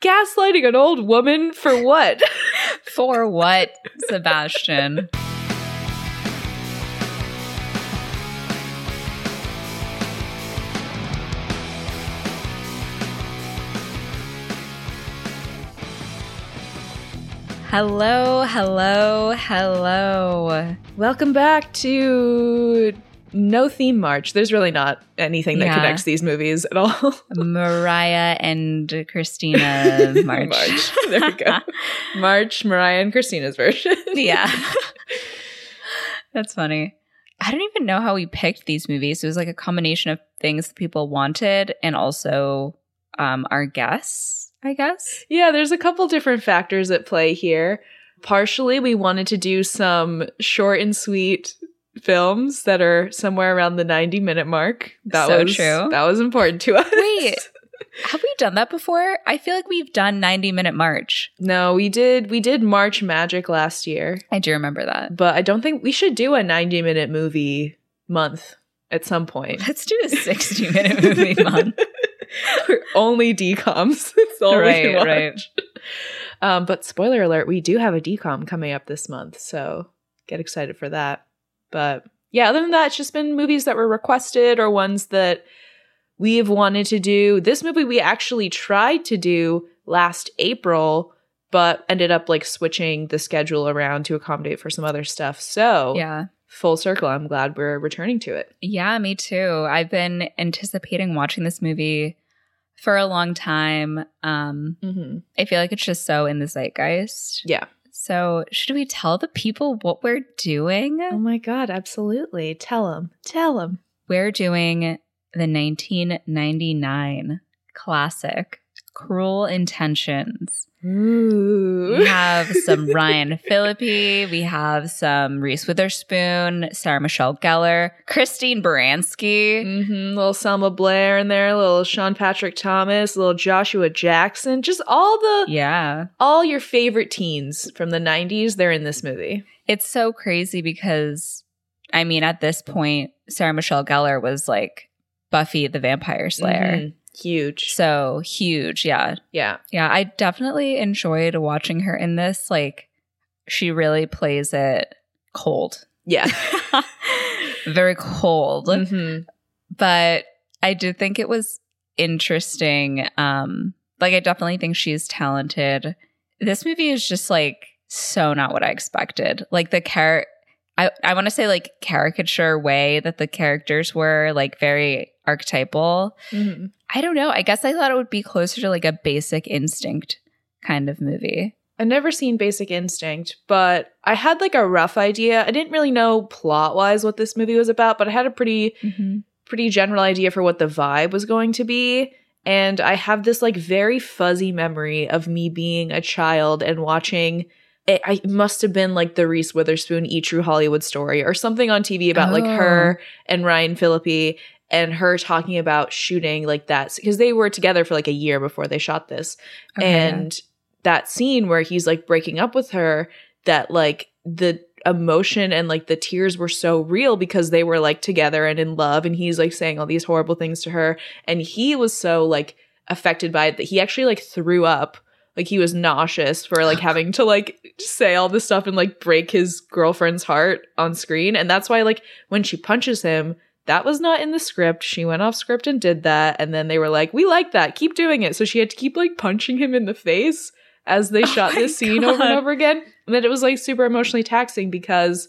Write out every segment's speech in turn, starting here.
Gaslighting an old woman for what? For what, Sebastian? Hello, hello, hello. Welcome back to No Theme March. There's really not anything that Yeah. connects these movies at all. Mariah and Christina March. March. There we go. March, Mariah, and Christina's version. yeah. That's funny. I don't even know how we picked these movies. It was like a combination of things that people wanted and also um, our guests, I guess. Yeah, there's a couple different factors at play here. Partially, we wanted to do some short and sweet films that are somewhere around the 90 minute mark. That So was true. That was important to us. Wait. Have we done that before? I feel like we've done 90 minute March. No, we did we did March Magic last year, I do remember that. but I don't think we should do a 90 minute movie month at some point. Let's do a 60 minute movie month. We're only DComs. That's all we can Right, watch. right. Um, but spoiler alert, we do have a DCOM coming up this month, so get excited for that. But yeah, other than that, it's just been movies that were requested or ones that we've wanted to do. This movie we actually tried to do last April, but ended up like switching the schedule around to accommodate for some other stuff. So Yeah. full circle, I'm glad we're returning to it. Yeah, me too. I've been anticipating watching this movie for a long time. Um, Mm-hmm. I feel like it's just so in the zeitgeist. Yeah. So, should we tell the people what we're doing? Oh my god, absolutely. Tell them. Tell them. We're doing the 1999 classic Cruel Intentions. Ooh. We have some Ryan Phillippe, we have some Reese Witherspoon, Sarah Michelle Gellar, Christine Baranski. Mm-hmm. Little Selma Blair in there, little Sean Patrick Thomas, little Joshua Jackson, just all the Yeah. all your favorite teens from the '90s. They're in this movie. It's so crazy because, I mean, at this point, Sarah Michelle Gellar was like Buffy the Vampire Slayer. Mhm. Huge. So huge. Yeah. Yeah. Yeah. I definitely enjoyed watching her in this. Like, she really plays it cold. Yeah. Very cold. Mhm. But I did think it was interesting. Um, like, I definitely think she's talented. This movie is just like so not what I expected. Like, the character. I, I want to say like caricature way that the characters were like very archetypal. Mhm. I don't know. I guess I thought it would be closer to like a basic instinct kind of movie. I've never seen Basic Instinct, but I had like a rough idea. I didn't really know plot wise what this movie was about, but I had a pretty pretty general idea for what the vibe was going to be. And I have this like very fuzzy memory of me being a child and watching it, I must have been like the Reese Witherspoon E True Hollywood story or something on TV about like Oh. her and Ryan Phillippe and her talking about shooting like that because they were together for like a year before they shot this. Okay. and that scene where he's like breaking up with her that like the emotion and like the tears were so real because they were like together and in love and he's like saying all these horrible things to her. And he was so like affected by it that he actually like threw up. Like he was nauseous for like having to like say all this stuff and like break his girlfriend's heart on screen. And that's why like when she punches him that was not in the script. She went off script and did that. And then they were like, we like that. Keep doing it. So she had to keep like punching him in the face as they Oh shot my this scene over and over again. And then it was like super emotionally taxing because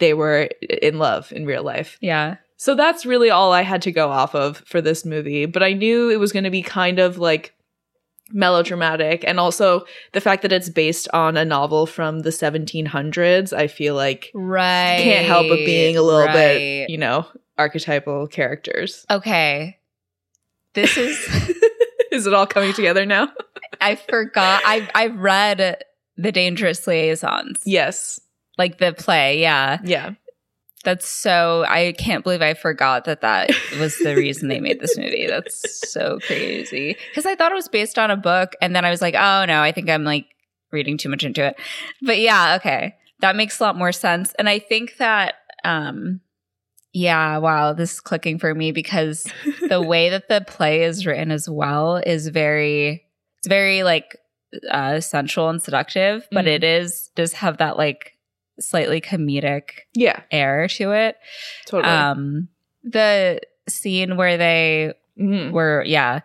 they were in love in real life. yeah. So that's really all I had to go off of for this movie. But I knew it was going to be kind of like melodramatic. And also the fact that it's based on a novel from the 1700s, I feel like Right. can't help but being a little right. bit, you know, archetypal characters. Okay. This is Is it all coming together now? I forgot I I've read The Dangerous Liaisons. yes. Like the play, yeah. Yeah. That's so I can't believe I forgot that that was the reason they made this movie. That's so crazy. Cuz I thought it was based on a book and then I was like, "Oh no, I think I'm like reading too much into it." But yeah, okay. That makes a lot more sense. And I think that um yeah, wow, this is clicking for me because the way that the play is written as well is very it's very like uh sensual and seductive, but Mm. it is does have that like slightly comedic Yeah, air to it. totally. Um the scene where they Mhm. were yeah,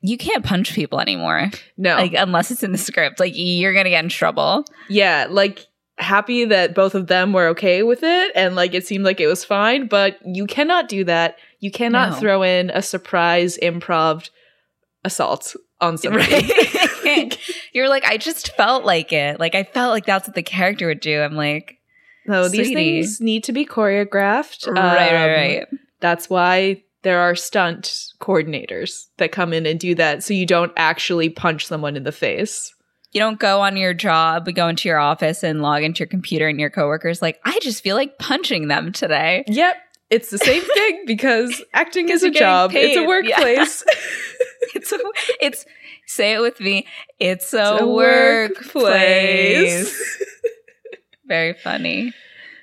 you can't punch people anymore. No, Like unless it's in the script. Like you're gonna get in trouble. yeah, like happy that both of them were okay with it and like it seemed like it was fine, but you cannot do that. You cannot No. throw in a surprise improv assault on somebody. Right. You're like, I just felt like it. Like I felt like that's what the character would do. I'm like, no, these things need to be choreographed. right, right, Um, right. That's why there are stunt coordinators that come in and do that so you don't actually punch someone in the face. You don't go on your job, but go into your office and log into your computer and your coworkers like, I just feel like punching them today. Yep. It's the same thing because acting is a job. It's a paid. workplace. It's a, it's say it with me. It's a, It's a workplace. Very funny.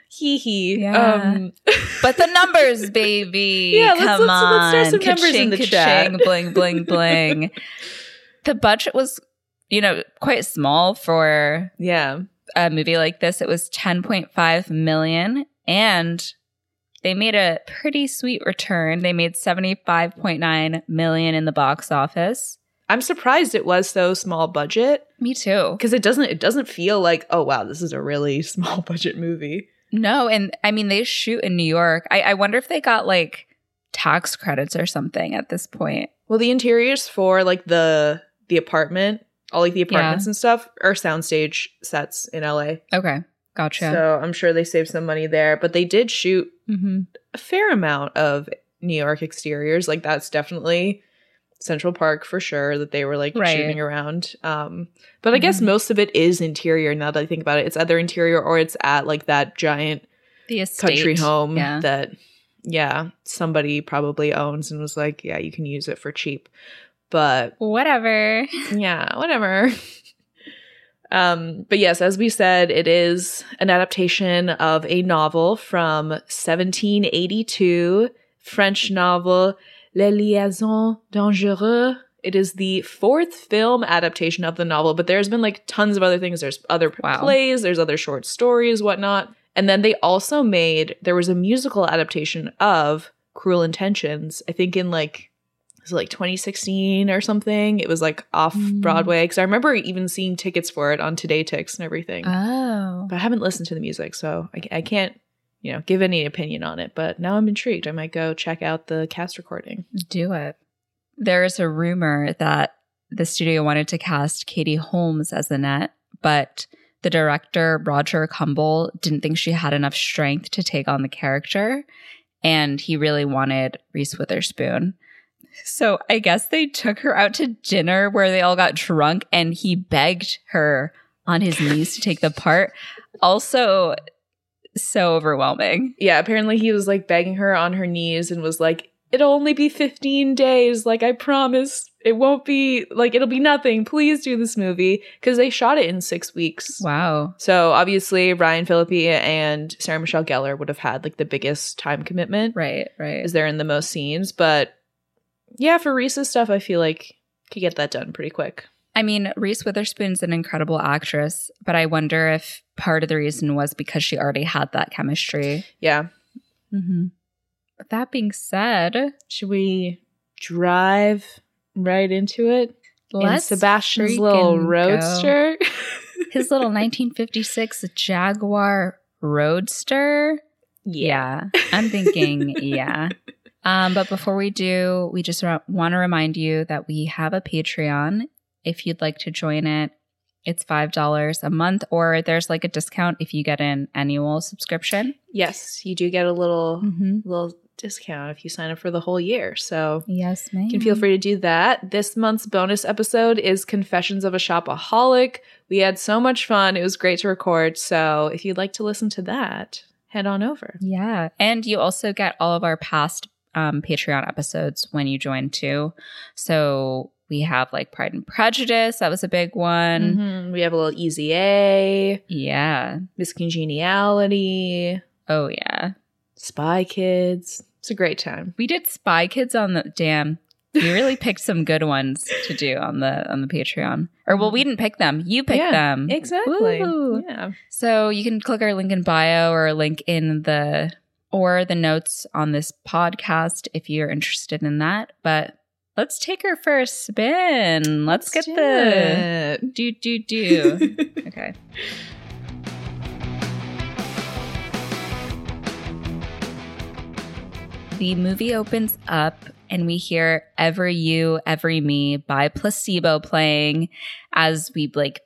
Hee hee. Yeah. Um, But the numbers, baby. Yeah, let's- Come let's- on. let's throw some numbers in the chat. Bling, bling, bling. the budget was, you know, quite small for yeah. a movie like this. It was 10.5 million and they made a pretty sweet return. They made 75.9 million in the box office. I'm surprised it was so small budget Me too. because it doesn't it doesn't feel like oh wow this is a really small budget movie. No, and I mean they shoot in New York. I, I wonder if they got like tax credits or something at this point. Well, the interiors for like the the apartment, all like the apartments and stuff, are soundstage sets in LA. Okay, gotcha. So I'm sure they saved some money there. But they did shoot hmm a fair amount of New York exteriors. Like that's definitely Central Park for sure that they were like Right. shooting around. Um, but I guess Mhm. most of it is interior. Now that I think about it, it's either interior or it's at like that giant The estate. country home Yeah. that yeah somebody probably owns and was like yeah you can use it for cheap but Whatever. yeah whatever um but yes as we said it is an adaptation of a novel from 1782 french novel les liaisons dangereuses it is the fourth film adaptation of the novel but there's been like tons of other things there's other Wow. plays there's other short stories whatnot and then they also made there was a musical adaptation of cruel intentions i think in like was it like 2016 or something it was like off Mm. broadway because i remember even seeing tickets for it on TodayTix and everything Oh. but i haven't listened to the music so I, I can't you know give any opinion on it but now i'm intrigued i might go check out the cast recording Do it. There's a rumor that the studio wanted to cast Katie Holmes as Annette, but the director, Roger Kumble, didn't think she had enough strength to take on the character. And he really wanted Reese Witherspoon. So I guess they took her out to dinner where they all got drunk and he begged her on his knees to take the part. Also, so overwhelming. yeah apparently he was like begging her on her knees and was like it'll only be 15 days like i promise it won't be like it'll be nothing please do this movie because they shot it in six weeks Wow. So obviously Ryan Phillippe and Sarah Michelle Gellar would have had like the biggest time commitment Right, right. Is they're in the most scenes. But yeah, for Reese's stuff, I feel like could get that done pretty quick. I mean, Reese Witherspoon's an incredible actress, but I wonder if part of the reason was because she already had that chemistry. Yeah. Mm-hmm. But that being said, Should we drive right into it? Let's Sebastian's little roadster. His little 1956 Jaguar Roadster. Yeah, I'm thinking, yeah. Um, but before we do, we just want to remind you that we have a Patreon. If you'd like to join it, it's $5 a month, or there's like a discount if you get an annual subscription. yes, you do get a little Mm-hmm. little discount if you sign up for the whole year. So Yes, ma'am. You can feel free to do that. This month's bonus episode is Confessions of a Shopaholic. We had so much fun. It was great to record. So if you'd like to listen to that, head on over. Yeah. And you also get all of our past um, Patreon episodes when you join too. So we have like Pride and Prejudice. That was a big one. Mhm. We have a little Easy A, Yeah. Miss Congeniality, Oh, yeah. Spy Kids. It's a great time. We did Spy Kids on the damn. We really picked some good ones to do on the on the Patreon. Or well, we didn't pick them. You picked Yeah, them. Exactly. Woo. Yeah. So you can click our link in bio or link in the or the notes on this podcast if you're interested in that. But let's take her for a spin. Let's, get do the it. do do do. okay. The movie opens up and we hear Every You, Every Me by Placebo playing as we like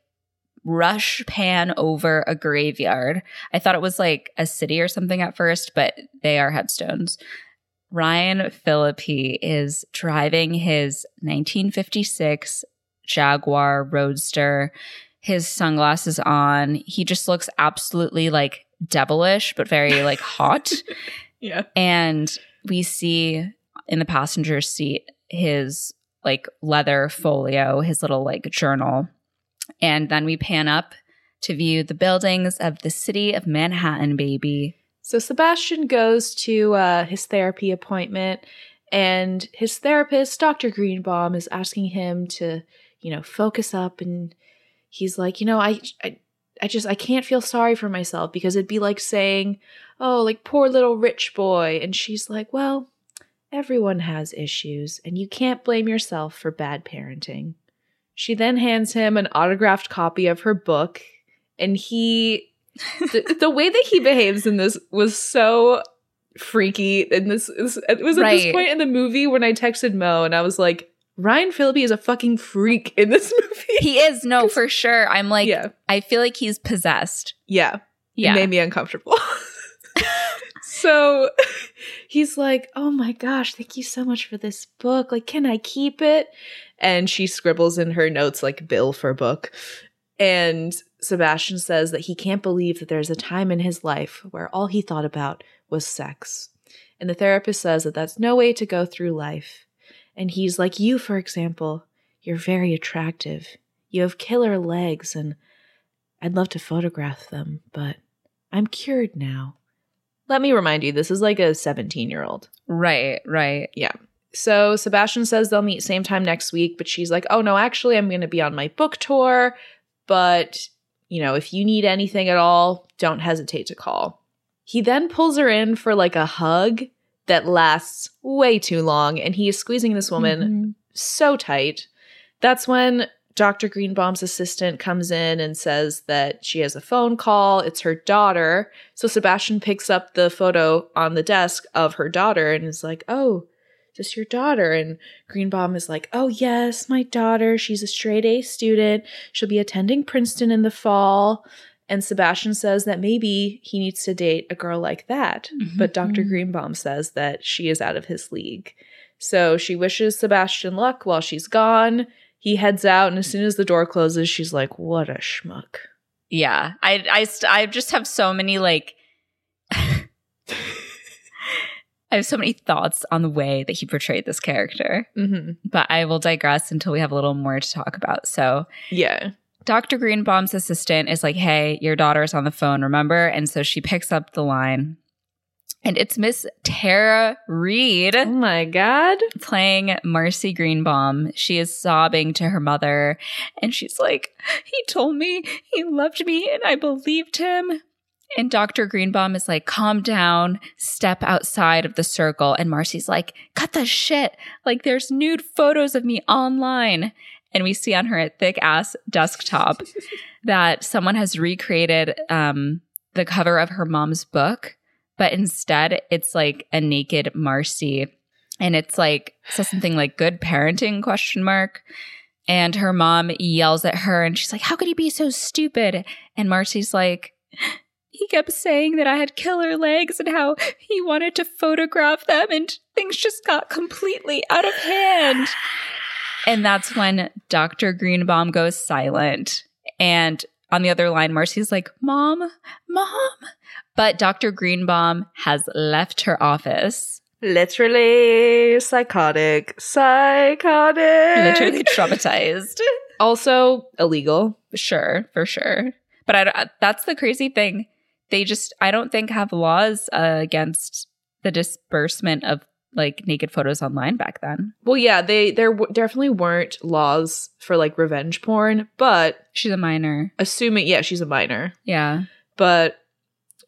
rush pan over a graveyard. I thought it was like a city or something at first, but they are headstones. Ryan Phillippe is driving his 1956 Jaguar Roadster, his sunglasses on. He just looks absolutely like devilish, but very like hot. Yeah. And we see in the passenger seat his like leather folio, his little like journal. And then we pan up to view the buildings of the city of Manhattan, baby. So Sebastian goes to uh, his therapy appointment, and his therapist, Dr. Greenbaum, is asking him to, you know, focus up. And he's like, you know, I, I, I just, I can't feel sorry for myself because it'd be like saying, oh, like poor little rich boy. And she's like, well, everyone has issues, and you can't blame yourself for bad parenting. She then hands him an autographed copy of her book, and he the, the way that he behaves in this was so freaky. And this is, it was at Right. this point in the movie when I texted Mo and I was like, Ryan Phillippe is a fucking freak in this movie. He is, no, for sure. I'm like, yeah, I feel like he's possessed. yeah, Yeah. It made me uncomfortable. so he's like, "Oh my gosh, thank you so much for this book. Like, can I keep it?" And she scribbles in her notes like bill for book. And Sebastian says that he can't believe that there's a time in his life where all he thought about was sex. And the therapist says that that's no way to go through life. And he's like, You, for example, you're very attractive. You have killer legs, and I'd love to photograph them, but I'm cured now. Let me remind you, this is like a 17 year old. Right, right. Yeah. So Sebastian says they'll meet same time next week, but she's like, "Oh no, actually I'm going to be on my book tour, but you know, if you need anything at all, don't hesitate to call." He then pulls her in for like a hug that lasts way too long and he is squeezing this woman Mhm. so tight. That's when Dr. Greenbaum's assistant comes in and says that she has a phone call. It's her daughter. So Sebastian picks up the photo on the desk of her daughter and is like, Oh, this your daughter? And Greenbaum is like, Oh, yes, my daughter. She's a straight A student. She'll be attending Princeton in the fall. And Sebastian says that maybe he needs to date a girl like that. But Dr. Mhm. Greenbaum says that she is out of his league. So she wishes Sebastian luck while she's gone. He heads out, and as soon as the door closes, she's like, What a schmuck. Yeah. I I st- I just have so many like I have so many thoughts on the way that he portrayed this character, Mm-hmm. but I will digress until we have a little more to talk about. So, Yeah. Dr. Greenbaum's assistant is like, Hey, your daughter's on the phone, remember? And so she picks up the line. And it's Miss Tara Reid Oh my God. playing Marcy Greenbaum. She is sobbing to her mother and she's like, He told me he loved me and I believed him. And Dr. Greenbaum is like, Calm down, step outside of the circle. And Marcy's like, Cut the shit. Like, there's nude photos of me online. And we see on her thick ass desktop that someone has recreated um, the cover of her mom's book, but instead it's like a naked Marcy. And it's like says something like good parenting question mark. And her mom yells at her and she's like how could he be so stupid? And marcy's like he kept saying that i had killer legs and how he wanted to photograph them and things just got completely out of hand. And that's when dr greenbaum goes silent. And on the other line marcy's like mom mom but dr greenbaum has left her office Literally psychotic. Psychotic. literally traumatized. Also illegal. Sure, for sure. But I, that's the crazy thing. They just, I don't think, have laws uh, against the disbursement of like naked photos online back then. Well, yeah, they there w- definitely weren't laws for like revenge porn, but She's a minor. assuming yeah, she's a minor. Yeah. But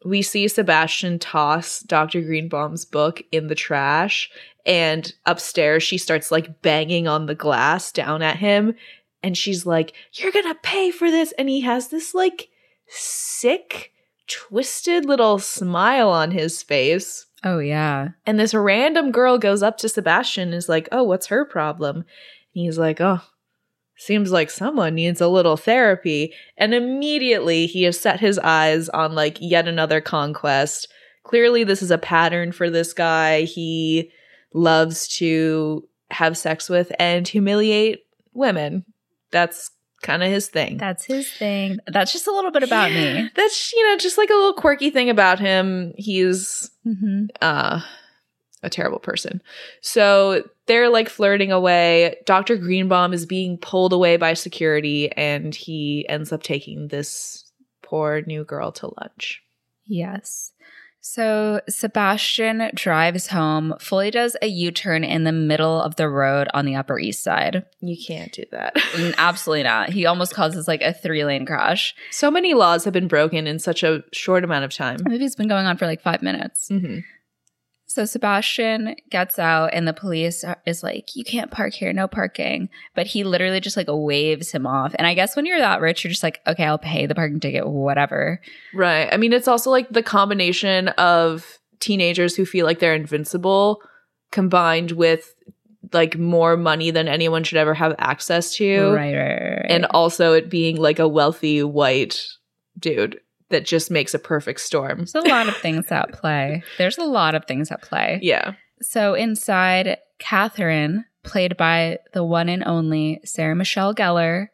we see Sebastian toss Dr. Greenbaum's book in the trash and upstairs she starts like banging on the glass down at him and she's like, "You're going to pay for this." And he has this like sick twisted little smile on his face. Oh yeah. And this random girl goes up to Sebastian and is like, Oh, what's her problem? And he's like, Oh, seems like someone needs a little therapy. And immediately he has set his eyes on like yet another conquest. Clearly, this is a pattern for this guy. He loves to have sex with and humiliate women. That's kind of his thing. That's his thing. That's just a little bit about me. That's, you know, just like a little quirky thing about him. He's Mm-hmm. uh a terrible person. So they're like flirting away. Dr. Greenbaum is being pulled away by security and he ends up taking this poor new girl to lunch. Yes. So Sebastian drives home, fully does a U turn in the middle of the road on the Upper East Side. You can't do that. Absolutely not. He almost causes like a three lane crash. so many laws have been broken in such a short amount of time. The movie's been going on for like five minutes. hmm So Sebastian gets out, and the police is like, "You can't park here, no parking." But he literally just like waves him off. And I guess when you're that rich, you're just like, "Okay, I'll pay the parking ticket, whatever." Right. I mean, it's also like the combination of teenagers who feel like they're invincible combined with like more money than anyone should ever have access to. Right, right, right, right. and also it being like a wealthy white dude that just makes a perfect storm. there's a lot of things at play. There's a lot of things at play. Yeah. So inside, Catherine, played by the one and only Sarah Michelle Gellar,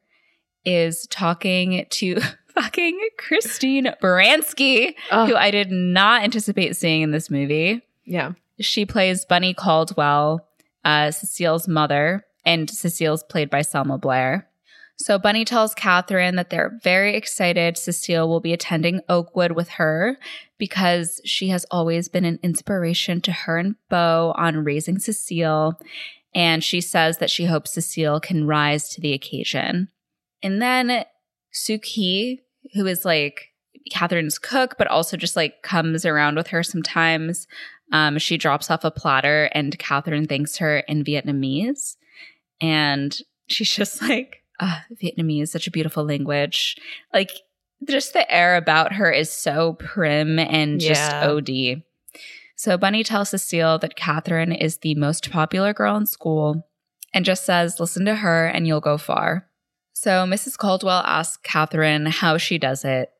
is talking to fucking Christine Baranski, Oh, who I did not anticipate seeing in this movie. yeah. She plays Bunny Caldwell, uh, Cecile's mother, and Cecile's played by Selma Blair. So Bunny tells Catherine that they're very excited Cecile will be attending Oakwood with her because she has always been an inspiration to her and Bo on raising Cecile. And she says that she hopes Cecile can rise to the occasion. And then Suki, who is like Catherine's cook, but also just like comes around with her sometimes. Um, she drops off a platter and Catherine thanks her in Vietnamese. And she's just like, ah, Vietnamese is such a beautiful language. Like, just the air about her is so prim and just Yeah. OD. So Bunny tells Cecile that Catherine is the most popular girl in school and just says, listen to her and you'll go far. So Mrs. Caldwell asks Catherine how she does it.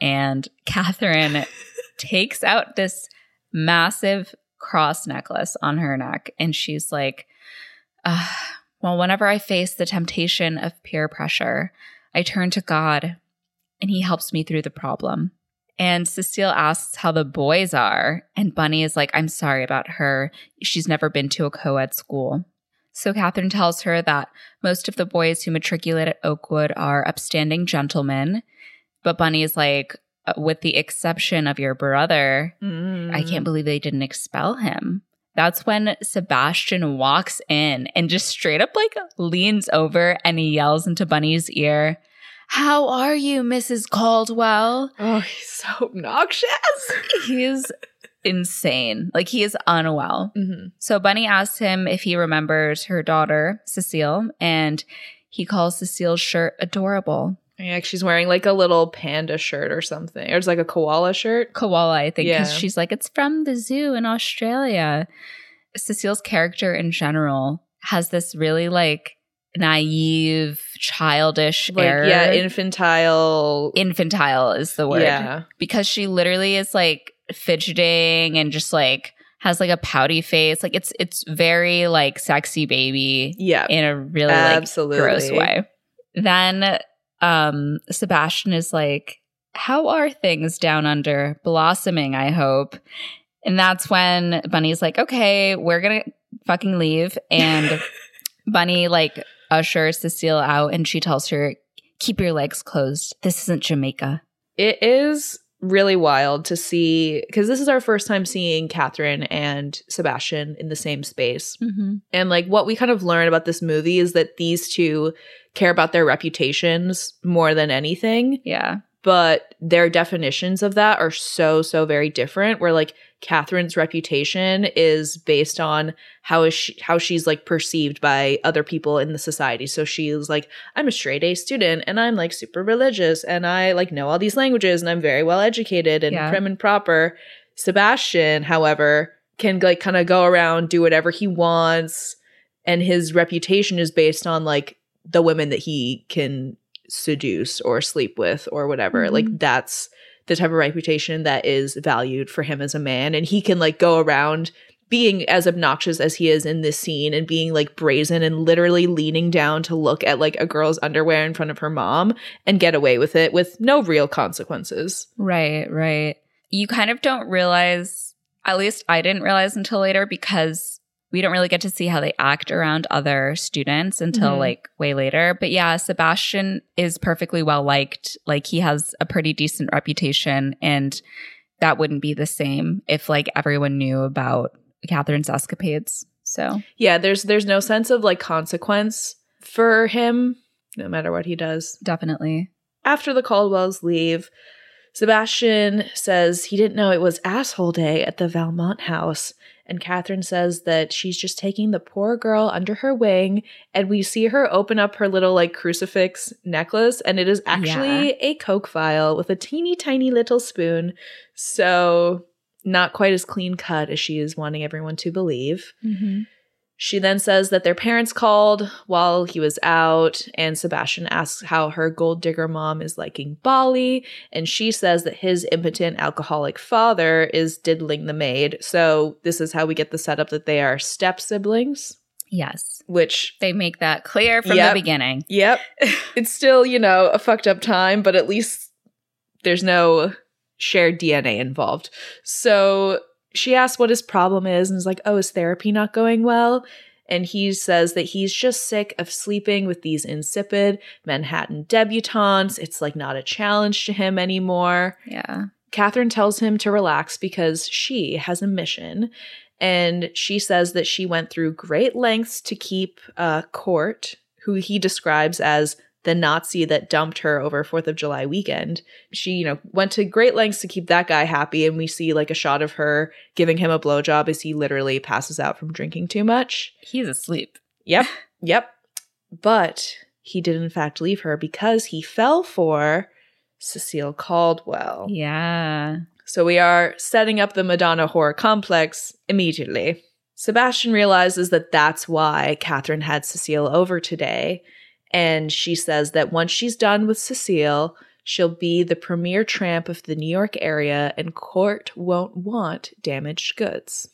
And Catherine takes out this massive cross necklace on her neck. And she's like, "Ah, Well, whenever I face the temptation of peer pressure, I turn to God and He helps me through the problem. And Cecile asks how the boys are. And Bunny is like, I'm sorry about her. She's never been to a co ed school. So Catherine tells her that most of the boys who matriculate at Oakwood are upstanding gentlemen. But Bunny is like, "Uh, with the exception of your brother, I Mm. can't believe they didn't expel him. That's when Sebastian walks in and just straight up like leans over and he yells into Bunny's ear, How are you, Mrs. Caldwell? Oh, he's so obnoxious. He's insane. Like he is unwell. hmm So Bunny asks him if he remembers her daughter, Cecile, and he calls Cecile's shirt adorable. Yeah, she's wearing like a little panda shirt or something. Or it's like a koala shirt. koala, I think, because Yeah. she's like, it's from the zoo in Australia. Cecile's character in general has this really like naive, childish Like, yeah, infantile. Infantile is the word. Yeah. Because she literally is like fidgeting and just like has like a pouty face. Like it's it's very like sexy baby Yeah. in a really like Absolutely. gross way. Then um Sebastian is like, How are things down under? Blossoming, I hope. And that's when Bunny's like, Okay, we're gonna fucking leave. And Bunny like ushers Cecile out and she tells her, Keep your legs closed. This isn't Jamaica. It is really wild to see because this is our first time seeing Catherine and Sebastian in the same space. Mm-hmm. And like what we kind of learn about this movie is that these two care about their reputations more than anything, Yeah. but their definitions of that are so, so very different. Where like Catherine's reputation is based on how is she how she's like perceived by other people in the society. So she's like, I'm a straight A student and I'm like super religious and I like know all these languages and I'm very well educated and Yeah. prim and proper. Sebastian, however, can like kind of go around, do whatever he wants, and his reputation is based on like the women that he can seduce or sleep with or whatever. Mhm. Like that's the type of reputation that is valued for him as a man. And he can like go around being as obnoxious as he is in this scene and being like brazen and literally leaning down to look at like a girl's underwear in front of her mom and get away with it with no real consequences. Right, right. You kind of don't realize, at least I didn't realize until later because we don't really get to see how they act around other students until Mhm. like way later. But yeah, Sebastian is perfectly well liked. Like he has a pretty decent reputation and that wouldn't be the same if like everyone knew about Catherine's escapades. So Yeah, there's there's no sense of like consequence for him no matter what he does. definitely. After the Caldwells leave, Sebastian says he didn't know it was asshole day at the Valmont house. And Catherine says that she's just taking the poor girl under her wing. And we see her open up her little like crucifix necklace. And it is actually a Coke vial with a teeny tiny little spoon. So not quite as clean cut as she is wanting everyone to believe. Mm-hmm. She then says that their parents called while he was out, and Sebastian asks how her gold digger mom is liking Bali, and she says that his impotent alcoholic father is diddling the maid. So, this is how we get the setup that they are step siblings, Yes. which, They make that clear from Yep. the beginning. yep, it's still, you know, a fucked up time, but at least there's no shared DNA involved. So, she asks what his problem is and is like, oh, is therapy not going well? And he says that he's just sick of sleeping with these insipid Manhattan debutantes. It's like not a challenge to him anymore. Yeah. Catherine tells him to relax because she has a mission. And she says that she went through great lengths to keep uh, Court, who he describes as the Nazi that dumped her over 4th of July weekend. She, you know, went to great lengths to keep that guy happy. And we see like a shot of her giving him a blowjob as he literally passes out from drinking too much. He's asleep. Yep. Yep. But he did, in fact, leave her because he fell for Cecile Caldwell. Yeah. So we are setting up the Madonna whore complex immediately. Sebastian realizes that that's why Catherine had Cecile over today. And she says that once she's done with Cecile, she'll be the premier tramp of the New York area and court won't want damaged goods.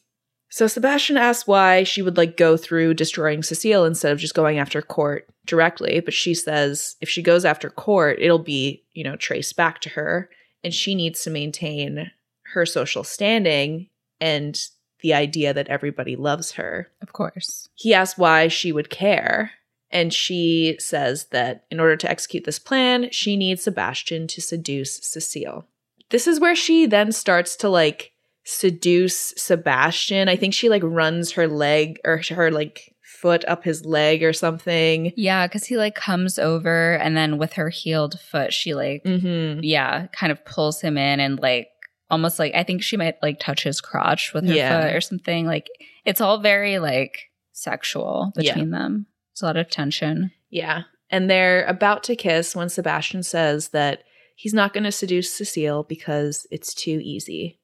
So Sebastian asks why she would like go through destroying Cecile instead of just going after court directly, but she says if she goes after court, it'll be, you know, traced back to her and she needs to maintain her social standing and the idea that everybody loves her. Of course. He asks why she would care, and she says that in order to execute this plan, she needs Sebastian to seduce Cecile. This is where she then starts to like seduce Sebastian. I think she like runs her leg or her like foot up his leg or something. Yeah, because he like comes over and then with her healed foot, she like, mm-hmm. yeah, kind of pulls him in and like almost like, I think she might like touch his crotch with her Yeah. foot or something. Like, it's all very like sexual Yeah. between them. There's a lot of tension. Yeah. And they're about to kiss when Sebastian says that he's not going to seduce Cecile because it's too easy.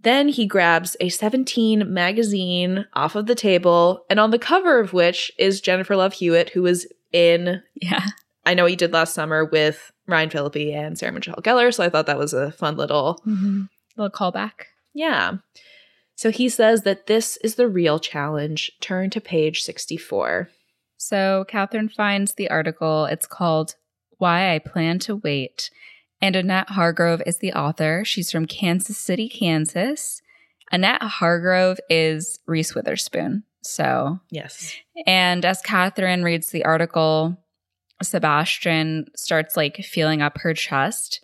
Then he grabs a 17 magazine off of the table, and on the cover of which is Jennifer Love Hewitt, who was in Yeah. I know he did last summer with Ryan Phillippe and Sarah Michelle Gellar. So I thought that was a fun little Mm-hmm. Little callback. yeah. So he says that this is the real challenge. Turn to page 64. So Catherine finds the article. It's called Why I Plan to Wait. And Annette Hargrove is the author. She's from Kansas City, Kansas. Annette Hargrove is Reese Witherspoon. So, Yes. and as Catherine reads the article, Sebastian starts like feeling up her chest.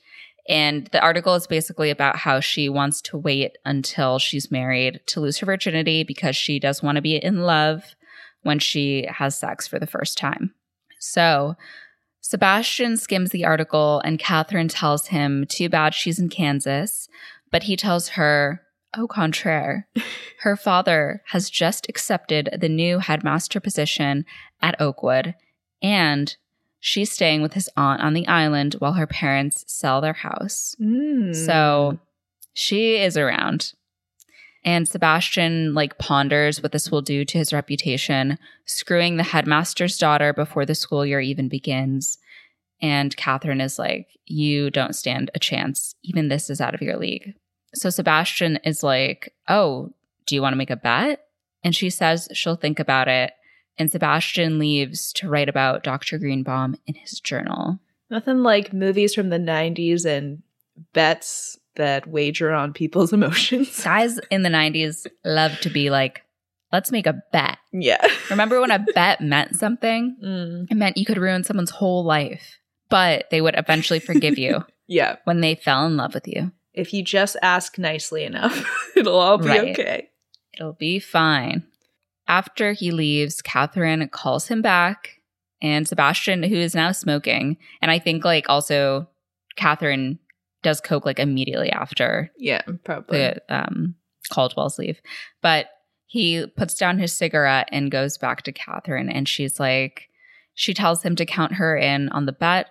And the article is basically about how she wants to wait until she's married to lose her virginity because she does want to be in love when she has sex for the first time. So Sebastian skims the article and Catherine tells him, too bad she's in Kansas. But he tells her, au contraire, her father has just accepted the new headmaster position at Oakwood and she's staying with his aunt on the island while her parents sell their house. Mm. So she is around. And Sebastian like ponders what this will do to his reputation, screwing the headmaster's daughter before the school year even begins. And Catherine is like, You don't stand a chance. Even this is out of your league. So Sebastian is like, Oh, do you want to make a bet? And she says she'll think about it and Sebastian leaves to write about Dr. Greenbaum in his journal. Nothing like movies from the 90s and bets that wager on people's emotions. Guys in the 90s loved to be like, let's make a bet. Yeah. Remember when a bet meant something? Mm. It meant you could ruin someone's whole life, but they would eventually forgive you Yeah. when they fell in love with you. If you just ask nicely enough, it'll all be Right. okay. It'll be fine. After he leaves, Catherine calls him back, and Sebastian, who is now smoking, and I think like also Catherine does coke like immediately after Yeah, probably. the um, Caldwell's leave, but he puts down his cigarette and goes back to Catherine, and she's like, she tells him to count her in on the bet,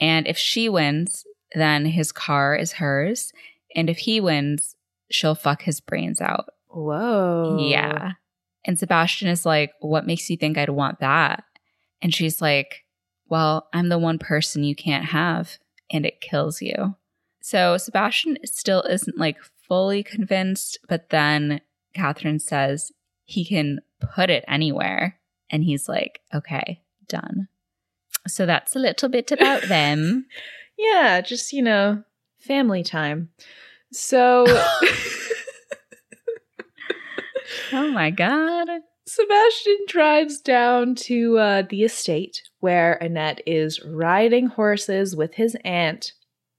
and if she wins, then his car is hers, and if he wins, she'll fuck his brains out. Whoa. Yeah. And Sebastian is like, What makes you think I'd want that? And she's like, Well, I'm the one person you can't have, and it kills you. So Sebastian still isn't like fully convinced, but then Catherine says he can put it anywhere. And he's like, Okay, done. So that's a little bit about them. Yeah, just, you know, family time. So oh my God. Sebastian drives down to uh, the estate where Annette is riding horses with his aunt.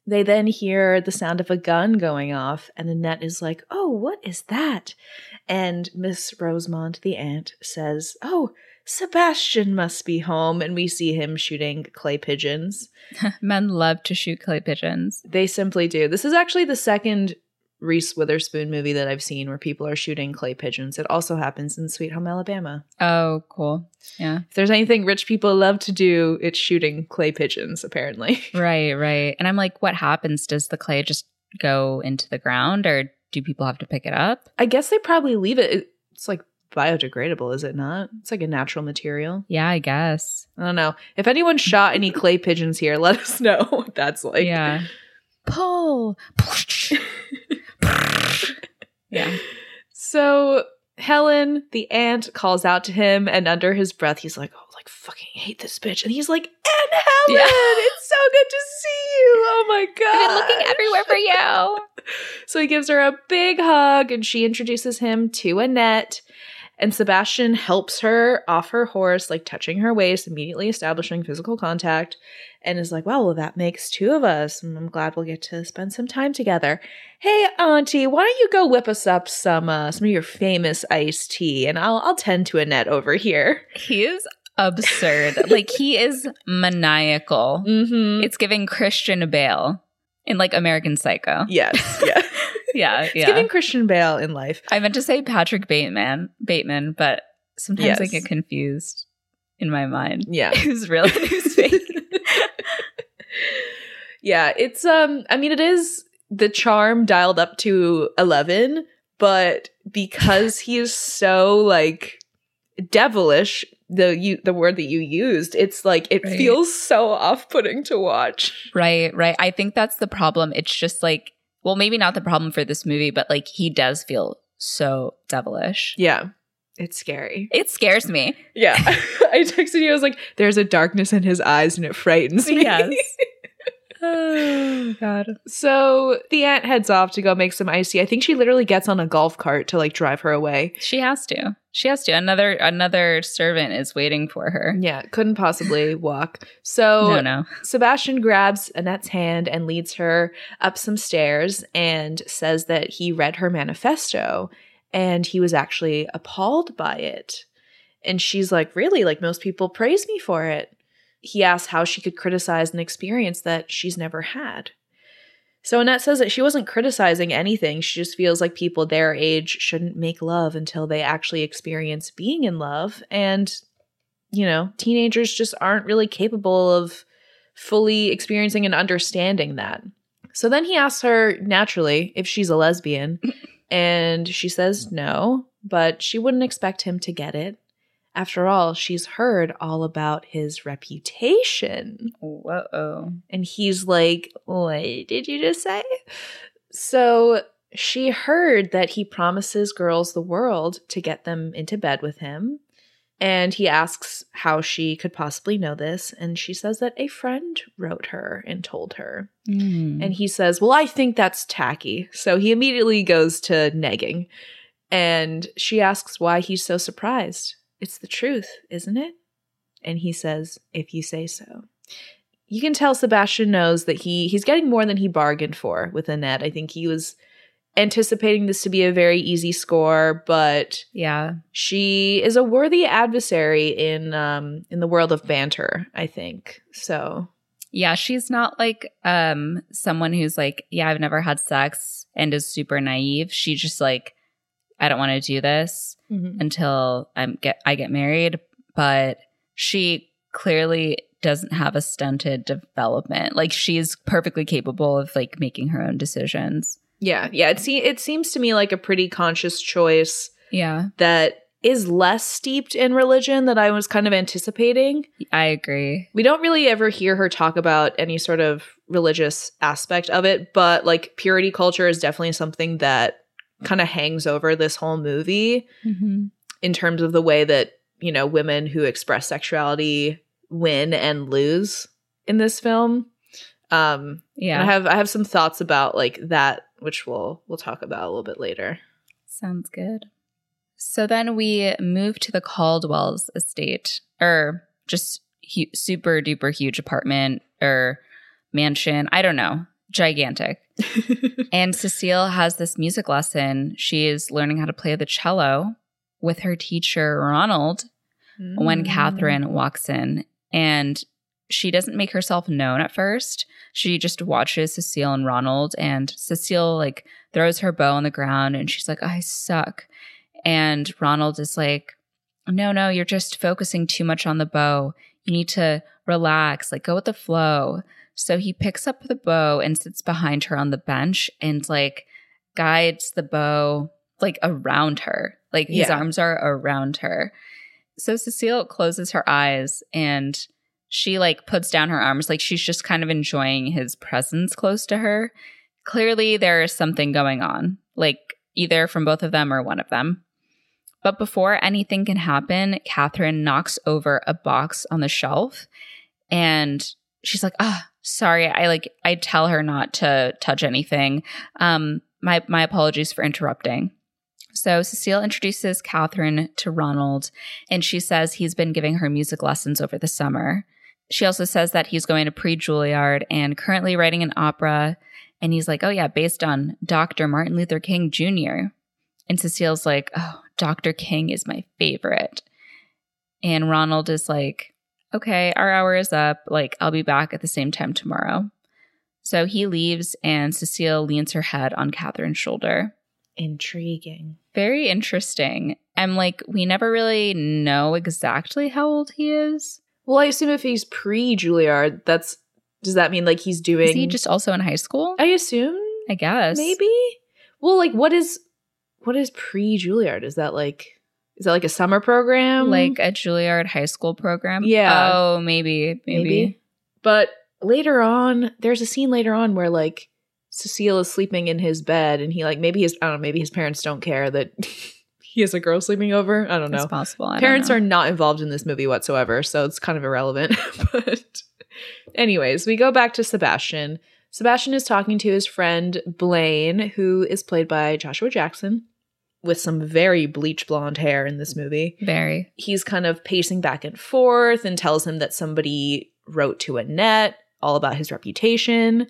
They then hear the sound of a gun going off, and Annette is like, Oh, what is that? And Miss Rosemond, the aunt, says, Oh, Sebastian must be home. And we see him shooting clay pigeons. Men love to shoot clay pigeons. They simply do. This is actually the second Reese Witherspoon movie that I've seen where people are shooting clay pigeons. It also happens in Sweet Home Alabama. Oh, cool. Yeah. If there's anything rich people love to do, it's shooting clay pigeons, apparently. Right, right. And I'm like, what happens? Does the clay just go into the ground or do people have to pick it up? I guess they probably leave it. it- It's like biodegradable, is it not? It's like a natural material. Yeah, I guess. I don't know. If anyone shot any clay pigeons here, let us know what that's like. yeah. Pull. yeah. So Helen, the aunt, calls out to him, and under his breath, he's like, "Oh, like fucking hate this bitch," and he's like, "Aunt Helen, Yeah. it's so good to see you. Oh my god, I've been looking everywhere for you. So he gives her a big hug, and she introduces him to Annette. And Sebastian helps her off her horse, like touching her waist, immediately establishing physical contact, and is like, wow, well, that makes two of us. and I'm glad we'll get to spend some time together." Hey, Auntie, why don't you go whip us up some uh, some of your famous iced tea, and I'll I'll tend to Annette over here. He is absurd. like he is maniacal. Mm-hmm. It's giving Christian Bale in like American Psycho. yes, yeah. Yeah, It's yeah. giving Christian Bale in life. I meant to say Patrick Bateman, Bateman, but sometimes I get confused in my mind. Yeah. Who's real who's? Yeah, it's um I mean it is the charm dialed up to 11, but because he is so like devilish, the you the word that you used, it's like it Right. feels so off-putting to watch. right, right. I think that's the problem. It's just like, well, maybe not the problem for this movie, but like he does feel so devilish. Yeah. It's scary. It scares me. Yeah. I texted you, I was like, there's a darkness in his eyes and it frightens me. Yes. oh god. So the aunt heads off to go make some icy. I think she literally gets on a golf cart to like drive her away. She has to. She has to. Another another servant is waiting for her. Yeah, couldn't possibly walk. So No, no. Sebastian grabs Annette's hand and leads her up some stairs and says that he read her manifesto and he was actually appalled by it. And she's like, Really? Like, most people praise me for it. He asks how she could criticize an experience that she's never had. So Annette says that she wasn't criticizing anything. She just feels like people their age shouldn't make love until they actually experience being in love. And, you know, teenagers just aren't really capable of fully experiencing and understanding that. So then he asks her naturally if she's a lesbian, and she says no, but she wouldn't expect him to get it. After all, she's heard all about his reputation. Whoa. And he's like, What did you just say? So she heard that he promises girls the world to get them into bed with him. And he asks how she could possibly know this. And she says that a friend wrote her and told her. Mm. And he says, Well, I think that's tacky. So he immediately goes to negging. And she asks why he's so surprised. It's the truth, isn't it? And he says, If you say so. You can tell Sebastian knows that he he's getting more than he bargained for with Annette. I think he was anticipating this to be a very easy score, but yeah. she is a worthy adversary in um in the world of banter, I think. So Yeah, she's not like um someone who's like, yeah, I've never had sex and is super naive. She just like I don't want to do this mm-hmm. until I'm get I get married, but she clearly doesn't have a stunted development. Like she's perfectly capable of like making her own decisions. Yeah, yeah. It, se- it seems to me like a pretty conscious choice Yeah, that is less steeped in religion that I was kind of anticipating. I agree. We don't really ever hear her talk about any sort of religious aspect of it, but like purity culture is definitely something that kind of hangs over this whole movie Mm-hmm. in terms of the way that, you know, women who express sexuality win and lose in this film. Um Yeah, I have I have some thoughts about like that which we'll we'll talk about a little bit later. sounds good. So then we move to the Caldwell's estate, or just hu- super duper huge apartment or mansion. I don't know, gigantic. And Cecile has this music lesson. She is learning how to play the cello with her teacher, Ronald, when Mm. Catherine walks in. And she doesn't make herself known at first. She just watches Cecile and Ronald. And Cecile, like, throws her bow on the ground and she's like, I suck. And Ronald is like, No, no, you're just focusing too much on the bow. You need to relax, like, go with the flow. So he picks up the bow and sits behind her on the bench and like guides the bow like around her. Like his Yeah. arms are around her. So Cecile closes her eyes and she like puts down her arms like she's just kind of enjoying his presence close to her. Clearly there is something going on, like either from both of them or one of them. But before anything can happen, Catherine knocks over a box on the shelf and she's like, ah, sorry. I like, I tell her not to touch anything. Um, my, my apologies for interrupting. So Cecile introduces Catherine to Ronald and she says he's been giving her music lessons over the summer. She also says that he's going to pre Juilliard and currently writing an opera. And he's like, oh, yeah, based on Dr. Martin Luther King Jr. And Cecile's like, oh, Dr. King is my favorite. And Ronald is like, okay, our hour is up. Like, I'll be back at the same time tomorrow. So he leaves, and Cecile leans her head on Catherine's shoulder. Intriguing. Very interesting. I'm like, we never really know exactly how old he is. Well, I assume if he's pre Juilliard, that's does that mean like he's doing Is he just also in high school? I assume I guess. maybe. Well, like what is what is pre Juilliard? Is that like is that like a summer program? Like a Juilliard high school program? Yeah. Oh, maybe. Maybe. But later on, there's a scene later on where like Cecile is sleeping in his bed and he like maybe his I don't know, maybe his parents don't care that he has a girl sleeping over. I don't It's know. possible. I Parents are not involved in this movie whatsoever, so it's kind of irrelevant. but Anyways, we go back to Sebastian. Sebastian is talking to his friend Blaine, who is played by Joshua Jackson, with some very bleach blonde hair in this movie. Very. He's kind of pacing back and forth and tells him that somebody wrote to Annette all about his reputation.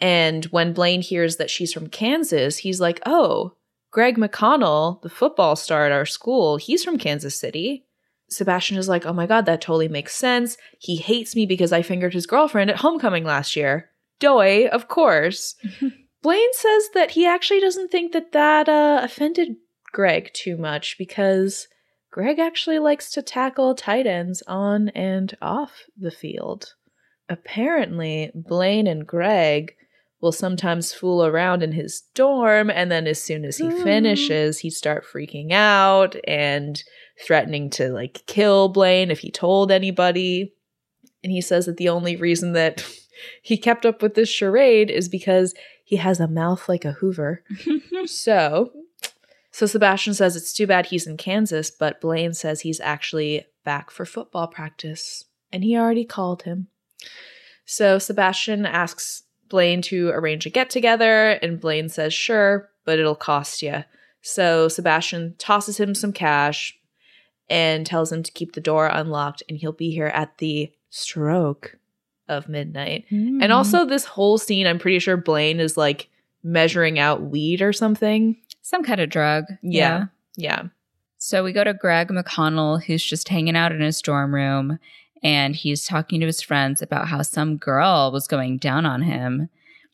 And when Blaine hears that she's from Kansas, he's like, oh, Greg McConnell, the football star at our school, he's from Kansas City. Sebastian is like, oh my God, that totally makes sense. He hates me because I fingered his girlfriend at homecoming last year. Doy, of course. Blaine says that he actually doesn't think that that uh, offended Greg too much because Greg actually likes to tackle tight ends on and off the field. Apparently, Blaine and Greg will sometimes fool around in his dorm, and then as soon as he Mm. finishes, he'd start freaking out and threatening to like kill Blaine if he told anybody. And he says that the only reason that he kept up with this charade is because he has a mouth like a Hoover. so, so Sebastian says it's too bad he's in Kansas, but Blaine says he's actually back for football practice, and he already called him. So Sebastian asks Blaine to arrange a get together, and Blaine says sure, but it'll cost you. So Sebastian tosses him some cash and tells him to keep the door unlocked, and he'll be here at the stroke of midnight. Mm-hmm. And also, this whole scene, I'm pretty sure Blaine is like measuring out weed or something. Some kind of drug. Yeah. Yeah. So we go to Greg McConnell, who's just hanging out in his dorm room, and he's talking to his friends about how some girl was going down on him.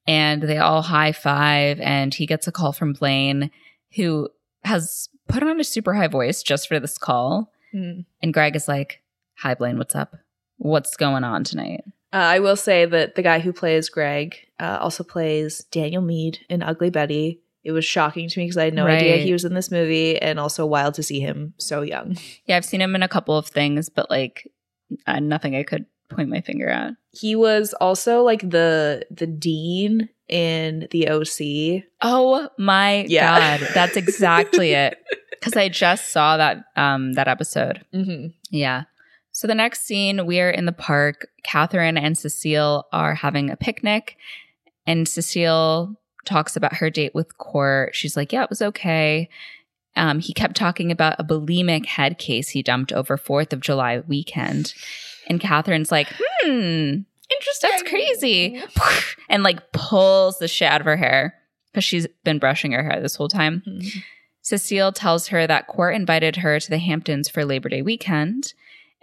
And they all high five, and he gets a call from Blaine, who has put on a super high voice just for this call. Mm. And Greg is like, Hi, Blaine, what's up? What's going on tonight? Uh, I will say that the guy who plays Greg uh, also plays Daniel Meade in Ugly Betty. It was shocking to me because I had no idea he was in this movie, and also wild to see him so young. Yeah, I've seen him in a couple of things, but like uh, nothing I could point my finger at. He was also like the the dean in the OC. Oh my Yeah. god, that's exactly it. Because I just saw that um that episode. Mm-hmm. Yeah. So the next scene, we are in the park. Catherine and Cecile are having a picnic, and Cecile talks about her date with Court. She's like, "Yeah, it was okay." Um, he kept talking about a bulimic head case he dumped over Fourth of July weekend, and Catherine's like, "Hmm, Interesting. that's crazy," and like pulls the shit out of her hair because she's been brushing her hair this whole time. Mhm. Cecile tells her that Court invited her to the Hamptons for Labor Day weekend.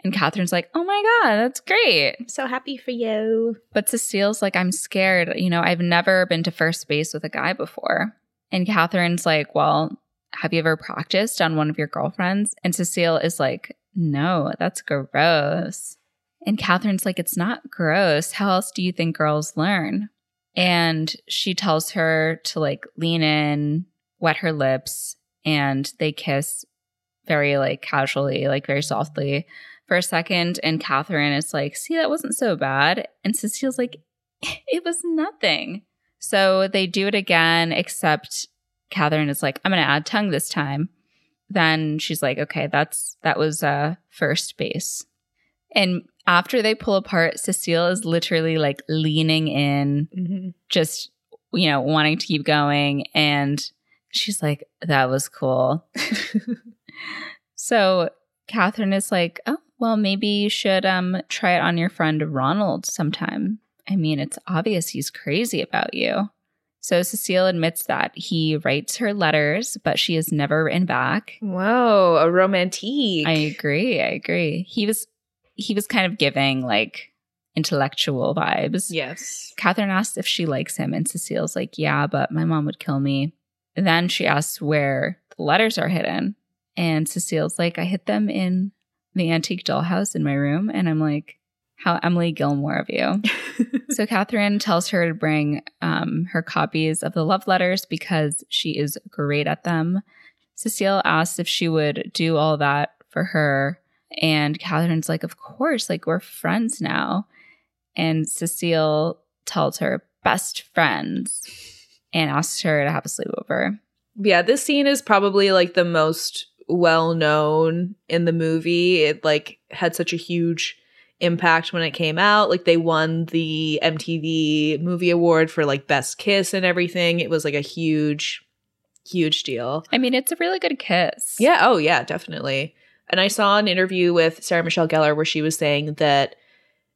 And Catherine's like, oh my God, that's great. I'm so happy for you. But Cecile's like, I'm scared. You know, I've never been to first base with a guy before. And Catherine's like, well, have you ever practiced on one of your girlfriends? And Cecile is like, no, that's gross. And Catherine's like, it's not gross. How else do you think girls learn? And she tells her to like lean in, wet her lips, and they kiss very like casually, like very softly for a second. And Catherine is like, see, that wasn't so bad. And Cecile's like, it was nothing. So they do it again, except Catherine is like, I'm going to add tongue this time. Then she's like, okay, that's, that was uh, first base. And after they pull apart, Cecile is literally like leaning in, Mm-hmm. just, you know, wanting to keep going. And she's like, that was cool. So Catherine is like, oh, well, maybe you should um try it on your friend Ronald sometime. I mean, it's obvious he's crazy about you. So Cecile admits that he writes her letters, but she has never written back. Whoa, a romantique. I agree. I agree. He was he was kind of giving like intellectual vibes. yes. Catherine asks if she likes him, and Cecile's like, Yeah, but my mom would kill me. Then she asks where the letters are hidden. And Cecile's like, I hid them in the antique dollhouse in my room. And I'm like, How Emily Gilmore of you. so Catherine tells her to bring um, her copies of the love letters because she is great at them. Cecile asks if she would do all that for her. And Catherine's like, Of course, like we're friends now. And Cecile tells her best friends and asks her to have a sleepover. yeah, this scene is probably like the most well known in the movie. It like had such a huge impact when it came out. Like they won the MTV Movie Award for like Best Kiss and everything. It was like a huge, huge deal. I mean, it's a really good kiss. Yeah. Oh, yeah, definitely. And I saw an interview with Sarah Michelle Gellar where she was saying that.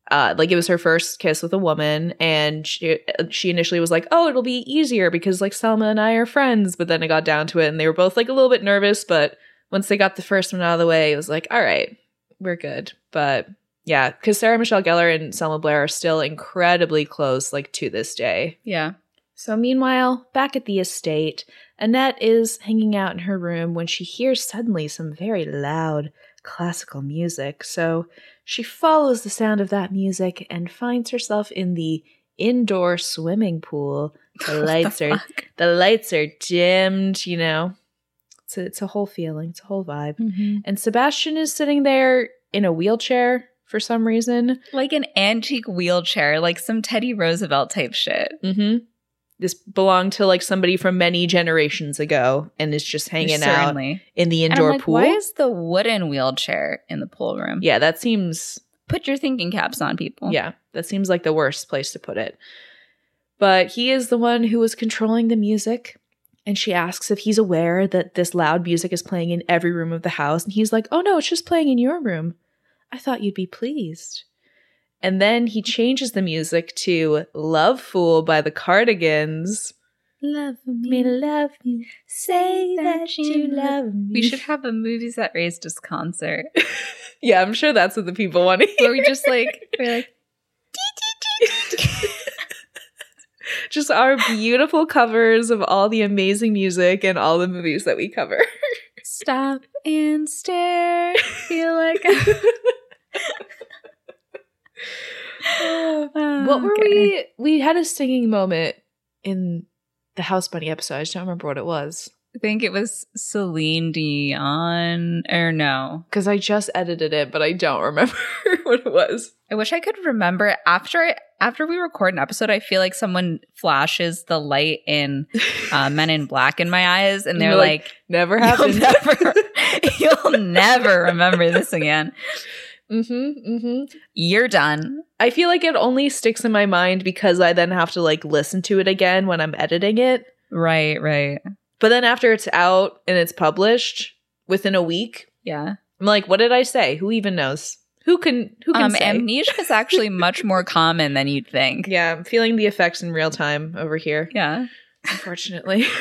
Uh, like it was her first kiss with a woman, and she she initially was like, "Oh, it'll be easier because like Selma and I are friends." But then it got down to it, and they were both like a little bit nervous. But once they got the first one out of the way, it was like, "All right, we're good." But yeah, because Sarah Michelle Gellar and Selma Blair are still incredibly close, like to this day. Yeah. So, meanwhile, back at the estate, Annette is hanging out in her room when she hears suddenly some very loud classical music. So, she follows the sound of that music and finds herself in the indoor swimming pool. The lights are fuck? the lights are dimmed, you know. It's a, it's a whole feeling, it's a whole vibe. Mhm. And Sebastian is sitting there in a wheelchair for some reason. Like an antique wheelchair, like some Teddy Roosevelt type shit. Mm-hmm. This belonged to like somebody from many generations ago and is just hanging out in the indoor like, pool. Why is the wooden wheelchair in the pool room? yeah, that seems Put your thinking caps on, people. yeah, that seems like the worst place to put it. But he is the one who was controlling the music. And she asks if he's aware that this loud music is playing in every room of the house. And he's like, Oh no, it's just playing in your room. I thought you'd be pleased. And then he changes the music to Lovefool by the Cardigans. Love Me love me, say that you love me. We should have a movies that raised us concert Yeah, I'm sure that's what the people want to hear. where we just like we're like Just our beautiful covers of all the amazing music and all the movies that we cover. stop and stare. Feel like I- what were Okay. we? We had a singing moment in the House Bunny episode. I just don't remember what it was I think it was Celine Dion or no. because I just edited it, but I don't remember what it was. I wish I could remember after after we record an episode. I feel like someone flashes the light in uh, Men in Black in my eyes, and they're like, like, Never "You'll never, you'll never remember this again. mm-hmm, mm-hmm. You're done." I feel like it only sticks in my mind because I then have to like listen to it again when I'm editing it. Right, right, But then after it's out and it's published within a week, yeah. I'm like, what did I say? Who even knows? Who can who can Um, say? amnesia is actually much more common than you'd think. yeah, I'm feeling the effects in real time over here, Yeah. unfortunately.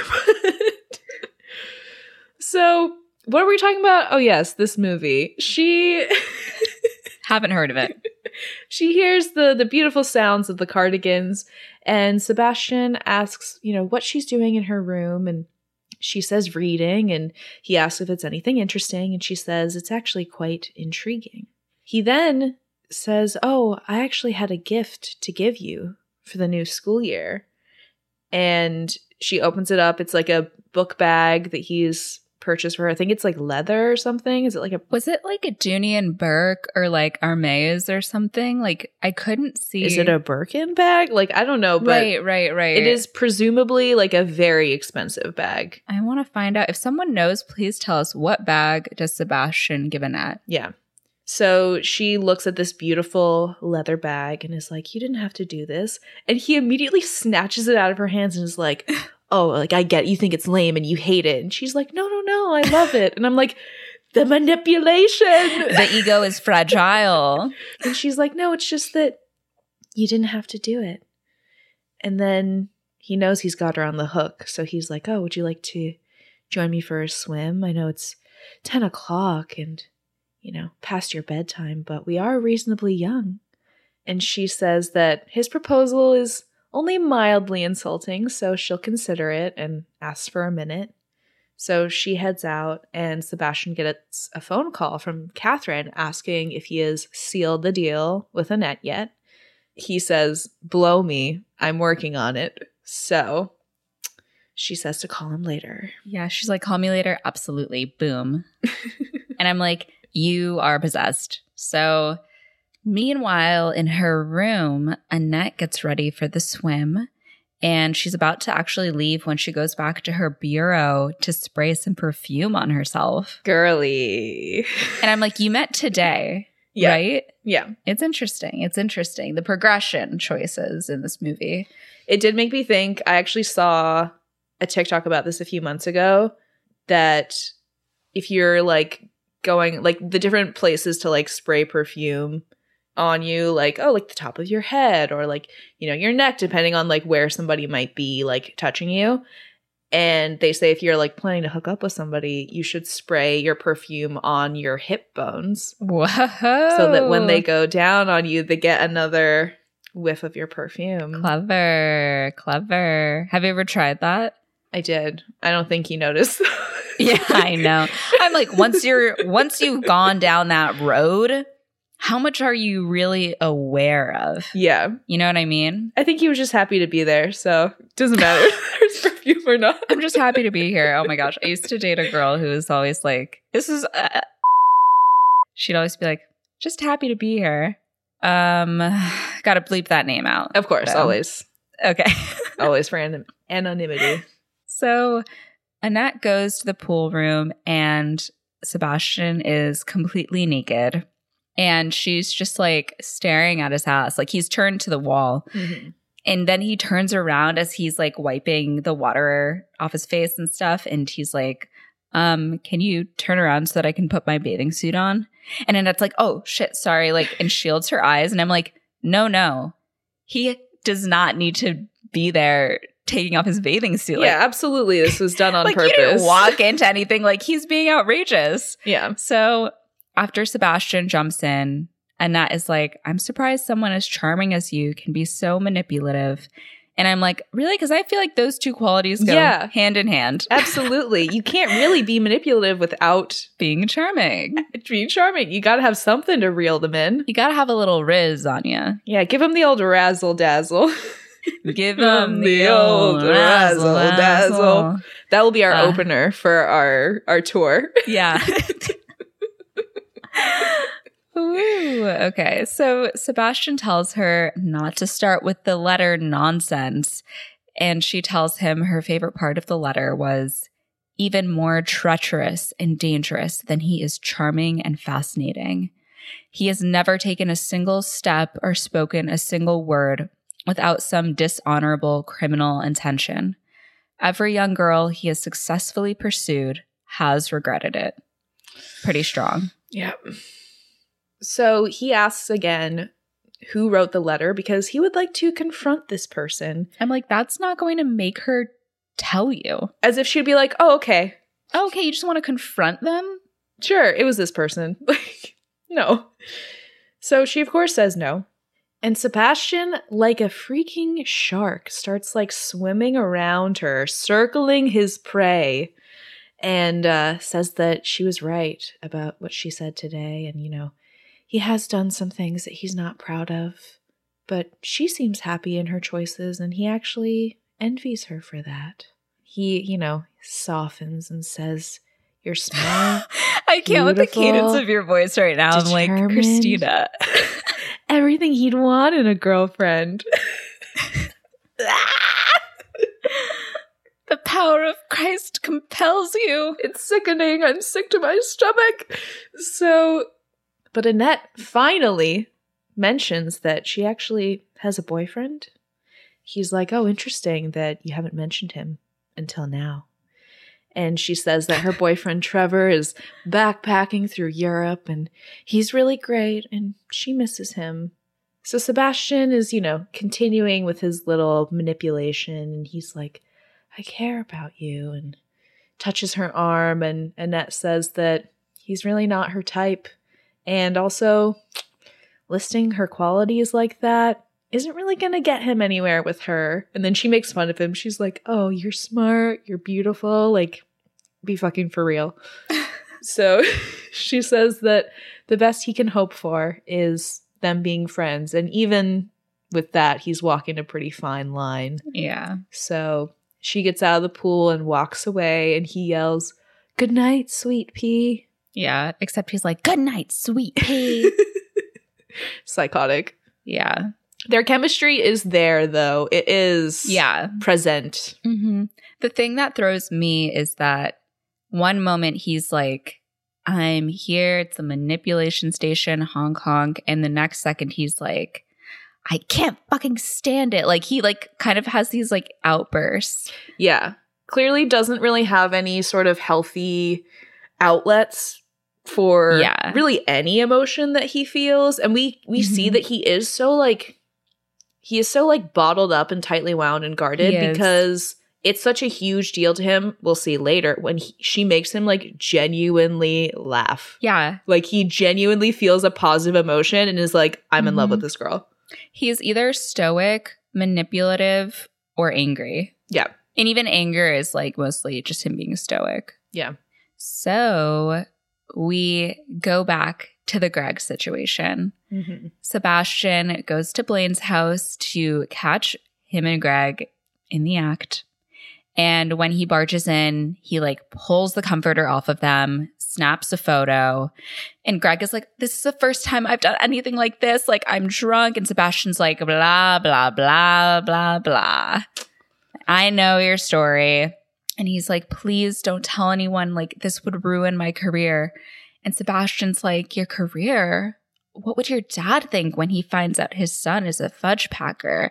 so, what are we talking about? Oh yes, this movie. She Haven't heard of it. she hears the the beautiful sounds of the cardigans and Sebastian asks, you know, what she's doing in her room and she says reading and he asks if it's anything interesting and she says it's actually quite intriguing. He then says, "Oh, I actually had a gift to give you for the new school year." And she opens it up. It's like a book bag that he's purchased for her. I think it's like leather or something. Is it like a Was it like a and Burke or like Hermes or something? Like I couldn't see. Is it a Birkin bag? Like I don't know, but right, right, right. It is presumably like a very expensive bag. I want to find out if someone knows. Please tell us what bag does Sebastian give Annette? Yeah. So she looks at this beautiful leather bag and is like, You didn't have to do this. And he immediately snatches it out of her hands and is like, Oh, like I get it. you think it's lame and you hate it. And she's like, No, no, no, I love it. And I'm like, The manipulation. The ego is fragile. And she's like, No, it's just that you didn't have to do it. And then he knows he's got her on the hook. So he's like, Oh, would you like to join me for a swim? I know it's 10 o'clock and, you know, past your bedtime, but we are reasonably young. And she says that his proposal is only mildly insulting, so she'll consider it and asks for a minute. So she heads out, and Sebastian gets a phone call from Catherine asking if he has sealed the deal with Annette yet. He says, Blow me, I'm working on it. So she says to call him later. Yeah, she's like, call me later. Absolutely. Boom. and I'm like, you are possessed. So, meanwhile, in her room, Annette gets ready for the swim. And she's about to actually leave when she goes back to her bureau to spray some perfume on herself. Girly. And I'm like, you met today. Yeah. Right? Yeah. It's interesting. It's interesting. The progression choices in this movie. It did make me think. I actually saw a TikTok about this a few months ago that if you're like going like the different places to like spray perfume on you like oh like the top of your head or like you know your neck depending on like where somebody might be like touching you and they say if you're like planning to hook up with somebody you should spray your perfume on your hip bones Whoa. so that when they go down on you they get another whiff of your perfume Clever. Clever. Have you ever tried that? i did i don't think you noticed Yeah, I know. I'm like, once you're once you've gone down that road, how much are you really aware of? yeah You know what I mean? i think he was just happy to be there so it doesn't matter if there's perfume or not I'm just happy to be here. Oh my gosh. I used to date a girl who was always like, this is, uh, she'd always be like, just happy to be here. Um, gotta bleep that name out. of course So- always Okay. always for anon- anonymity So Annette goes to the pool room and Sebastian is completely naked. And she's just like staring at his ass. Like he's turned to the wall. And then he turns around as he's like wiping the water off his face and stuff. And he's like, um, can you turn around so that I can put my bathing suit on? And Annette's like, oh shit, sorry. Like, and shields her eyes. And I'm like, no, no. He does not need to be there taking off his bathing suit. Like, yeah, absolutely. This was done on like purpose. you didn't walk into anything. Like he's being outrageous. Yeah. So after Sebastian jumps in, Annette is like, I'm surprised someone as charming as you can be so manipulative. And I'm like, really? Because I feel like those two qualities go Yeah. hand in hand. Absolutely. You can't really be manipulative without Being charming. being charming. You got to have something to reel them in. You got to have a little riz on you. Yeah, give them the old razzle dazzle. Give them the the old razzle razzle dazzle. dazzle. that will be our Uh. opener for our our tour. Yeah. Ooh, okay. So Sebastian tells her not to start with the letter nonsense. And she tells him her favorite part of the letter was even more treacherous and dangerous than he is charming and fascinating. He has never taken a single step or spoken a single word without some dishonorable criminal intention. Every young girl he has successfully pursued has regretted it. Pretty strong. Yeah. So he asks again who wrote the letter because he would like to confront this person I'm like, that's not going to make her tell you. as if she'd be like, "Oh, okay. Oh, okay, you just want to confront them? Sure, it was this person." Like, no. So she of course says no. And Sebastian, like a freaking shark, starts like swimming around her, circling his prey, and uh, says that she was right about what she said today. And, you know, he has done some things that he's not proud of, but she seems happy in her choices, and he actually envies her for that. He, you know, softens and says, You're smart. I can't with the cadence of your voice right now. I'm like. Christina. Everything he'd want in a girlfriend. The power of Christ compels you. It's sickening. I'm sick to my stomach. So, but Annette finally mentions that she actually has a boyfriend. He's like, Oh, interesting that you haven't mentioned him until now. And she says that her boyfriend Trevor is backpacking through Europe and he's really great and she misses him. So Sebastian is, you know, continuing with his little manipulation and he's like, I care about you and touches her arm and Annette says that he's really not her type and also listing her qualities like that isn't really going to get him anywhere with her. And then she makes fun of him. She's like, "Oh, you're smart, you're beautiful, like be fucking for real." so she says that the best he can hope for is them being friends and even with that he's walking a pretty fine line. Yeah. So she gets out of the pool and walks away, and he yells, Good night, sweet pea. Yeah. Except he's like, good night, sweet pea. Psychotic. yeah. Their chemistry is there, though. It is Yeah. present. hmm The thing that throws me is that one moment he's like I'm here. It's a manipulation station, honk honk. And the next second, he's like, I can't fucking stand it. Like he like kind of has these like outbursts. Yeah. Clearly doesn't really have any sort of healthy outlets for Yeah. really any emotion that he feels. And we we see Mhm. that he is so like he is so like bottled up and tightly wound and guarded because it's such a huge deal to him. We'll see later when he, she makes him like genuinely laugh. Yeah. Like he genuinely feels a positive emotion and is like, I'm in love with this girl. He's either stoic, manipulative, or angry. Yeah. And even anger is like mostly just him being stoic. Yeah. So we go back to the Greg situation. Mm-hmm. Sebastian goes to Blaine's house to catch him and Greg in the act. And when he barges in, he like pulls the comforter off of them, snaps a photo. And Greg is like, This is the first time I've done anything like this. Like, I'm drunk. And Sebastian's like, blah, blah, blah, blah, blah. I know your story. And he's like, Please don't tell anyone. Like, this would ruin my career. And Sebastian's like, Your career? What would your dad think when he finds out his son is a fudge packer?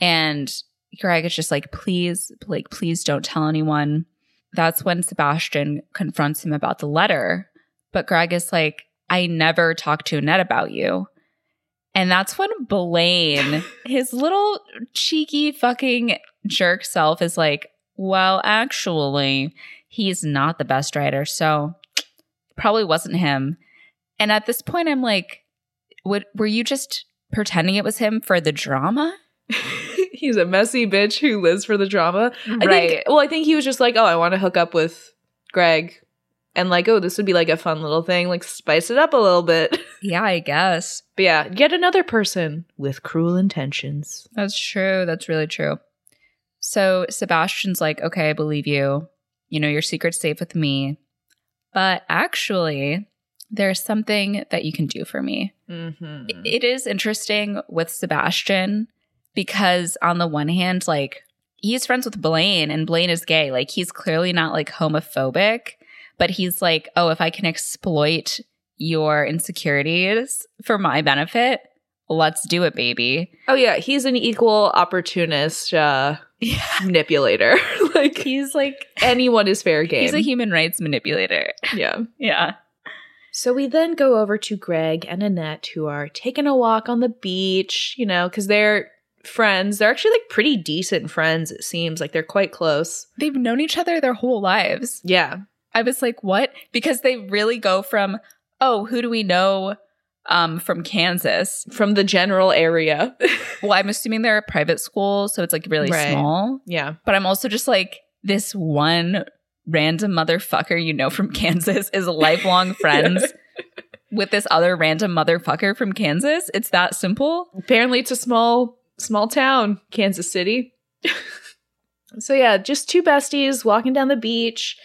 And Greg is just like, please, like, please don't tell anyone. That's when Sebastian confronts him about the letter. But Greg is like, I never talked to Annette about you. And that's when Blaine, his little cheeky fucking jerk self, is like, well, actually, he's not the best writer. So probably wasn't him. And at this point, I'm like, what, were you just pretending it was him for the drama? He's a messy bitch who lives for the drama. I think well, I think he was just like, oh, I want to hook up with Greg. And like, oh, this would be like a fun little thing, like spice it up a little bit. yeah, I guess. But yeah, yet another person with cruel intentions. That's true. That's really true. So Sebastian's like, okay, I believe you. You know, your secret's safe with me. But actually, there's something that you can do for me. Mm-hmm. It is interesting with Sebastian because, on the one hand, like, he's friends with Blaine and Blaine is gay. Like, he's clearly not like homophobic, but he's like, oh, if I can exploit your insecurities for my benefit, let's do it, baby. Oh yeah, he's an equal opportunist uh, Yeah. manipulator. like He's like, anyone is fair game. he's a human rights manipulator. yeah. Yeah. So we then go over to Greg and Annette, who are taking a walk on the beach, you know, because they're friends. They're actually like pretty decent friends, it seems. Like they're quite close. They've known each other their whole lives. Yeah. I was like, what? Because they really go from, oh, who do we know um, from Kansas? From the general area. Well, I'm assuming they're a private school, so it's like really Right. small. yeah. But I'm also just like, this one random motherfucker you know from Kansas is lifelong friends with this other random motherfucker from Kansas. It's that simple. Apparently it's a small, small town, Kansas City. so yeah, just two besties walking down the beach.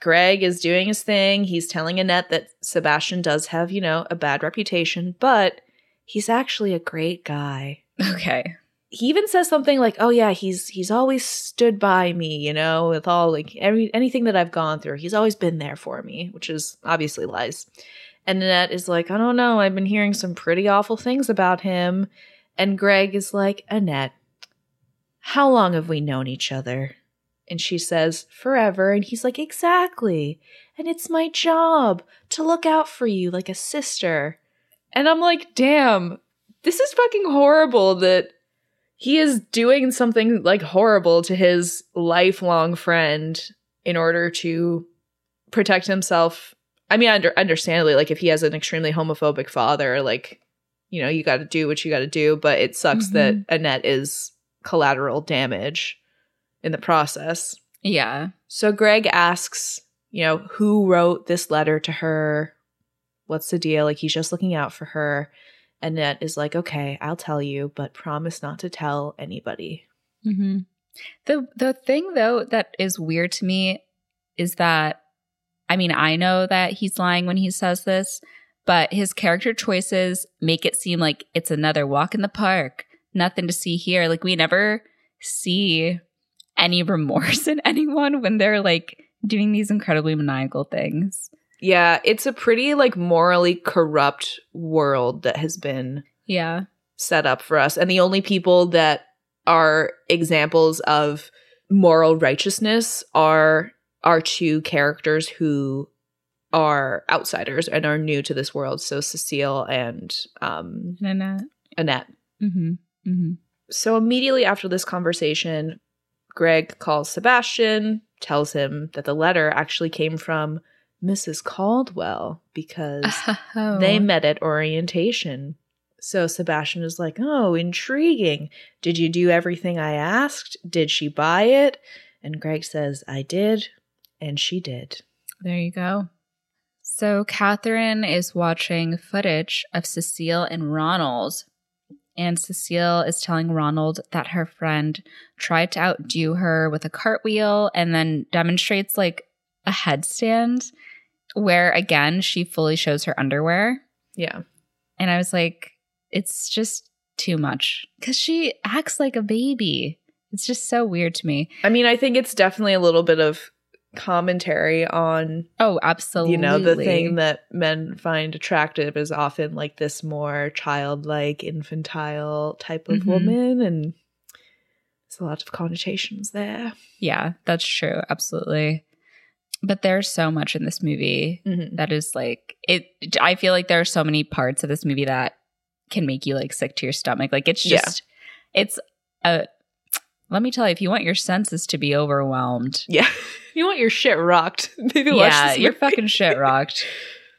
Greg is doing his thing. He's telling Annette that Sebastian does have, you know, a bad reputation, but he's actually a great guy. Okay. he even says something like, "Oh yeah, he's he's always stood by me, you know, with all like every anything that I've gone through. He's always been there for me," which is obviously lies. And Annette is like, "I don't know. I've been hearing some pretty awful things about him." And Greg is like, "Annette, how long have we known each other?" And she says, "Forever." And he's like, "Exactly. And it's my job to look out for you like a sister." And I'm like, "Damn, this is fucking horrible that he is doing something like horrible to his lifelong friend in order to protect himself. I mean, under, understandably, like if he has an extremely homophobic father, like, you know, you got to do what you got to do. But it sucks that Annette is collateral damage in the process. Yeah. So Greg asks, you know, who wrote this letter to her? What's the deal? Like he's just looking out for her. Annette is like, okay, I'll tell you, but promise not to tell anybody. hmm The the thing though that is weird to me is that I mean I know that he's lying when he says this, but his character choices make it seem like it's another walk in the park, nothing to see here. Like we never see any remorse in anyone when they're like doing these incredibly maniacal things. Yeah, it's a pretty like morally corrupt world that has been Yeah. set up for us. And the only people that are examples of moral righteousness are our two characters who are outsiders and are new to this world. So Cecile and um, Nanette. Annette. Mm-hmm. Mm-hmm. So immediately after this conversation, Greg calls Sebastian, tells him that the letter actually came from Mrs. Caldwell because Oh. they met at orientation. So Sebastian is like, Oh, intriguing. Did you do everything I asked? Did she buy it? And Greg says, I did. And she did. There you go. So Catherine is watching footage of Cecile and Ronald. And Cecile is telling Ronald that her friend tried to outdo her with a cartwheel and then demonstrates like a headstand where again she fully shows her underwear. Yeah. And I was like, it's just too much because she acts like a baby. It's just so weird to me. I mean, I think it's definitely a little bit of commentary on Oh, absolutely. you know the thing that men find attractive is often like this more childlike infantile type of Mhm. woman and there's a lot of connotations there Yeah, that's true. Absolutely. But there's so much in this movie Mhm. that is like it I feel like there are so many parts of this movie that can make you like sick to your stomach. Like it's Yeah. just it's a let me tell you, if you want your senses to be overwhelmed, yeah you want your shit rocked maybe watch yeah, this you're fucking shit rocked.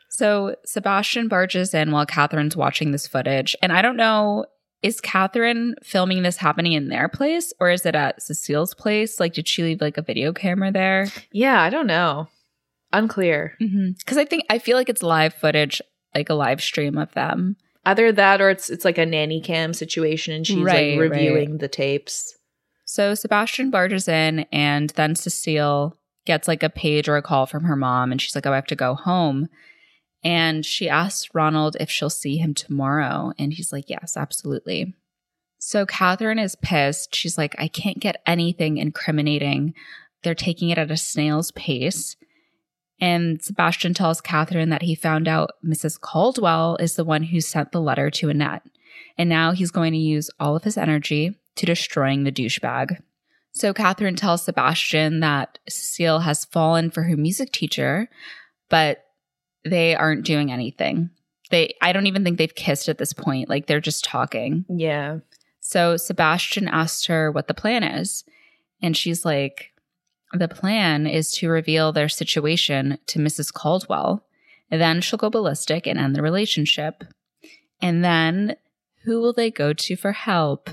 So Sebastian barges in while Catherine's watching this footage. And I don't know, is Catherine filming this happening in their place or is it at Cecile's place? Like, did she leave like a video camera there? yeah i don't know unclear mm-hmm. Because I think I feel like it's live footage, like a live stream of them. either that or it's it's like a nanny cam situation and she's Right, like reviewing the tapes So Sebastian barges in, and then Cecile gets like a page or a call from her mom, and she's like, "Oh, I have to go home." And she asks Ronald if she'll see him tomorrow, and he's like, "Yes, absolutely." So Catherine is pissed. She's like, "I can't get anything incriminating. They're taking it at a snail's pace." And Sebastian tells Catherine that he found out Mrs. Caldwell is the one who sent the letter to Annette. And now he's going to use all of his energy to destroying the douchebag. So Catherine tells Sebastian that Cecile has fallen for her music teacher, but they aren't doing anything. They I don't even think they've kissed at this point. Like they're just talking. yeah So Sebastian asks her what the plan is. And she's like, the plan is to reveal their situation to Mrs. Caldwell. Then she'll go ballistic and end the relationship. And then who will they go to for help?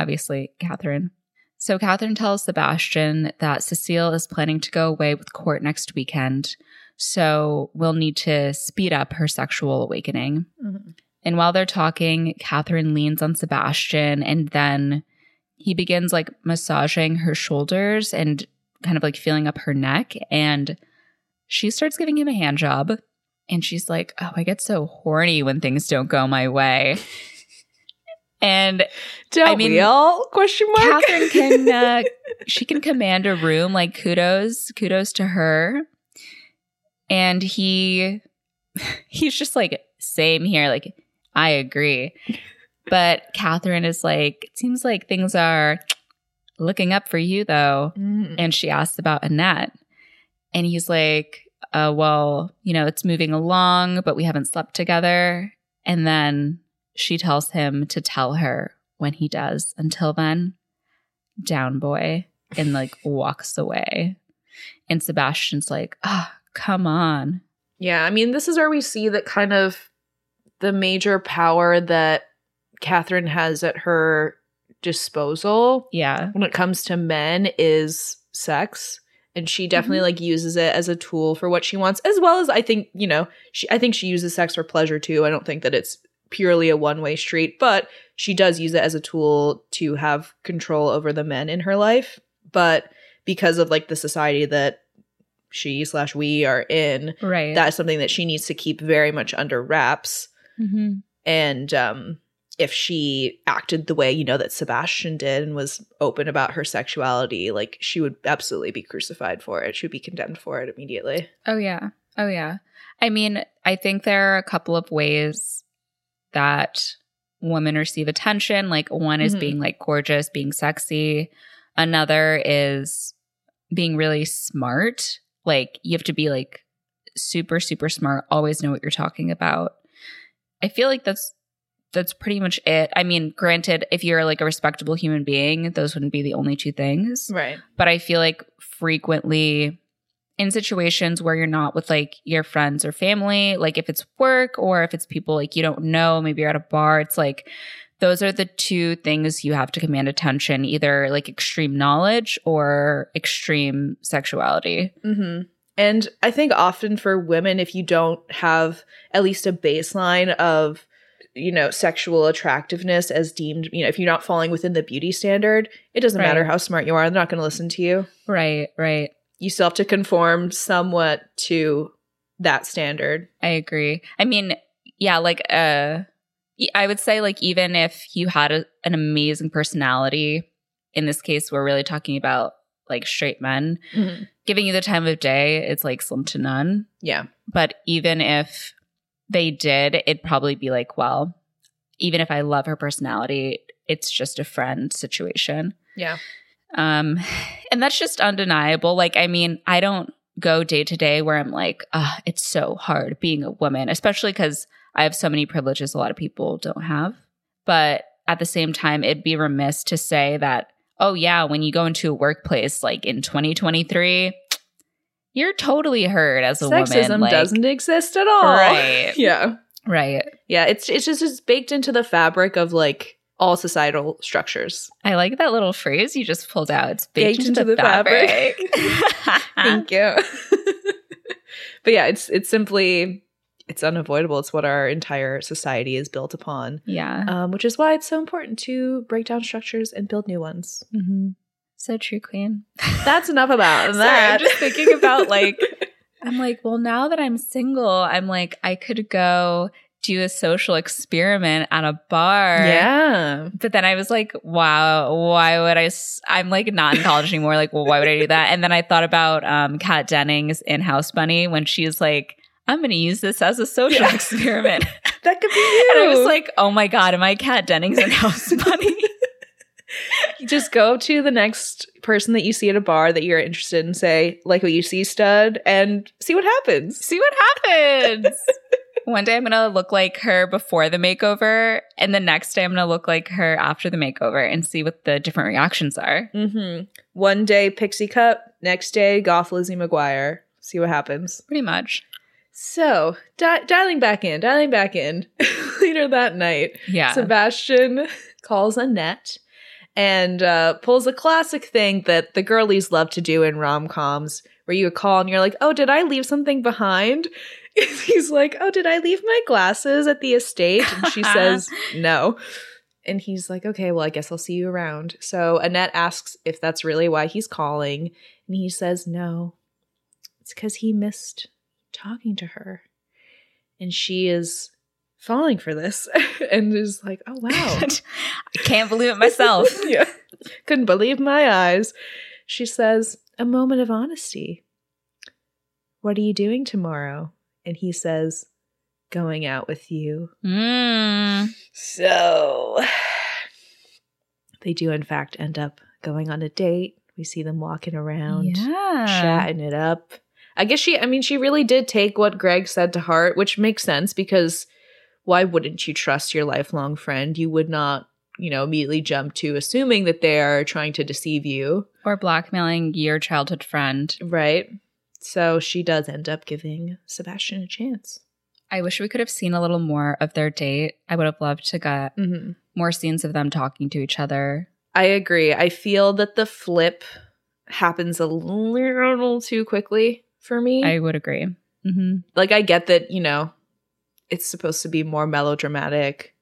Obviously, Catherine. So Catherine tells Sebastian that Cecile is planning to go away with court next weekend. So we'll need to speed up her sexual awakening. Mhm. And while they're talking, Catherine leans on Sebastian and then he begins like massaging her shoulders and kind of like feeling up her neck. And she starts giving him a hand job. And she's like, Oh, I get so horny when things don't go my way. and don't I mean, we all question mark Catherine can, uh, she can command a room. Like, kudos, kudos to her. And he, he's just like, same here. Like, I agree. But Catherine is like, it seems like things are looking up for you, though. Mhm. And she asks about Annette. And he's like, uh, well, you know, it's moving along, but we haven't slept together. And then she tells him to tell her when he does. Until then, down boy, and like walks away. And Sebastian's like, ah, come on. Yeah, I mean, this is where we see that kind of the major power that Catherine has at her disposal Yeah. when it comes to men is sex. And she definitely Mhm. like uses it as a tool for what she wants, as well as I think, you know, she I think she uses sex for pleasure too. I don't think that it's purely a one-way street, but she does use it as a tool to have control over the men in her life. But because of like the society that she slash we are in, Right. that is something that she needs to keep very much under wraps hmm and um if she acted the way you know that Sebastian did and was open about her sexuality like she would absolutely be crucified for it she would be condemned for it immediately Oh, yeah. Oh, yeah. I mean, I think there are a couple of ways that women receive attention. Like, one is Mhm. being like gorgeous, being sexy. Another is being really smart. Like, you have to be like super, super smart, always know what you're talking about. I feel like that's that's pretty much it. I mean, granted, if you're like a respectable human being, those wouldn't be the only two things Right. but I feel like frequently in situations where you're not with like your friends or family, like if it's work or if it's people like you don't know, maybe you're at a bar, it's like those are the two things you have to command attention either like extreme knowledge or extreme sexuality. hmm And I think often for women, if you don't have at least a baseline of, you know, sexual attractiveness as deemed, you know, if you're not falling within the beauty standard, it doesn't Right. matter how smart you are. They're not going to listen to you. Right, right. You still have to conform somewhat to that standard. I agree. I mean, yeah, like uh I would say like even if you had a, an amazing personality, in this case we're really talking about like straight men, giving you the time of day, it's like slim to none. Yeah. But even if they did, it'd probably be like, well, even if I love her personality, it's just a friend situation. Yeah. Um, and that's just undeniable. Like, I mean, I don't go day to day where I'm like, ah, it's so hard being a woman, especially because I have so many privileges a lot of people don't have. But at the same time, it'd be remiss to say that, oh, yeah, when you go into a workplace like in 2023, you're totally heard as a Sexism woman. Like, doesn't exist at all. Right. Yeah. Right. Yeah. It's it's just it's baked into the fabric of like all societal structures. I like that little phrase you just pulled out. It's baked, into, the, fabric. Thank you. but yeah, it's it's simply it's unavoidable. It's what our entire society is built upon, yeah. um, which is why it's so important to break down structures and build new ones. hmm So true, Queen. That's enough about Sorry, that. I'm just thinking about like I'm like, well, now that I'm single, I'm like, I could go do a social experiment at a bar. yeah, But then I was like, wow, why would I? S- I'm like not in college anymore. Like, well, why would I do that? And then I thought about um, Kat Dennings in House Bunny when she's like, I'm going to use this as a social Yeah. experiment. that could be you. and I was like, oh my God, am I Kat Dennings in House Bunny? Just go to the next person that you see at a bar that you're interested in, say, like what you see, stud, and see what happens. See what happens. One day I'm going to look like her before the makeover, and the next day I'm going to look like her after the makeover and see what the different reactions are. Mm-hmm. One day, Pixie Cup. Next day, Goth Lizzie McGuire. See what happens. Pretty much. So, di- dialing back in, dialing back in. Later that night, Yeah. Sebastian calls Annette and uh, pulls a classic thing that the girlies love to do in rom coms, where you call and you're like, "Oh, did I leave something behind?" He's like, "Oh, did I leave my glasses at the estate?" And she says, "No." And he's like, "Okay, well, I guess I'll see you around." So Annette asks if that's really why he's calling, and he says, "No, it's because he missed talking to her," and she is falling for this and is like, "Oh wow." I can't believe it myself. yeah. Couldn't believe my eyes. She says, A moment of honesty. What are you doing tomorrow? And he says, Going out with you. Mm. So they do, in fact, end up going on a date. We see them walking around, Yeah. chatting it up. I guess she, I mean, she really did take what Greg said to heart, which makes sense because why wouldn't you trust your lifelong friend? You would not, you know, immediately jump to assuming that they are trying to deceive you, Or blackmailing your childhood friend. right? So she does end up giving Sebastian a chance. I wish we could have seen a little more of their date. I would have loved to get Mm-hmm. more scenes of them talking to each other. I agree. I feel that the flip happens a little too quickly for me. I would agree. hmm like I get that, you know, it's supposed to be more melodramatic,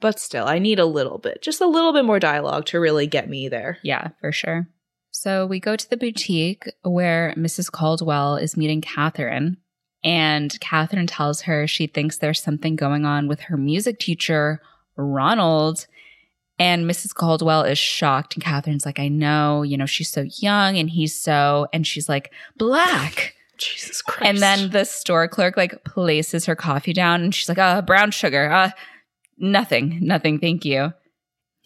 but still, I need a little bit, just a little bit more dialogue to really get me there. Yeah, for sure. So we go to the boutique where Mrs. Caldwell is meeting Catherine. And Catherine tells her she thinks there's something going on with her music teacher, Ronald. And Mrs. Caldwell is shocked. And Catherine's like, I know, you know, she's so young and he's so, and she's like, black. Jesus Christ. And then the store clerk like places her coffee down and she's like, uh, brown sugar. Uh, nothing, nothing, thank you.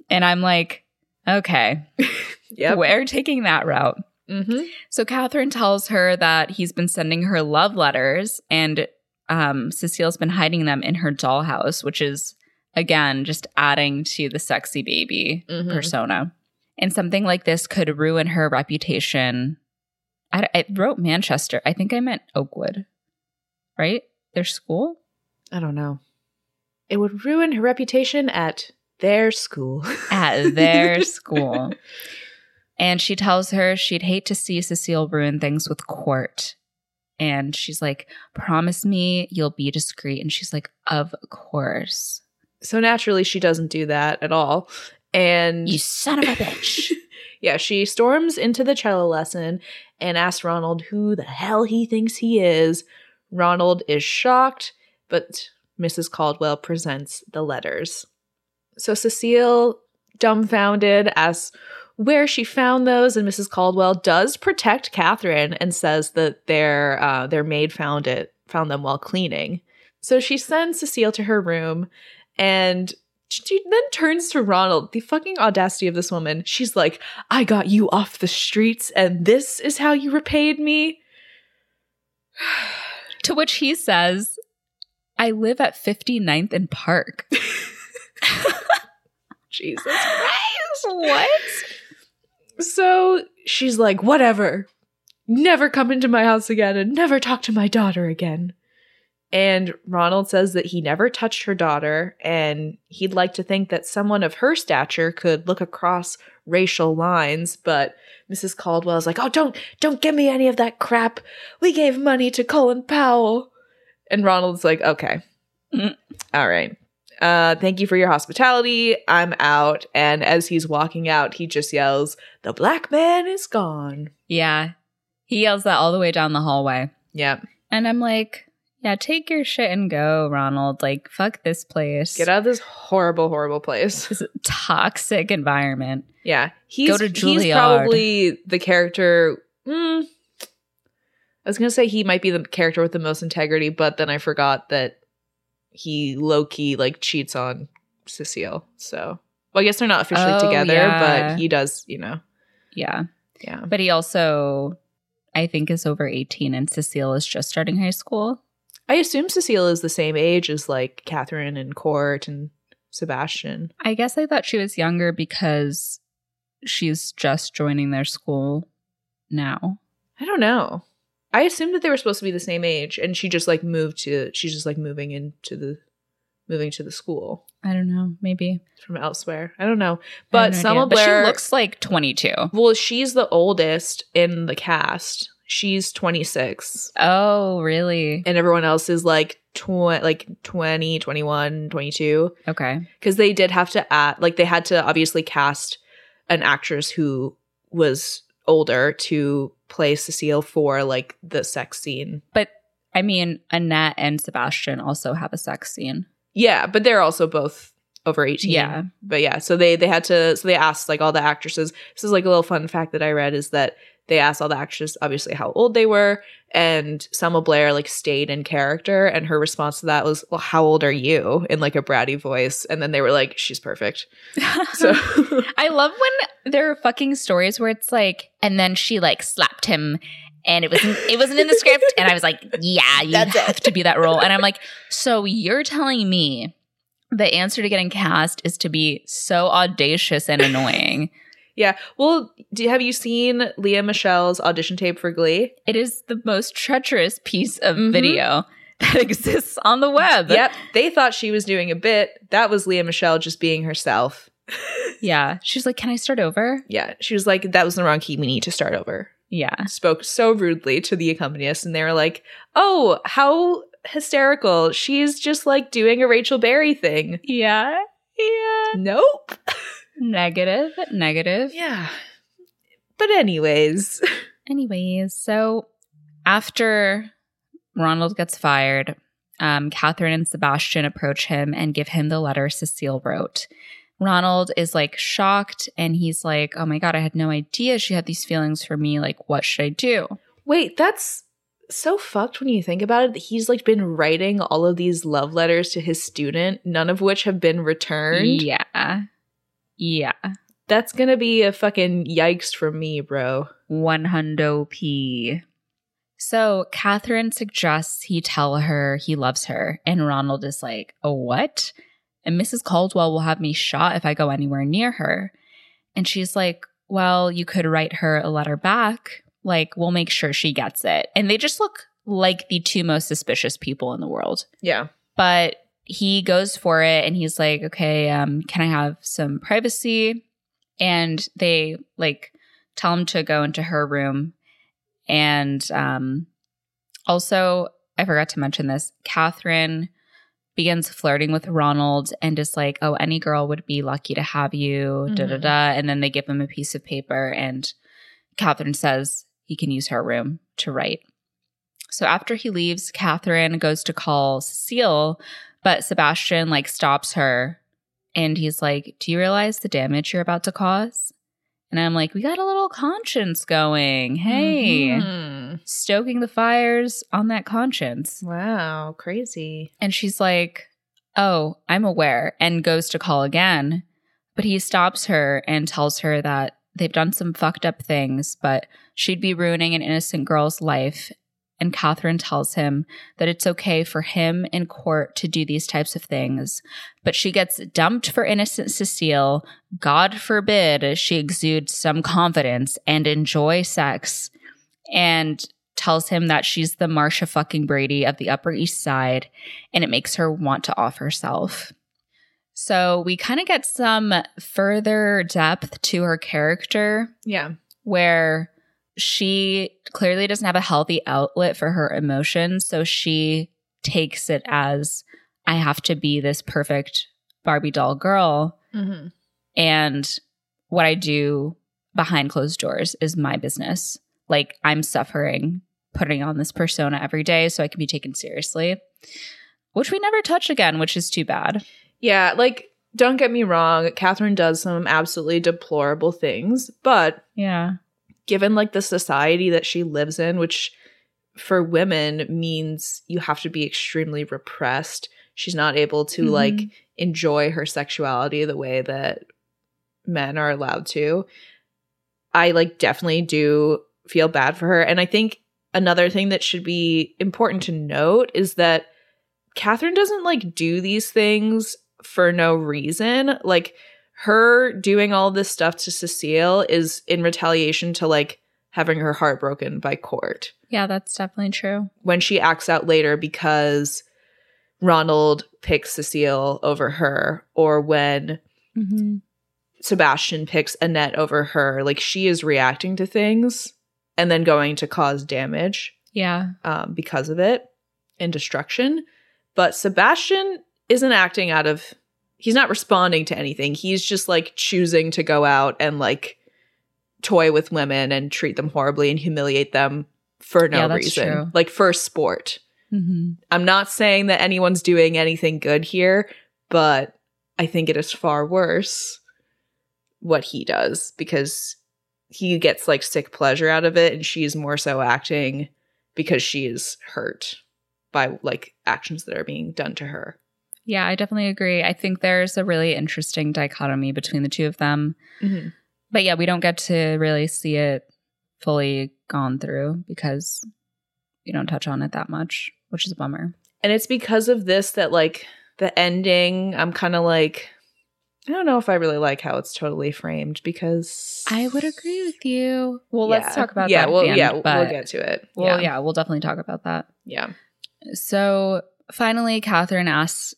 And I'm like, okay, yep. we're taking that route. Mm-hmm. So Catherine tells her that he's been sending her love letters and um, Cecile's been hiding them in her dollhouse, which is again just adding to the sexy baby Mhm. persona. And something like this could ruin her reputation. I, I wrote Manchester. I think I meant Oakwood, right? Their school. I don't know. It would ruin her reputation at their school. at their school. And she tells her she'd hate to see Cecile ruin things with Court. And she's like, Promise me you'll be discreet. And she's like, Of course. So naturally, she doesn't do that at all. And You son of a bitch. yeah, she storms into the cello lesson and asks Ronald who the hell he thinks he is. Ronald is shocked, but Mrs. Caldwell presents the letters. So Cecile, dumbfounded, asks where she found those, and Mrs. Caldwell does protect Catherine and says that their uh, their maid found it, found them while cleaning. So she sends Cecile to her room, and she then turns to Ronald. The fucking audacity of this woman. She's like, "I got you off the streets, and this is how you repaid me." to which he says, I live at 59th and Park. Jesus Christ. what? So she's like, whatever. Never come into my house again and never talk to my daughter again. And Ronald says that he never touched her daughter and he'd like to think that someone of her stature could look across racial lines, but Mrs. Caldwell's like, "Oh, don't don't give me any of that crap. We gave money to Colin Powell." And Ronald's like, "Okay. Mm. All right. Uh, thank you for your hospitality. I'm out. And as he's walking out, he just yells, The black man is gone. Yeah. He yells that all the way down the hallway. Yeah. And I'm like, yeah, take your shit and go, Ronald. Like, fuck this place. Get out of this horrible, horrible place. This toxic environment. Yeah. He's, Go to he's probably the character. Mm, I was going to say he might be the character with the most integrity, but then I forgot that he low key like cheats on Cecile. So, well, I guess they're not officially Oh, together, yeah. but he does, you know. Yeah. Yeah. But he also, I think, is over 18 and Cecile is just starting high school. I assume Cecile is the same age as like Catherine and Court and Sebastian. I guess I thought she was younger because she's just joining their school now. I don't know. I assumed that they were supposed to be the same age, and she just like moved to. She's just like moving into the, moving to the school I don't know. Maybe. from elsewhere. I don't know, but no Selma idea. Blair But she looks like 22. Well, she's the oldest in the cast. She's twenty six. Oh, really? and everyone else is like tw- like 20, 21, 22. Okay. because they did have to add like they had to obviously cast an actress who was older to play Cecile for like the sex scene. But I mean, Annette and Sebastian also have a sex scene. Yeah, but they're also both over 18. Yeah. But yeah, so they they had to so they asked like all the actresses. This is like a little fun fact that I read is that they asked all the actresses obviously how old they were and Selma Blair like stayed in character and her response to that was, "Well, how old are you?" in like a bratty voice and then they were like, "She's perfect." So I love when there are fucking stories where it's like, and then she like slapped him, and it wasn't it wasn't in the script, and I was like, yeah, you That's it. have to be that role, and I'm like, so you're telling me the answer to getting cast is to be so audacious and annoying. Yeah. Well, do, have you seen Lea Michele's audition tape for Glee? it is the most treacherous piece of Mhm. video that exists on the web. Yep. They thought she was doing a bit. That was Leah Michelle just being herself. Yeah. She's like, can I start over? Yeah. She was like, that was the wrong key. We need to start over. Yeah. Spoke so rudely to the accompanist, and they were like, oh, how hysterical. She's just like doing a Rachel Berry thing. Yeah. Yeah. Nope. Negative. Negative. Yeah. But, anyways, Anyways, so after Ronald gets fired, um, Catherine and Sebastian approach him and give him the letter Cecile wrote. Ronald is like shocked and he's like, Oh my God, I had no idea she had these feelings for me. Like, what should I do? wait, that's so fucked when you think about it that he's like been writing all of these love letters to his student, none of which have been returned. Yeah. Yeah. That's gonna be a fucking yikes from me, bro. One hundo p. So Catherine suggests he tell her he loves her, and Ronald is like, "A what?" And Mrs. Caldwell will have me shot if I go anywhere near her. And she's like, "Well, you could write her a letter back. Like, we'll make sure she gets it." And they just look like the two most suspicious people in the world. Yeah. But he goes for it, and he's like, "Okay, um, can I have some privacy?" And they like tell him to go into her room and um, also, I forgot to mention this Catherine begins flirting with Ronald and is like, oh, any girl would be lucky to have you, da da Mhm. da. And then they give him a piece of paper, and Catherine says he can use her room to write. So after he leaves, Catherine goes to call Cecile, but Sebastian like stops her and he's like, Do you realize the damage you're about to cause? And I'm like, We got a little conscience going. Hey, Stoking the fires on that conscience. Wow, crazy. And she's like, Oh, I'm aware, and goes to call again. But he stops her and tells her that they've done some fucked up things, but she'd be ruining an innocent girl's life. And Catherine tells him that it's okay for him in court to do these types of things. But she gets dumped for innocent Cecile. God forbid she exudes some confidence and enjoy sex. And tells him that she's the Marcia fucking Brady of the Upper East Side, and it makes her want to off herself. So we kind of get some further depth to her character Yeah. where she clearly doesn't have a healthy outlet for her emotions. So she takes it as I have to be this perfect Barbie doll girl. Mm-hmm. And what I do behind closed doors is my business. Like I'm suffering putting on this persona every day so I can be taken seriously, which we never touch again, which is too bad. Yeah, like don't get me wrong, Catherine does some absolutely deplorable things, but Yeah. given like the society that she lives in, which for women means you have to be extremely repressed. She's not able to Mhm. like enjoy her sexuality the way that men are allowed to. I like definitely do feel bad for her. And I think another thing that should be important to note is that Catherine doesn't like do these things for no reason. Like her doing all this stuff to Cecile is in retaliation to like having her heart broken by court. Yeah, that's definitely true. When she acts out later because Ronald picks Cecile over her, or when Mm-hmm. Sebastian picks Annette over her, like she is reacting to things and then going to cause damage Yeah. um, because of it and destruction. But Sebastian isn't acting out of, he's not responding to anything. He's just like choosing to go out and like toy with women and treat them horribly and humiliate them for no Yeah, reason, true. like for sport. Mm-hmm. I'm not saying that anyone's doing anything good here, but I think it is far worse what he does because he gets like sick pleasure out of it and she's more so acting because she is hurt by like actions that are being done to her. Yeah, I definitely agree. I think there's a really interesting dichotomy between the two of them. Mm-hmm. But yeah, we don't get to really see it fully gone through because we don't touch on it that much, which is a bummer. And it's because of this that like the ending, I'm kind of like I don't know if I really like how it's totally framed because I would agree with you. Well, let's talk about yeah, that. at well, end, yeah, we'll get to it. Well, yeah, yeah, we'll definitely talk about that. yeah. So finally, Catherine asks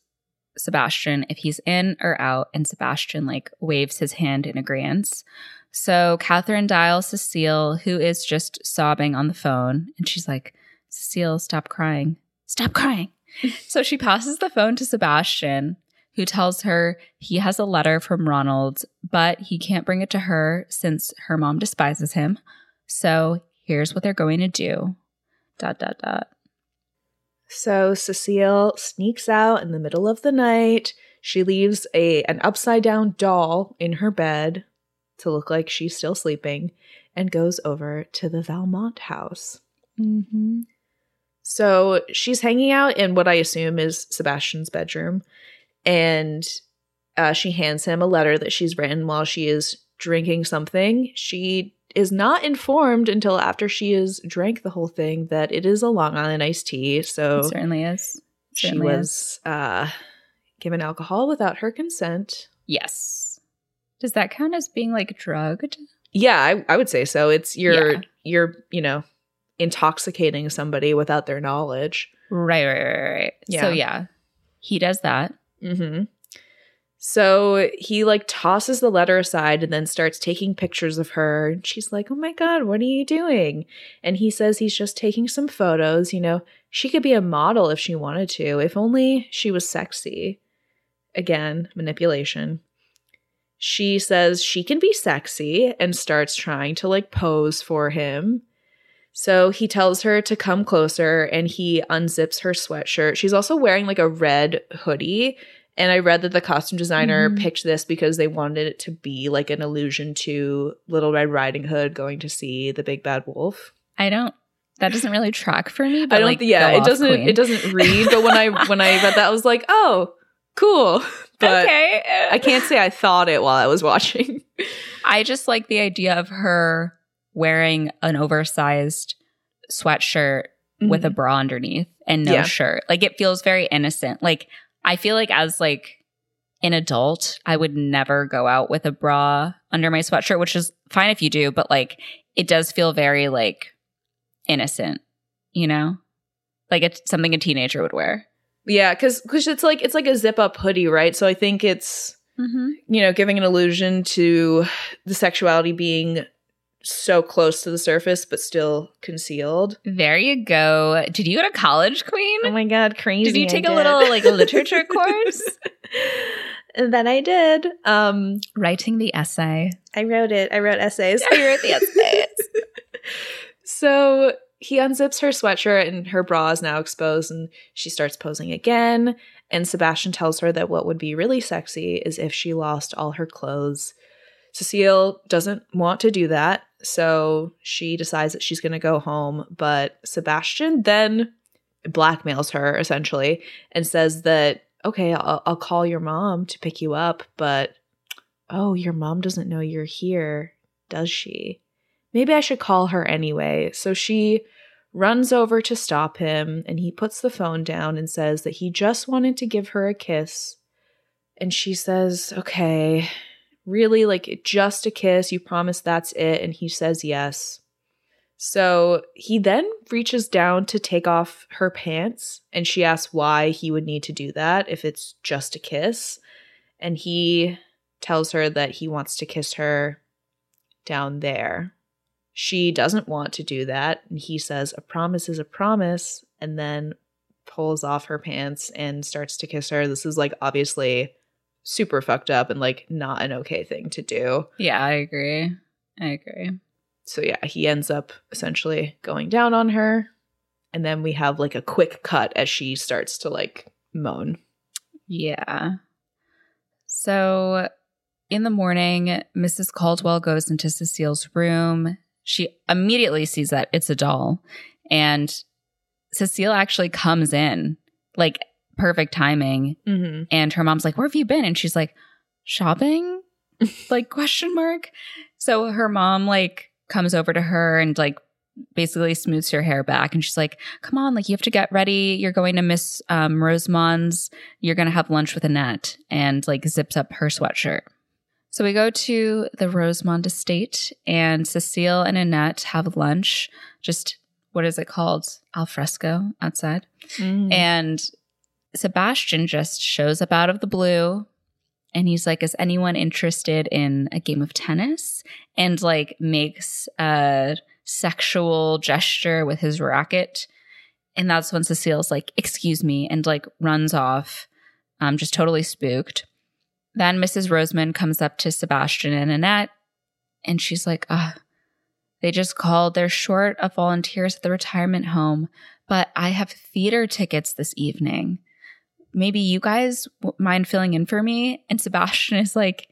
Sebastian if he's in or out, and Sebastian like waves his hand in agreement. So Catherine dials Cecile, who is just sobbing on the phone, and she's like, Cecile, stop crying. Stop crying. so she passes the phone to Sebastian, who tells her he has a letter from Ronald, but he can't bring it to her since her mom despises him. So here's what they're going to do. Dot, dot, dot. So Cecile sneaks out in the middle of the night. She leaves a an upside down doll in her bed to look like she's still sleeping and goes over to the Valmont house. Mm-hmm. So she's hanging out in what I assume is Sebastian's bedroom, and uh, she hands him a letter that she's written while she is drinking something. She is not informed until after she has drank the whole thing that it is a Long Island iced tea. So It certainly is. she Certainly is. was uh, given alcohol without her consent. Yes. Does that count as being like drugged? Yeah, I, I would say so. It's you're Yeah. you're you know intoxicating somebody without their knowledge. Right, right, right, right. Yeah. So yeah, he does that. Mm-hmm. So he like tosses the letter aside and then starts taking pictures of her. And she's like, Oh my God, what are you doing? And he says he's just taking some photos. You know, she could be a model if she wanted to, if only she was sexy. Again, manipulation. She says she can be sexy and starts trying to like pose for him. So he tells her to come closer and he unzips her sweatshirt. She's also wearing like a red hoodie. And I read that the costume designer Mhm. picked this because they wanted it to be like an allusion to Little Red Riding Hood going to see the big bad wolf. I don't. That doesn't really track for me. But I don't like, yeah, it doesn't queen. it doesn't read, but when I when I read that I was like, "Oh, cool." But okay. I can't say I thought it while I was watching. I just like the idea of her wearing an oversized sweatshirt with a bra underneath and no Yeah. shirt. Like it feels very innocent. Like I feel like as like an adult, I would never go out with a bra under my sweatshirt, which is fine if you do, but like it does feel very like innocent, you know? Like it's something a teenager would wear. Yeah, cuz cuz it's like it's like a zip up hoodie, right? So I think it's Mm-hmm. you know, giving an illusion to the sexuality being so close to the surface but still concealed. There you go. Did you go to college, Queen? Oh my god, crazy. Did you I take a did. little like literature course? and then I did. Um Writing the essay. I wrote it. I wrote essays. I wrote the essays. so he unzips her sweatshirt and her bra is now exposed and she starts posing again. And Sebastian tells her that what would be really sexy is if she lost all her clothes. Cecile doesn't want to do that, so she decides that she's going to go home. But Sebastian then blackmails her essentially and says that, okay, I'll, I'll call your mom to pick you up, but oh, your mom doesn't know you're here, does she? Maybe I should call her anyway. So she runs over to stop him and he puts the phone down and says that he just wanted to give her a kiss. And she says, okay, really, like just a kiss. You promise that's it. And he says yes. So he then reaches down to take off her pants and she asks why he would need to do that if it's just a kiss. And he tells her that he wants to kiss her down there. She doesn't want to do that. And he says, A promise is a promise. And then pulls off her pants and starts to kiss her. This is like obviously super fucked up and like not an okay thing to do. yeah, I agree. I agree. So yeah, he ends up essentially going down on her. And then we have like a quick cut as she starts to like moan. Yeah. So in the morning, Mrs. Caldwell goes into Cecile's room. She immediately sees that it's a doll. And Cecile actually comes in, like perfect timing. Mm-hmm. And her mom's like, Where have you been? And she's like, Shopping? like, question mark. So her mom, like, comes over to her and, like, basically smooths her hair back. And she's like, Come on, like, you have to get ready. You're going to Miss um, Rosemond's. You're going to have lunch with Annette. And, like, zips up her sweatshirt. So we go to the Rosemond estate, and Cecile and Annette have lunch. Just what is it called? Al fresco outside. Mm-hmm. And Sebastian just shows up out of the blue and he's like, Is anyone interested in a game of tennis? And like makes a sexual gesture with his racket. And that's when Cecile's like, Excuse me, and like runs off, um, just totally spooked. Then Mrs. Rosemond comes up to Sebastian and Annette and she's like, Ah, they just called. They're short of volunteers at the retirement home but I have theater tickets this evening. Maybe you guys w- mind filling in for me? And Sebastian is like,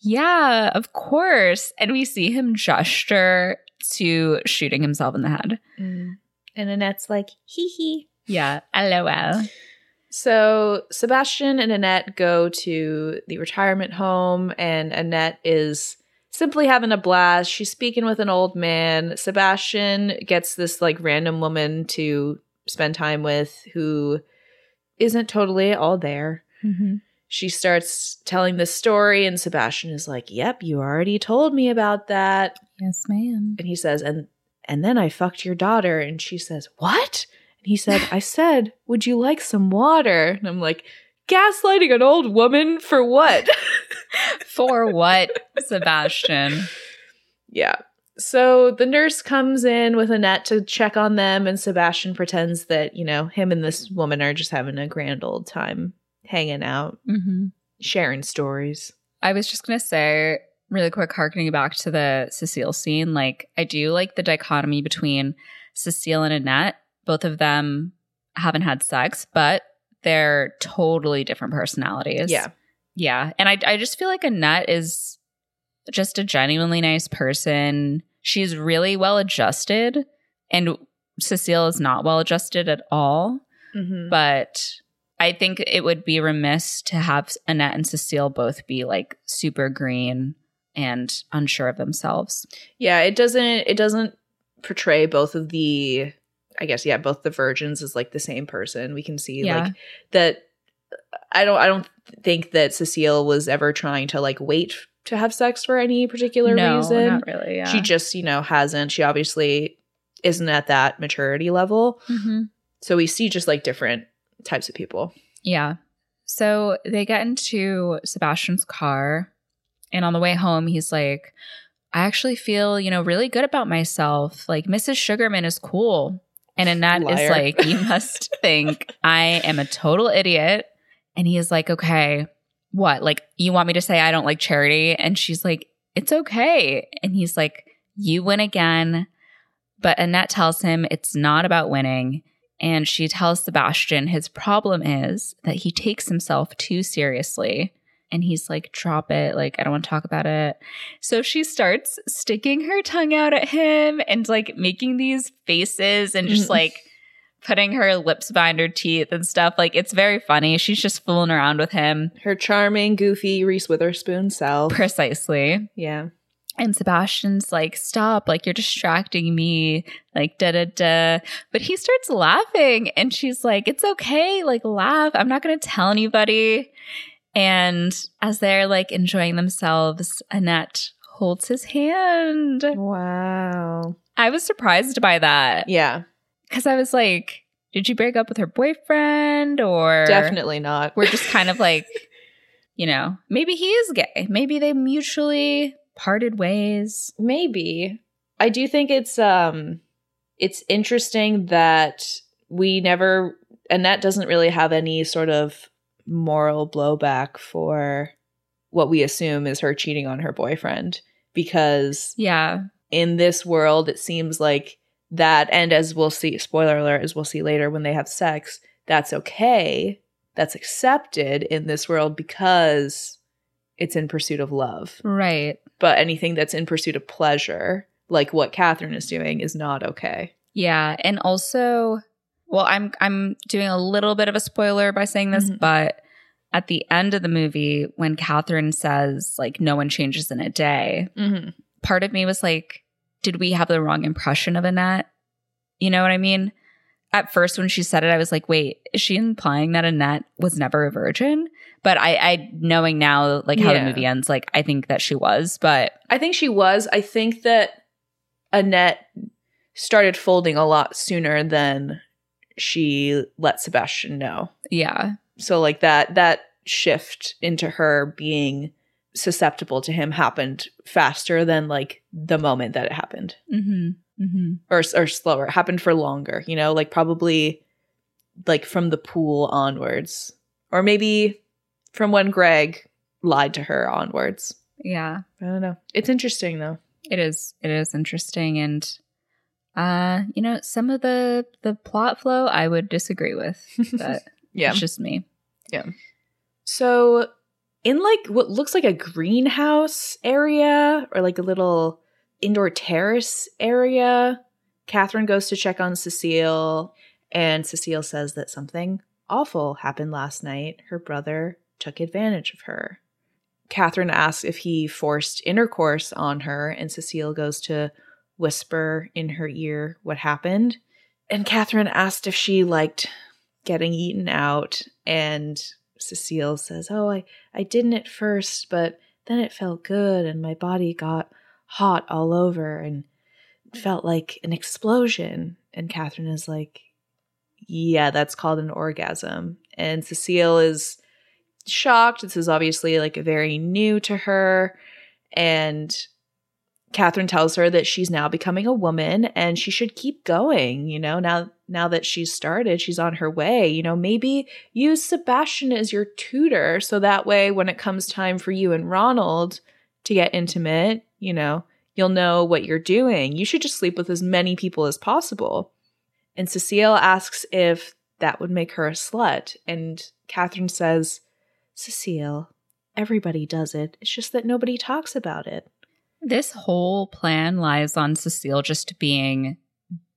Yeah, of course. And we see him gesture to shooting himself in the head. Mm. And Annette's like, hee hee. Yeah. LOL. So Sebastian and Annette go to the retirement home, and Annette is simply having a blast. She's speaking with an old man. Sebastian gets this like random woman to spend time with who isn't totally all there. Mm-hmm. She starts telling this story, and Sebastian is like, Yep, you already told me about that. Yes, ma'am. And he says, And and then I fucked your daughter. And she says, What? And he said, I said, Would you like some water? And I'm like, Gaslighting an old woman for what? For what, Sebastian? Yeah. So the nurse comes in with Annette to check on them, and Sebastian pretends that, you know, him and this woman are just having a grand old time hanging out, Mm-hmm. sharing stories. I was just gonna say really quick, harkening back to the Cecile scene. Like, I do like the dichotomy between Cecile and Annette. Both of them haven't had sex, but they're totally different personalities. Yeah. Yeah. And I, I just feel like Annette is just a genuinely nice person. She's really well adjusted, and Cecile is not well adjusted at all. Mm-hmm. But I think it would be remiss to have Annette and Cecile both be like super green and unsure of themselves. Yeah, it doesn't it doesn't portray both of the I guess yeah, both the virgins as like the same person. We can see Yeah. like that I don't I don't think that Cecile was ever trying to like wait to have sex for any particular no, reason. not really. Yeah. She just, you know, hasn't. She obviously isn't at that maturity level. Mhm. So we see just like different types of people. Yeah. So they get into Sebastian's car, and on the way home, he's like, I actually feel, you know, really good about myself. Like, Mrs. Sugarman is cool. And Annette is Liar. like, You must think I am a total idiot. And he is like, Okay, what? Like, you want me to say I don't like charity? And she's like, It's okay. And he's like, You win again. But Annette tells him it's not about winning. And she tells Sebastian his problem is that he takes himself too seriously. And he's like, drop it. Like, I don't want to talk about it. So she starts sticking her tongue out at him and like making these faces and just Mhm. like putting her lips behind her teeth and stuff. Like, it's very funny. She's just fooling around with him. Her charming, goofy Reese Witherspoon self. Precisely. Yeah. And Sebastian's like, stop, like you're distracting me, like da da da. But he starts laughing and she's like, it's okay, like laugh. I'm not gonna tell anybody. And as they're like enjoying themselves, Annette holds his hand. Wow. I was surprised by that. Yeah. Because I was like, did she break up with her boyfriend or Definitely not. we're just kind of like, you know, maybe he is gay. Maybe they mutually parted ways. Maybe. I do think it's um it's interesting that we never Annette doesn't really have any sort of moral blowback for what we assume is her cheating on her boyfriend because Yeah. in this world it seems like that and as we'll see spoiler alert as we'll see later when they have sex that's okay that's accepted in this world because it's in pursuit of love Right. but anything that's in pursuit of pleasure, like what Catherine is doing, is not okay. Yeah, and also, well, I'm I'm doing a little bit of a spoiler by saying this, Mhm. but at the end of the movie, when Catherine says like no one changes in a day, Mm-hmm. part of me was like, did we have the wrong impression of Annette? You know what I mean? At first, when she said it, I was like, wait, is she implying that Annette was never a virgin? But I, I knowing now, like how Yeah. the movie ends, like I think that she was. But I think she was. I think that Annette started folding a lot sooner than she let Sebastian know. yeah, So like that that shift into her being susceptible to him happened faster than like the moment that it happened. mm-hmm. Mm-hmm. or or slower. It happened for longer, you know, like probably like from the pool onwards, or maybe from when Greg lied to her onwards. yeah. I don't know. It's interesting though. It is it is interesting and uh you know some of the the plot flow I would disagree with but Yeah. it's just me. Yeah so in like what looks like a greenhouse area or like a little indoor terrace area, Catherine goes to check on Cecile, and Cecile says that something awful happened last night. Her brother took advantage of her. Catherine asks if he forced intercourse on her, and Cecile goes to whisper in her ear what happened. And Catherine asked if she liked getting eaten out, and Cecile says, Oh, I, I didn't at first, but then it felt good, and my body got hot all over and felt like an explosion. And Catherine is like, Yeah, that's called an orgasm. And Cecile is shocked. This is obviously like very new to her. And Catherine tells her that she's now becoming a woman and she should keep going, you know, now now that she's started, she's on her way. You know, maybe use Sebastian as your tutor so that way when it comes time for you and Ronald to get intimate, you know, you'll know what you're doing. You should just sleep with as many people as possible. And Cecile asks if that would make her a slut. And Catherine says, Cecile, everybody does it. It's just that nobody talks about it. This whole plan lies on Cecile just being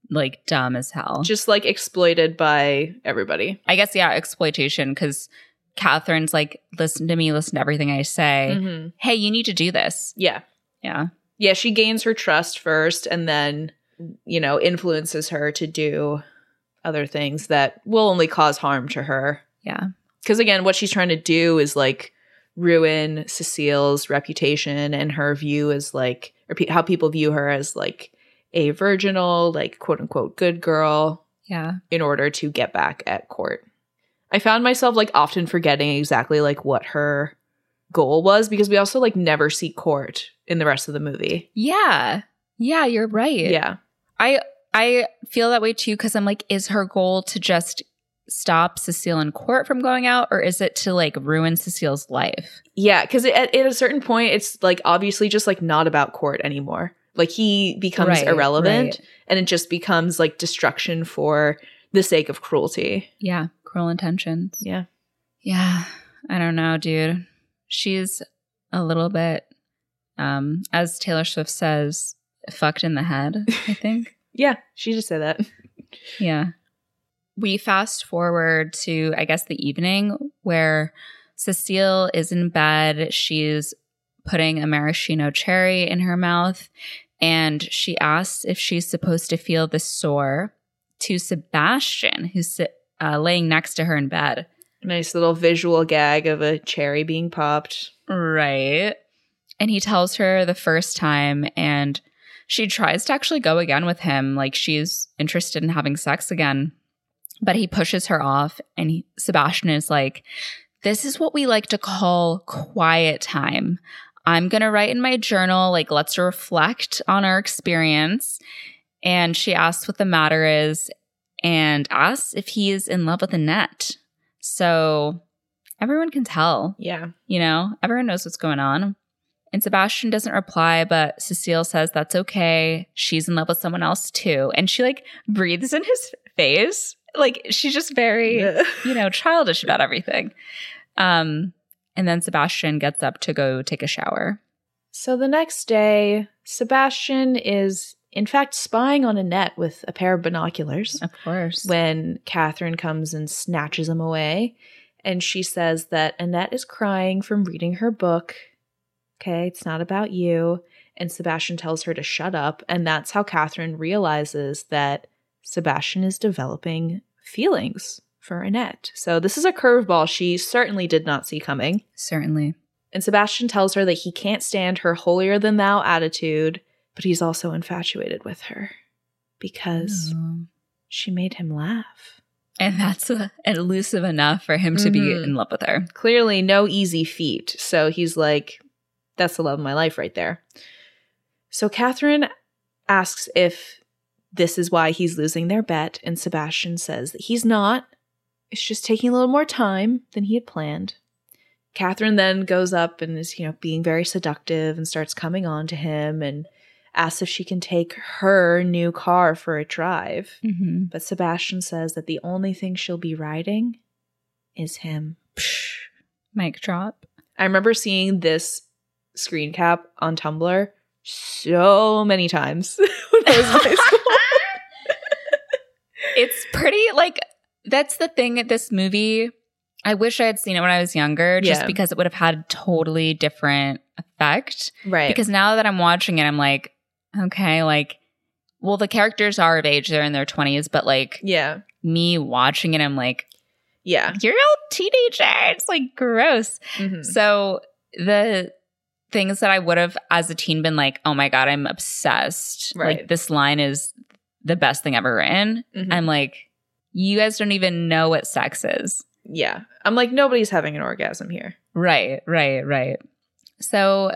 like dumb as hell. Just like exploited by everybody. I guess, yeah, exploitation because Catherine's like, listen to me, listen to everything I say. Mm-hmm. Hey, you need to do this. Yeah. Yeah. Yeah. She gains her trust first and then, you know, influences her to do other things that will only cause harm to her. Yeah. Because again, what she's trying to do is like ruin Cecile's reputation and her view as like, or pe- how people view her as like a virginal, like quote unquote good girl Yeah. in order to get back at court. I found myself like often forgetting exactly like what her goal was because we also like never see court in the rest of the movie. Yeah. Yeah, you're right. Yeah. I I feel that way too because I'm like, is her goal to just stop Cecile and Court from going out, or is it to like ruin Cecile's life? Yeah, because at, at a certain point, it's like obviously just like not about court anymore. Like he becomes Right, irrelevant right. and it just becomes like destruction for the sake of cruelty. Yeah, cruel intentions. Yeah. Yeah, I don't know, dude. She's a little bit, um, as Taylor Swift says, fucked in the head. I think. Yeah, she just said that. Yeah. We fast forward to, I guess, the evening where Cecile is in bed. She's putting a maraschino cherry in her mouth and she asks if she's supposed to feel the sore to Sebastian, who's uh, laying next to her in bed. Nice little visual gag of a cherry being popped. Right. And he tells her the first time, and she tries to actually go again with him. Like she's interested in having sex again. But he pushes her off, and he, Sebastian is like, This is what we like to call quiet time. I'm going to write in my journal, like, let's reflect on our experience. And she asks what the matter is and asks if he is in love with Annette. So everyone can tell. Yeah. You know, everyone knows what's going on. And Sebastian doesn't reply, but Cecile says that's okay. She's in love with someone else too. And she like breathes in his face. Like she's just very, you know, childish about everything. Um, and then Sebastian gets up to go take a shower. So the next day, Sebastian is in fact spying on Annette with a pair of binoculars Of course. when Catherine comes and snatches him away. And she says that Annette is crying from reading her book. Okay, it's not about you. And Sebastian tells her to shut up. And that's how Catherine realizes that Sebastian is developing feelings for Annette. So this is a curveball she certainly did not see coming. Certainly. And Sebastian tells her that he can't stand her holier than thou attitude, but he's also infatuated with her because Mm. she made him laugh. And that's uh, elusive enough for him to be Mhm. in love with her. Clearly, no easy feat. So he's like, that's the love of my life right there. So Catherine asks if this is why he's losing their bet, and Sebastian says that he's not. It's just taking a little more time than he had planned. Catherine then goes up and is, you know, being very seductive and starts coming on to him and asks if she can take her new car for a drive. Mm-hmm. But Sebastian says that the only thing she'll be riding is him. Mic drop. I remember seeing this screen cap on Tumblr so many times when I was in high school. It's pretty like that's the thing at this movie. I wish I had seen it when I was younger, just Yeah. because it would have had a totally different effect. Right. Because now that I'm watching it, I'm like, okay, like, well, the characters are of age; they're in their twenties, but like yeah. me watching it, I'm like, Yeah. you're a teenager. It's like gross. Mhm. So the things that I would have as a teen been like, oh my God, I'm obsessed. Right. Like this line is the best thing ever written. Mhm. I'm like, you guys don't even know what sex is. yeah. I'm like, nobody's having an orgasm here. Right, right, right. So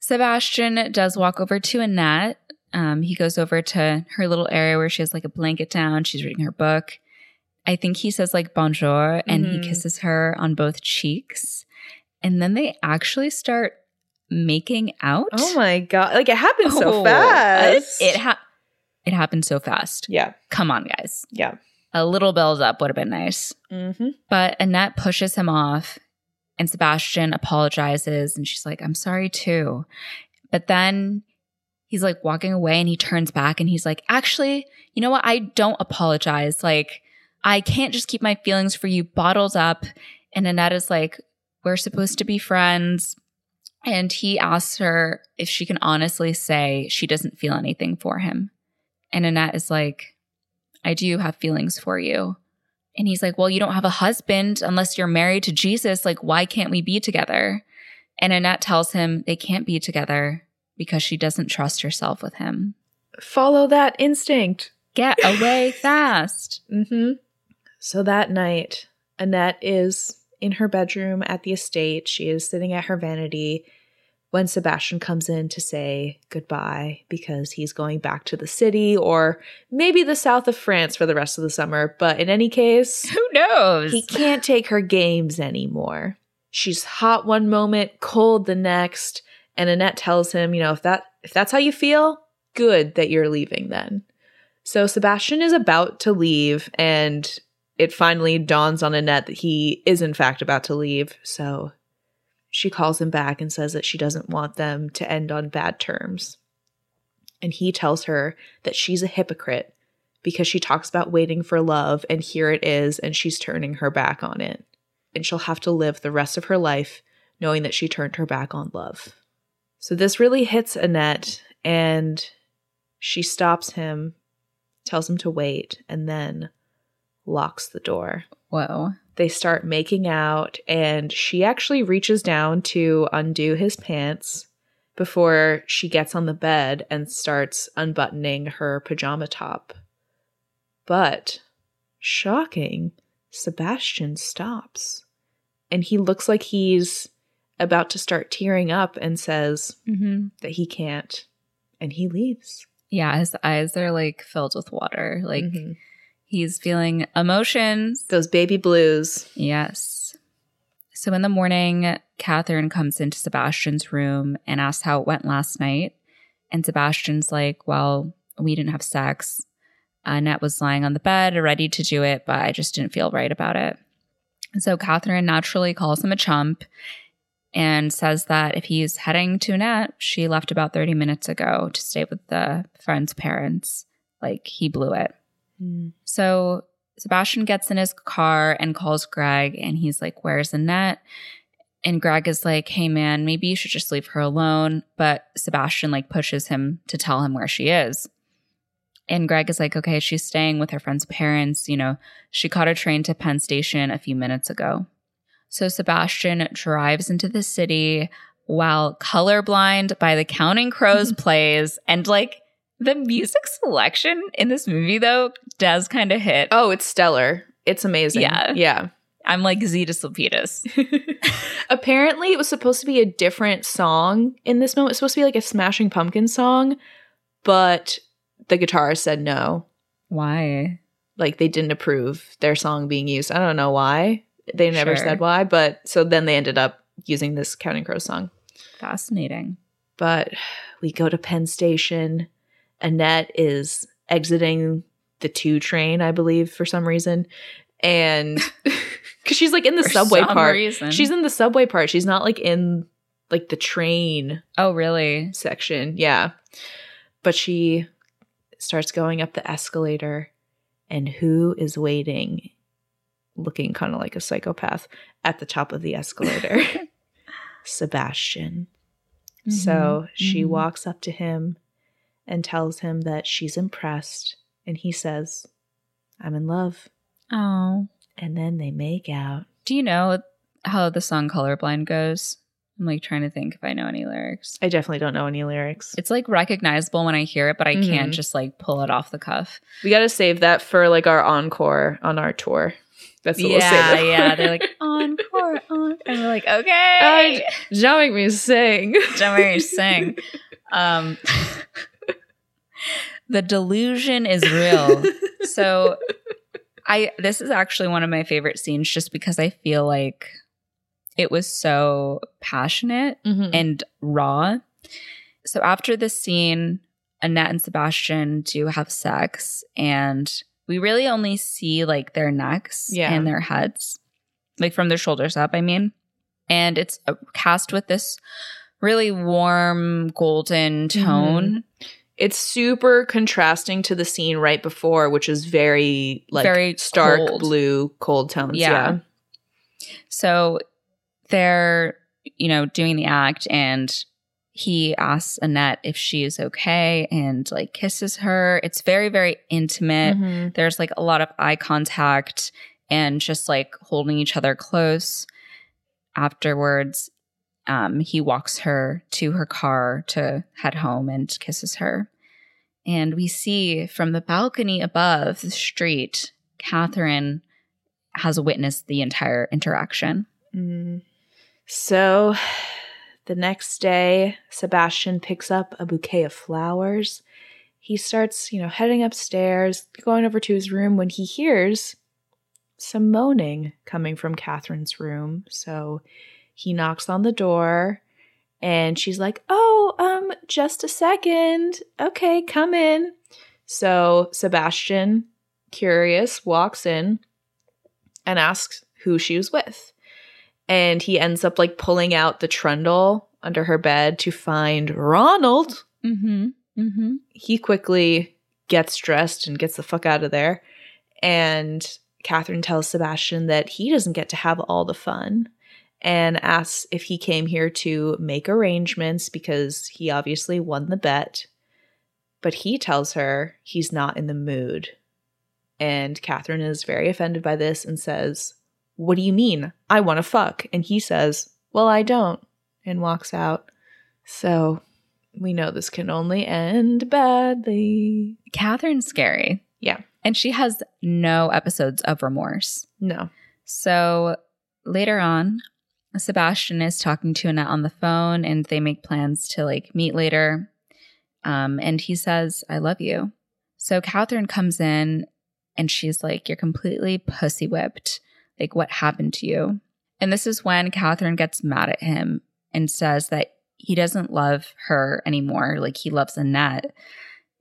Sebastian does walk over to Annette. Um, he goes over to her little area where she has like a blanket down. She's reading her book. I think he says like bonjour and Mhm. he kisses her on both cheeks. And then they actually start making out. Oh my god. Like it happened so Oh, fast. It, it, ha- it happened so fast. yeah. Come on, guys. Yeah. A little build up would have been nice. Mm-hmm. But Annette pushes him off, and Sebastian apologizes, and she's like, I'm sorry too. But then he's like walking away and he turns back and he's like, Actually, you know what? I don't apologize. Like, I can't just keep my feelings for you bottled up. And Annette is like, We're supposed to be friends. And he asks her if she can honestly say she doesn't feel anything for him. And Annette is like, I do have feelings for you. And he's like, Well, you don't have a husband unless you're married to Jesus. Like, why can't we be together? And Annette tells him they can't be together because she doesn't trust herself with him. Follow that instinct. Get away fast. Mm-hmm. So that night, Annette is in her bedroom at the estate. She is sitting at her vanity when Sebastian comes in to say goodbye because he's going back to the city or maybe the south of France for the rest of the summer. But in any case, Who knows? he can't take her games anymore. She's hot one moment, cold the next, and Annette tells him, you know, if that if that's how you feel, good that you're leaving then. So Sebastian is about to leave and it finally dawns on Annette that he is in fact about to leave. So she calls him back and says that she doesn't want them to end on bad terms. And he tells her that she's a hypocrite because she talks about waiting for love and here it is and she's turning her back on it. And she'll have to live the rest of her life knowing that she turned her back on love. So this really hits Annette and she stops him, tells him to wait, and then locks the door. Whoa. They start making out, and she actually reaches down to undo his pants before she gets on the bed and starts unbuttoning her pajama top. But, shocking, Sebastian stops. And he looks like he's about to start tearing up and says Mm-hmm. that he can't. And he leaves. Yeah, his eyes are like filled with water. Like Mhm. He's feeling emotions. those baby blues. Yes. So in the morning, Catherine comes into Sebastian's room and asks how it went last night. And Sebastian's like, Well, we didn't have sex. Annette was lying on the bed, ready to do it, but I just didn't feel right about it. So Catherine naturally calls him a chump and says that if he's heading to Annette, she left about 30 minutes ago to stay with the friend's parents. Like he blew it. Mm. So Sebastian gets in his car and calls Greg, and he's like, Where's Annette? And Greg is like, Hey man, maybe you should just leave her alone. But Sebastian like pushes him to tell him where she is. And Greg is like, Okay, she's staying with her friend's parents. You know, she caught a train to Penn Station a few minutes ago. So Sebastian drives into the city while Colorblind by the Counting Crows plays. And like, the music selection in this movie, though, does kind of hit. Oh, it's stellar. It's amazing. Yeah. Yeah. I'm like Zetus Lapidus. Apparently, it was supposed to be a different song in this moment. It's supposed to be like a Smashing Pumpkins song, but the guitarist said no. Why? Like they didn't approve their song being used. I don't know why. They never Sure. said why, but so then they ended up using this Counting Crows song. Fascinating. But we go to Penn Station. Annette is exiting the two train, I believe, for some reason. And because she's like in the For subway some part. reason. She's in the subway part. She's not like in like the train Oh, really? section. Yeah. But she starts going up the escalator And who is waiting, looking kind of like a psychopath, at the top of the escalator? Sebastian. So she mhm. walks up to him and tells him that she's impressed. And he says, I'm in love. Oh. And then they make out. Do you know how the song Colorblind goes? I'm like trying to think if I know any lyrics. I definitely don't know any lyrics. It's like recognizable when I hear it, but I can't Mhm. just like pull it off the cuff. We got to save that for like our encore on our tour. That's what we'll yeah, save it yeah. They're like encore, encore, and we're like, okay, Don't make me sing. don't worry, sing. Um, the delusion is real. So, I this is actually one of my favorite scenes, just because I feel like it was so passionate Mhm. and raw. So after this scene, Annette and Sebastian do have sex, and we really only see like their necks Yeah. and their heads, like from their shoulders up, I mean. And it's cast with this really warm golden tone, It's super contrasting to the scene right before, which is very like Very stark cold. blue, cold tones. Yeah. Yeah. So they're, you know, doing the act and he asks Annette if she is okay and like kisses her. It's very, very intimate. Mhm. There's like a lot of eye contact and just like holding each other close. Afterwards, um, he walks her to her car to head home and kisses her. And we see from the balcony above the street, Catherine has witnessed the entire interaction. Mm. So the next day, Sebastian picks up a bouquet of flowers. He starts, you know, heading upstairs, going over to his room when he hears some moaning coming from Catherine's room. So he knocks on the door and she's like, Oh, um, just a second. Okay, come in. So Sebastian, curious, walks in and asks who she was with and he ends up like pulling out the trundle under her bed to find Ronald. Mm-hmm. Mm-hmm. He quickly gets dressed and gets the fuck out of there. And Catherine tells Sebastian that he doesn't get to have all the fun and asks if he came here to make arrangements because he obviously won the bet. But he tells her he's not in the mood. And Catherine is very offended by this and says, What do you mean? I want to fuck. And he says, Well, I don't, and walks out. So we know this can only end badly. Catherine's scary. Yeah. And she has no episodes of remorse. No. So later on, Sebastian is talking to Annette on the phone and they make plans to like meet later. Um, and he says, I love you. So Catherine comes in and she's like, You're completely pussy whipped. Like, what happened to you? And this is when Catherine gets mad at him and says that he doesn't love her anymore. Like, he loves Annette.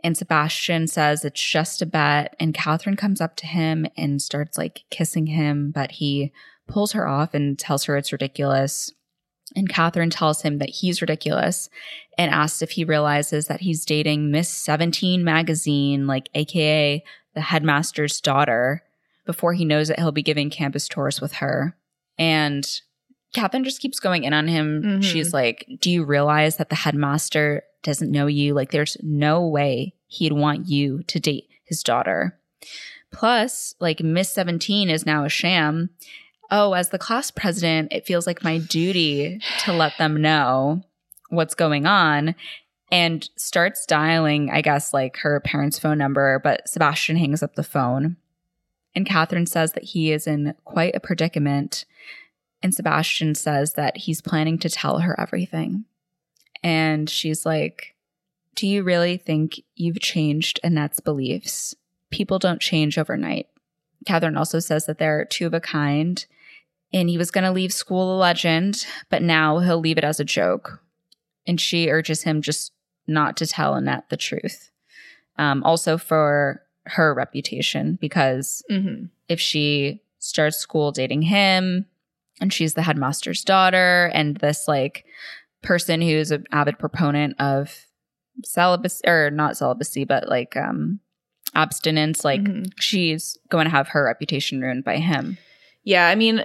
And Sebastian says it's just a bet. And Catherine comes up to him and starts like kissing him, but he pulls her off and tells her it's ridiculous. And Catherine tells him that he's ridiculous and asks if he realizes that he's dating Miss 17 magazine, like AKA the headmaster's daughter, before he knows that he'll be giving campus tours with her. And Catherine just keeps going in on him. Mhm. She's like, Do you realize that the headmaster doesn't know you? Like, there's no way he'd want you to date his daughter. Plus, like, Miss 17 is now a sham. Oh, as the class president, it feels like my duty to let them know what's going on and starts dialing, I guess, like her parents' phone number. But Sebastian hangs up the phone. And Catherine says that he is in quite a predicament. And Sebastian says that he's planning to tell her everything. And she's like, Do you really think you've changed Annette's beliefs? People don't change overnight. Catherine also says that they're two of a kind. And he was going to leave school a legend, but now he'll leave it as a joke. And she urges him just not to tell Annette the truth. Um, also for her reputation, because Mm-hmm. if she starts school dating him and she's the headmaster's daughter and this like person who's an avid proponent of celibacy or not celibacy but like um abstinence. Like Mhm. she's going to have her reputation ruined by him. Yeah, I mean,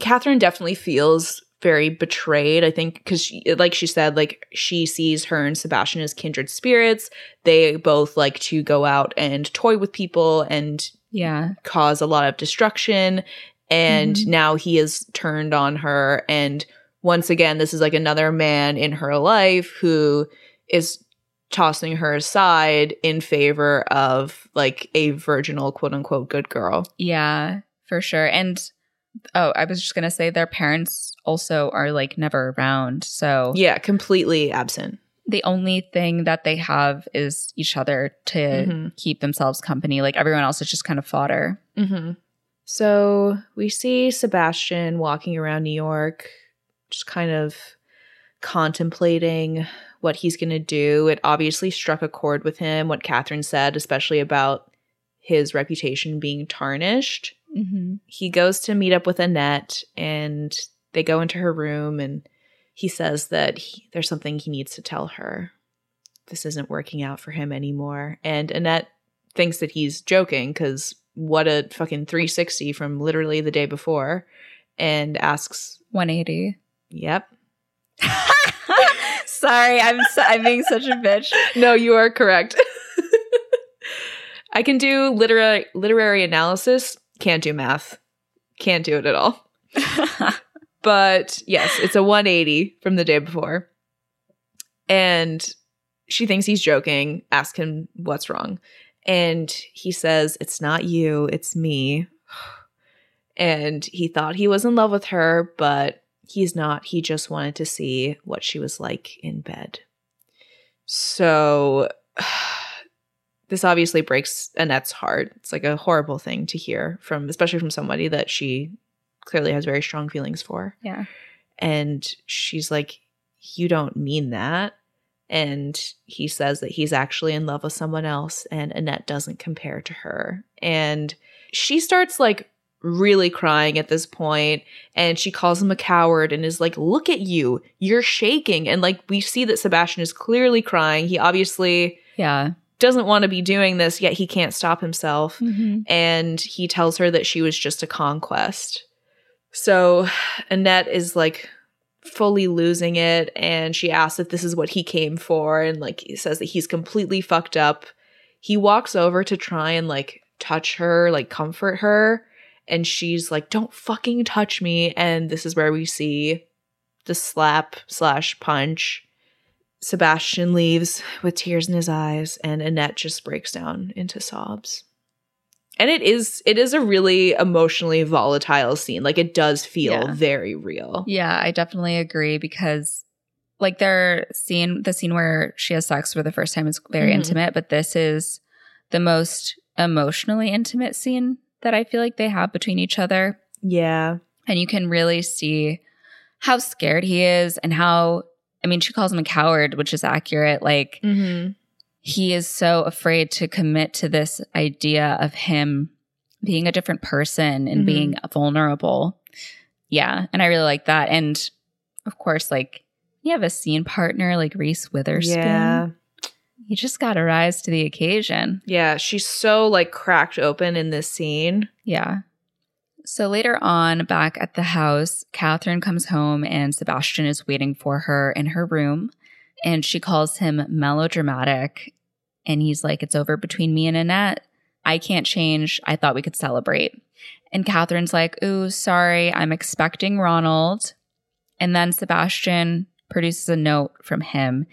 Catherine definitely feels very betrayed. I think because, like she said, like she sees her and Sebastian as kindred spirits. They both like to go out and toy with people and Yeah. cause a lot of destruction. And Mhm. now he has turned on her. And once again, this is like another man in her life who is tossing her aside in favor of like a virginal, quote unquote, good girl. Yeah, for sure. And oh, I was just going to say their parents also are like never around. So Yeah, completely absent. the only thing that they have is each other to Mhm. keep themselves company. Like everyone else is just kind of fodder. Mm-hmm. So we see Sebastian walking around New York, just kind of contemplating what he's going to do. It obviously struck a chord with him, what Catherine said, especially about his reputation being tarnished. Mm-hmm. He goes to meet up with Annette and they go into her room and he says that he, there's something he needs to tell her. This isn't working out for him anymore. And Annette thinks that he's joking because what a fucking 360 from literally the day before and asks, 180. Yep. Sorry, I'm so, I'm being such a bitch. No, you are correct. I can do literary literary analysis, can't do math. Can't do it at all. But yes, it's a 180 from the day before. And she thinks he's joking, ask him what's wrong. And he says, It's not you, it's me. And he thought he was in love with her, but he's not. He just wanted to see what she was like in bed. So this obviously breaks Annette's heart. It's like a horrible thing to hear from, especially from somebody that she clearly has very strong feelings for. yeah. And she's like, You don't mean that. And he says that he's actually in love with someone else, and Annette doesn't compare to her. And she starts like really crying at this point, and she calls him a coward and is like, Look at you, you're shaking. And like, we see that Sebastian is clearly crying. He obviously Yeah. Doesn't want to be doing this, yet he can't stop himself Mm-hmm. and he tells her that she was just a conquest. So Annette is like fully losing it and she asks if this is what he came for and like he says that he's completely fucked up. He walks over to try and like touch her, like comfort her, and she's like, "Don't fucking touch me." And this is where we see the slap slash punch. Sebastian leaves with tears in his eyes, and Annette just breaks down into sobs and it is it is a really emotionally volatile scene like it does feel Yeah. very real Yeah, I definitely agree because like their scene the scene where she has sex for the first time is very Mhm. intimate, but this is the most emotionally intimate scene that I feel like they have between each other. yeah And you can really see how scared he is and how I mean, she calls him a coward, which is accurate. Like mm-hmm. he is so afraid to commit to this idea of him being a different person and Mhm. being vulnerable. Yeah. And I really like that. And of course, like you have a scene partner like Reese Witherspoon. yeah You just got to rise to the occasion. yeah she's so like cracked open in this scene Yeah. So later on, back at the house, Catherine comes home and Sebastian is waiting for her in her room. And she calls him melodramatic. And he's like, It's over between me and Annette. I can't change. I thought we could celebrate. And Catherine's like, Ooh, sorry, I'm expecting Ronald. And then Sebastian produces a note from him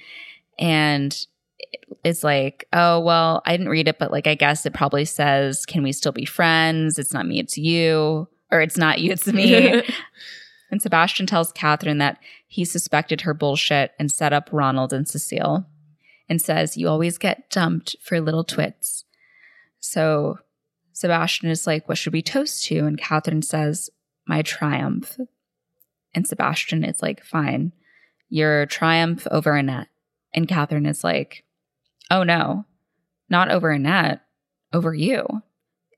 and is like, oh, well, I didn't read it, but like, I guess it probably says, can we still be friends? It's not me, it's you. Or it's not you, it's me. and Sebastian tells Catherine that he suspected her bullshit and set up Ronald and Cecile and says, you always get dumped for little twits. So Sebastian is like, what should we toast to? And Catherine says, my triumph. And Sebastian is like, fine, your triumph over Annette. And Catherine is like, oh no, not over Annette, over you.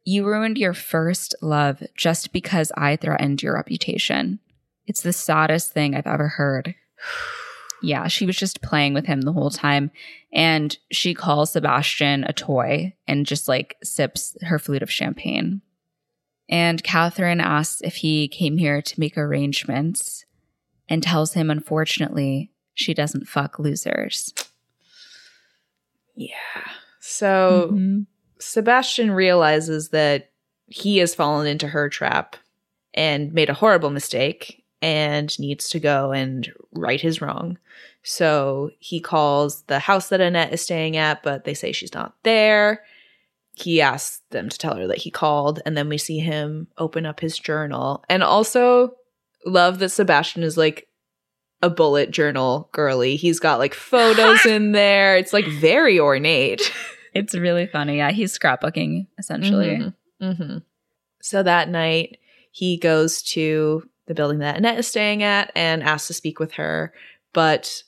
You ruined your first love just because I threatened your reputation. It's the saddest thing I've ever heard. Yeah, she was just playing with him the whole time. And she calls Sebastian a toy and just like sips her flute of champagne. And Catherine asks if he came here to make arrangements and tells him, unfortunately, she doesn't fuck losers. Yeah. So Mhm. Sebastian realizes that he has fallen into her trap and made a horrible mistake and needs to go and right his wrong. So he calls the house that Annette is staying at, but they say she's not there. He asks them to tell her that he called, and then we see him open up his journal. And also love that Sebastian is like a bullet journal girly. He's got like photos in there. It's like very ornate. It's really funny. Yeah, he's scrapbooking essentially. Mhm. Mhm. So that night, he goes to the building that Annette is staying at and asks to speak with her. But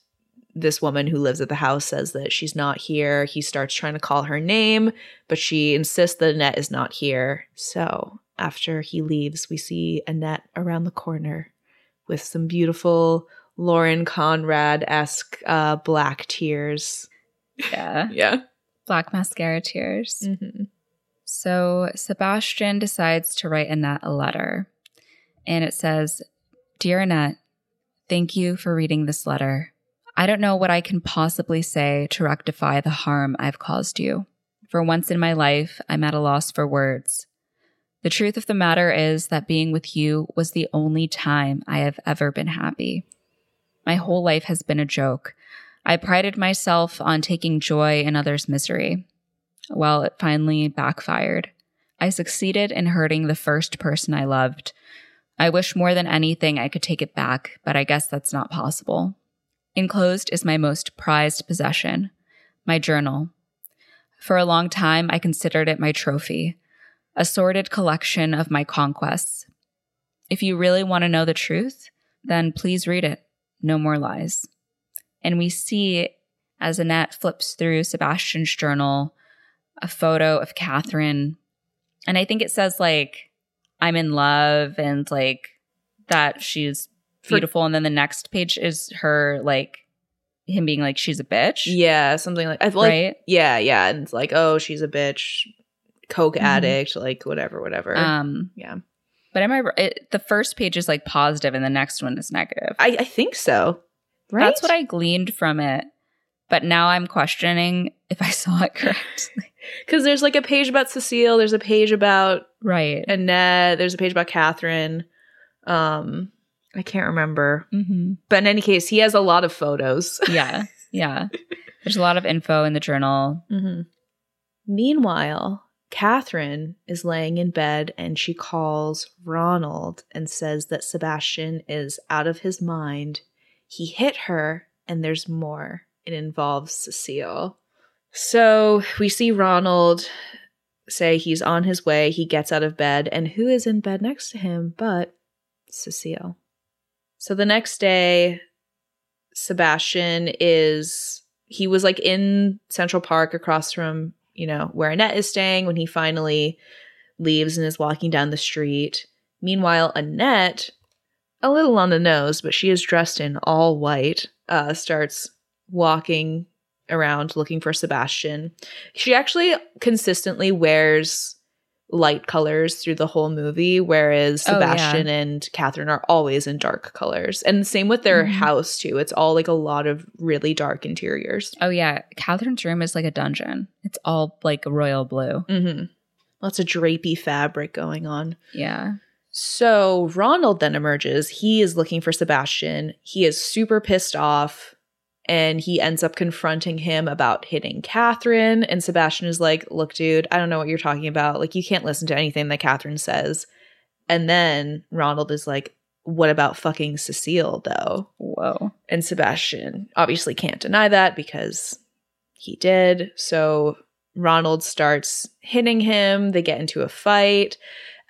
this woman who lives at the house says that she's not here. He starts trying to call her name, but she insists that Annette is not here. So after he leaves, we see Annette around the corner with some beautiful Lauren Conrad esque uh, black tears. Yeah. Yeah. Black mascara tears. Mm-hmm. So Sebastian decides to write Annette a letter. And it says, Dear Annette, thank you for reading this letter. I don't know what I can possibly say to rectify the harm I've caused you. For once in my life, I'm at a loss for words. The truth of the matter is that being with you was the only time I have ever been happy. My whole life has been a joke. I prided myself on taking joy in others' misery. Well, it finally backfired. I succeeded in hurting the first person I loved. I wish more than anything I could take it back, but I guess that's not possible. Enclosed is my most prized possession my journal. For a long time, I considered it my trophy, a sordid collection of my conquests. If you really want to know the truth, then please read it. No more lies. And we see as Annette flips through Sebastian's journal a photo of Catherine. And I think it says, like, I'm in love and like that she's beautiful. and then the next page is her, like, him being like, she's a bitch. Yeah, something like I feel like right. yeah, yeah, and it's like oh, she's a bitch, coke Mhm. addict, like whatever, whatever. Um, yeah, but am I it, the first page is like positive and the next one is negative. I, I think so. Right? That's what I gleaned from it. But now I'm questioning if I saw it correctly. because there's like a page about Cecile, there's a page about right. Annette, there's a page about Catherine. Um, I can't remember, hmm but in any case, he has a lot of photos. Yeah. Yeah. There's a lot of info in the journal. Mm-hmm. Meanwhile, Catherine is laying in bed and she calls Ronald and says that Sebastian is out of his mind. He hit her, and there's more. It involves Cecile. So we see Ronald say he's on his way. He gets out of bed, and who is in bed next to him but Cecile? So the next day, Sebastian is he was like in Central Park across from, you know, where Annette is staying when he finally leaves and is walking down the street. Meanwhile, Annette, a little on the nose, but she is dressed in all white, uh, starts walking around looking for Sebastian. She actually consistently wears light colors through the whole movie, whereas Oh, yeah. Sebastian and Catherine are always in dark colors. And same with their Mhm. house too. It's all like a lot of really dark interiors. Oh, yeah. Catherine's room is like a dungeon. It's all like royal blue. Mm-hmm. Lots of drapey fabric going on. Yeah. So Ronald then emerges. He is looking for Sebastian. He is super pissed off and he ends up confronting him about hitting Catherine. And Sebastian is like, Look, dude, I don't know what you're talking about. Like, you can't listen to anything that Catherine says. And then Ronald is like, What about fucking Cecile, though? Whoa. And Sebastian obviously can't deny that because he did. So Ronald starts hitting him. They get into a fight.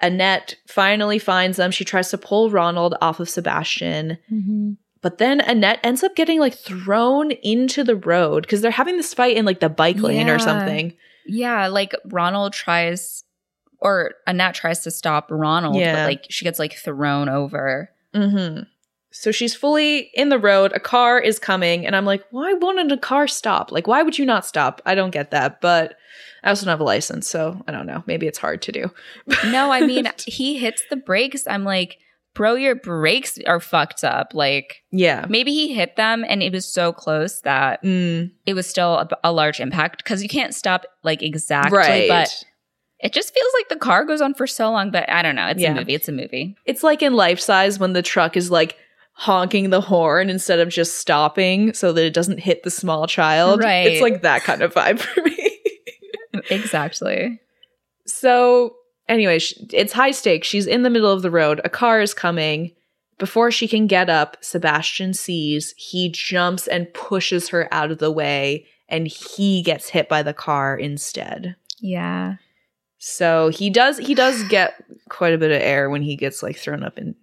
Annette finally finds them. She tries to pull Ronald off of Sebastian. Mm-hmm. But then Annette ends up getting like thrown into the road because they're having this fight in like the bike lane Yeah. or something. Yeah. Like Ronald tries, or Annette tries to stop Ronald, Yeah. but like she gets like thrown over. Mm-hmm. So she's fully in the road. A car is coming, and I'm like, why wouldn't a car stop? Like, why would you not stop? I don't get that. But I also don't have a license, so I don't know. Maybe it's hard to do. No, I mean, he hits the brakes. I'm like, bro, your brakes are fucked up. Like, yeah. maybe he hit them and it was so close that Mm, it was still a, a large impact because you can't stop like exactly, right. but it just feels like the car goes on for so long. But I don't know. It's Yeah. a movie. It's a movie. it's like in life size when the truck is like honking the horn instead of just stopping so that it doesn't hit the small child. Right. It's like that kind of vibe for me. exactly. So, anyway, it's high stakes. She's in the middle of the road. A car is coming. Before she can get up, Sebastian sees. He jumps and pushes her out of the way, and he gets hit by the car instead. Yeah. So he does he does get quite a bit of air when he gets like thrown up in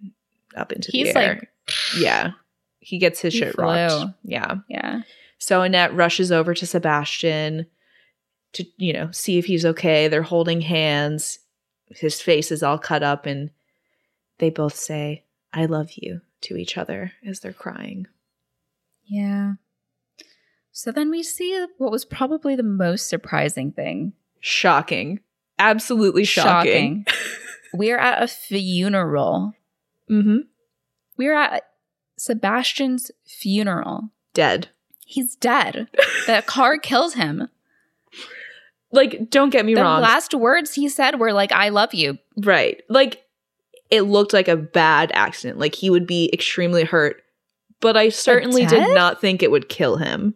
up into He's the air. like, yeah. He gets his He shit flew. rocked. Yeah. yeah. So Annette rushes over to Sebastian to, you know, see if he's okay. They're holding hands. His face is all cut up, and they both say, I love you to each other as they're crying. Yeah. So then we see what was probably the most surprising thing. Shocking. Absolutely shocking. We're at a funeral. Mm-hmm. We're at Sebastian's funeral. Dead. He's dead. the car kills him. Like, don't get me wrong. The wrong. last words he said were like, I love you. right. Like, it looked like a bad accident. Like, he would be extremely hurt. But I certainly did not think it would kill him.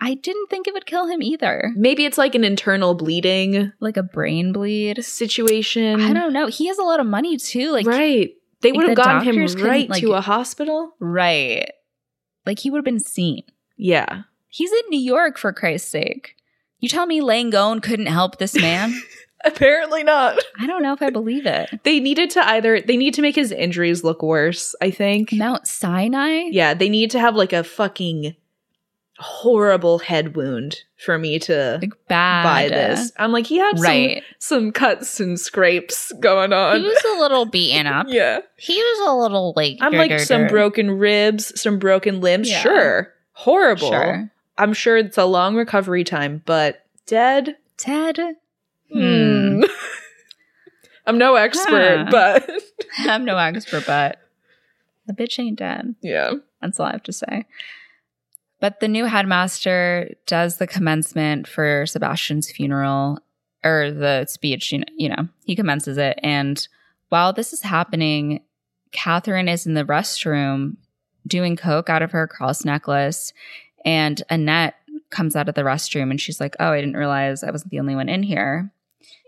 I didn't think it would kill him either. Maybe it's like an internal bleeding Like a brain bleed. situation. I don't know. He has a lot of money too. Like right. They like would have the gotten him right like- to a hospital. right. Like he would have been seen. Yeah. He's in New York for Christ's sake. You tell me Langone couldn't help this man? Apparently not. I don't know if I believe it. They needed to either they need to make his injuries look worse, I think. Mount Sinai? Yeah, they need to have like a fucking horrible head wound for me to Like bad. buy this. I'm like, he had Right. some some cuts and scrapes going on. He was a little beaten up. yeah. He was a little like I'm like some broken ribs, some broken limbs. Yeah. Sure. Horrible. Sure. I'm sure it's a long recovery time, but dead? Ted? Hmm. I'm no expert, Huh. but I'm no expert, but the bitch ain't dead. yeah. That's all I have to say. But the new headmaster does the commencement for Sebastian's funeral or the speech, you know, you know, he commences it. And while this is happening, Catherine is in the restroom doing coke out of her cross necklace. And Annette comes out of the restroom and she's like, Oh, I didn't realize I wasn't the only one in here.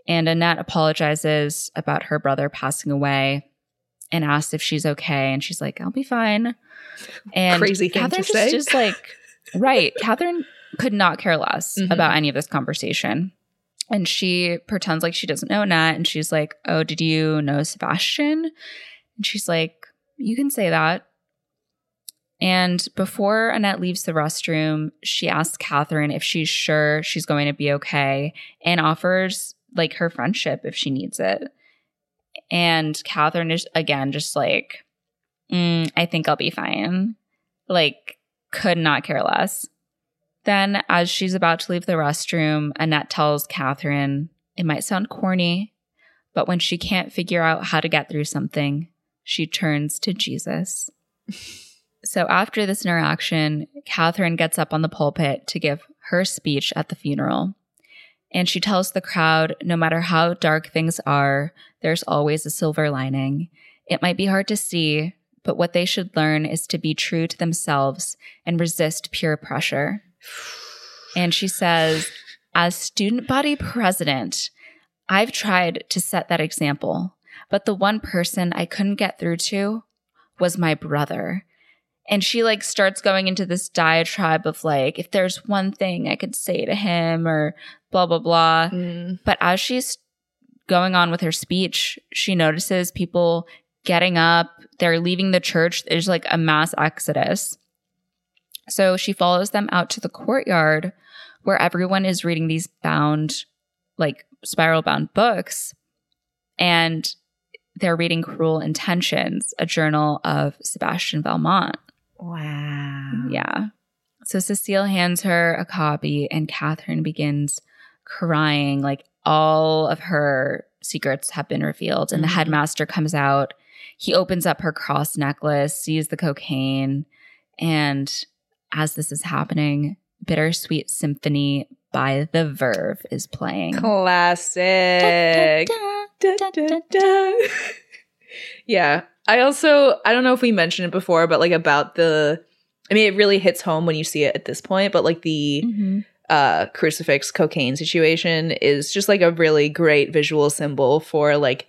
And Annette apologizes about her brother passing away and asks if she's okay. And she's like, I'll be fine. And Crazy thing to say. just like, right. Catherine could not care less Mhm. about any of this conversation. And she pretends like she doesn't know Nat. And she's like, Oh, did you know Sebastian? And she's like, You can say that. And before Annette leaves the restroom, she asks Catherine if she's sure she's going to be okay and offers like her friendship if she needs it. And Catherine is again just like, "Mm, I think I'll be fine. Like, could not care less. Then, as she's about to leave the restroom, Annette tells Catherine it might sound corny, but when she can't figure out how to get through something, she turns to Jesus. so, after this interaction, Catherine gets up on the pulpit to give her speech at the funeral. And she tells the crowd no matter how dark things are, there's always a silver lining. It might be hard to see, but what they should learn is to be true to themselves and resist peer pressure. And she says, as student body president, I've tried to set that example, but the one person I couldn't get through to was my brother. And she like starts going into this diatribe of like, if there's one thing I could say to him or blah, blah, blah. Mm. But as she's going on with her speech, she notices people getting up, they're leaving the church. There's like a mass exodus. So she follows them out to the courtyard where everyone is reading these bound, like spiral bound books. And they're reading Cruel Intentions, a journal of Sebastian Valmont. Wow. Yeah. So Cecile hands her a copy, and Catherine begins crying. Like all of her secrets have been revealed. And the Mhm. headmaster comes out. He opens up her cross necklace, sees the cocaine. And as this is happening, Bittersweet Symphony by The Verve is playing. Classic. Da, da, da. yeah. I also I don't know if we mentioned it before, but like about the I mean it really hits home when you see it at this point, but like the Mhm. uh crucifix cocaine situation is just like a really great visual symbol for like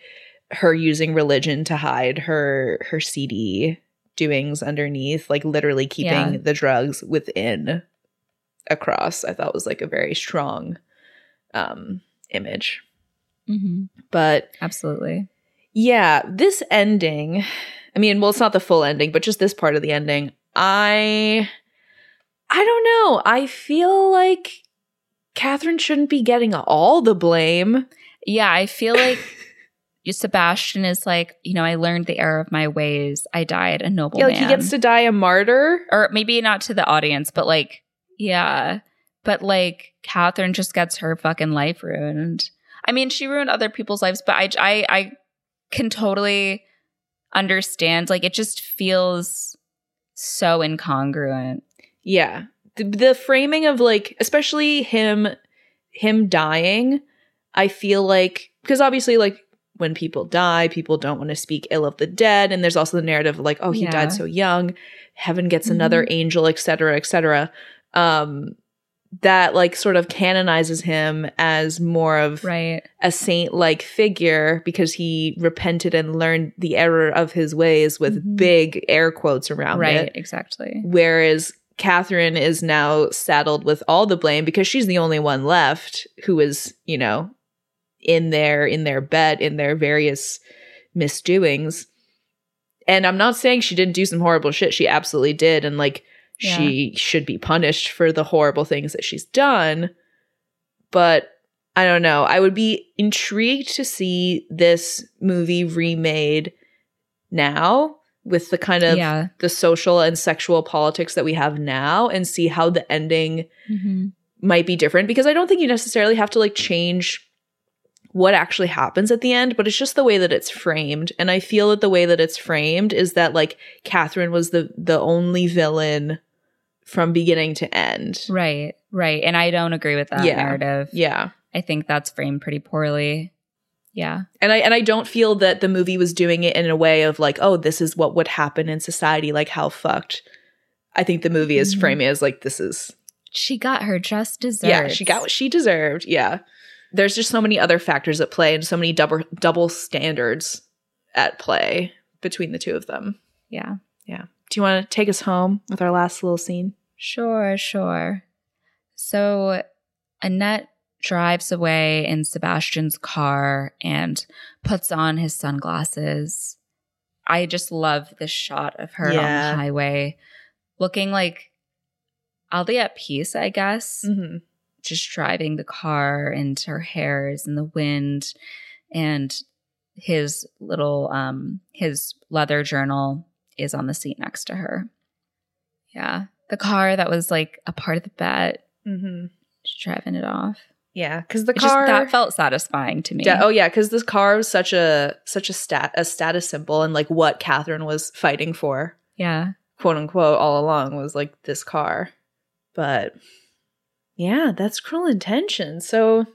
her using religion to hide her her seedy doings underneath, like literally keeping Yeah. the drugs within a cross. I thought was like a very strong um image. Mhm. But Absolutely. Yeah, this ending, I mean, well, it's not the full ending, but just this part of the ending, I I don't know. I feel like Catherine shouldn't be getting all the blame. Yeah, I feel like Sebastian is like, you know, I learned the error of my ways. I died a noble yeah, like he gets to die a martyr. or maybe not to the audience, but like, yeah. But like, Catherine just gets her fucking life ruined. I mean, she ruined other people's lives, but I, I, I can totally understand. Like, it just feels so incongruent. Yeah. The, the framing of like especially him him dying, I feel like because obviously like when people die, people don't want to speak ill of the dead and there's also the narrative of like oh he Yeah. died so young, heaven gets another angel, etc., etc. Um that like sort of canonizes him as more of Right. a saint like figure because he repented and learned the error of his ways with Mhm. big air quotes around Right. it. Right, exactly. Whereas Catherine is now saddled with all the blame because she's the only one left who is, you know, in their in their bed in their various misdoings. And I'm not saying she didn't do some horrible shit. She absolutely did. And like she should be punished for the horrible things that she's done. But I don't know. I would be intrigued to see this movie remade now with the kind of yeah. the social and sexual politics that we have now and see how the ending hmm might be different because I don't think you necessarily have to like change what actually happens at the end, but it's just the way that it's framed. And I feel that the way that it's framed is that like Catherine was the the only villain from beginning to end. Right. Right. And I don't agree with that Yeah. narrative. Yeah. I think that's framed pretty poorly. Yeah. And I and I don't feel that the movie was doing it in a way of like, oh, this is what would happen in society, like how fucked. I think the movie is Mhm. framing as like this is She got her just desserts. Yeah, she got what she deserved. Yeah. There's just so many other factors at play and so many double double standards at play between the two of them. Yeah. Yeah. Do you want to take us home with our last little scene? Sure, sure. So Annette drives away in Sebastian's car and puts on his sunglasses. I just love this shot of her on the highway looking like oddly at peace, I guess. Mm-hmm. Just driving the car and her hair is in the wind and his little um his leather journal is on the seat next to her yeah the car that was like a part of the bet Mm-hmm. she's driving it off Yeah, because the It just- car. that felt satisfying to me Yeah, oh yeah, because this car was such a such a stat a status symbol and like what Catherine was fighting for, yeah quote unquote, all along was like this car. But yeah, that's cruel intention. So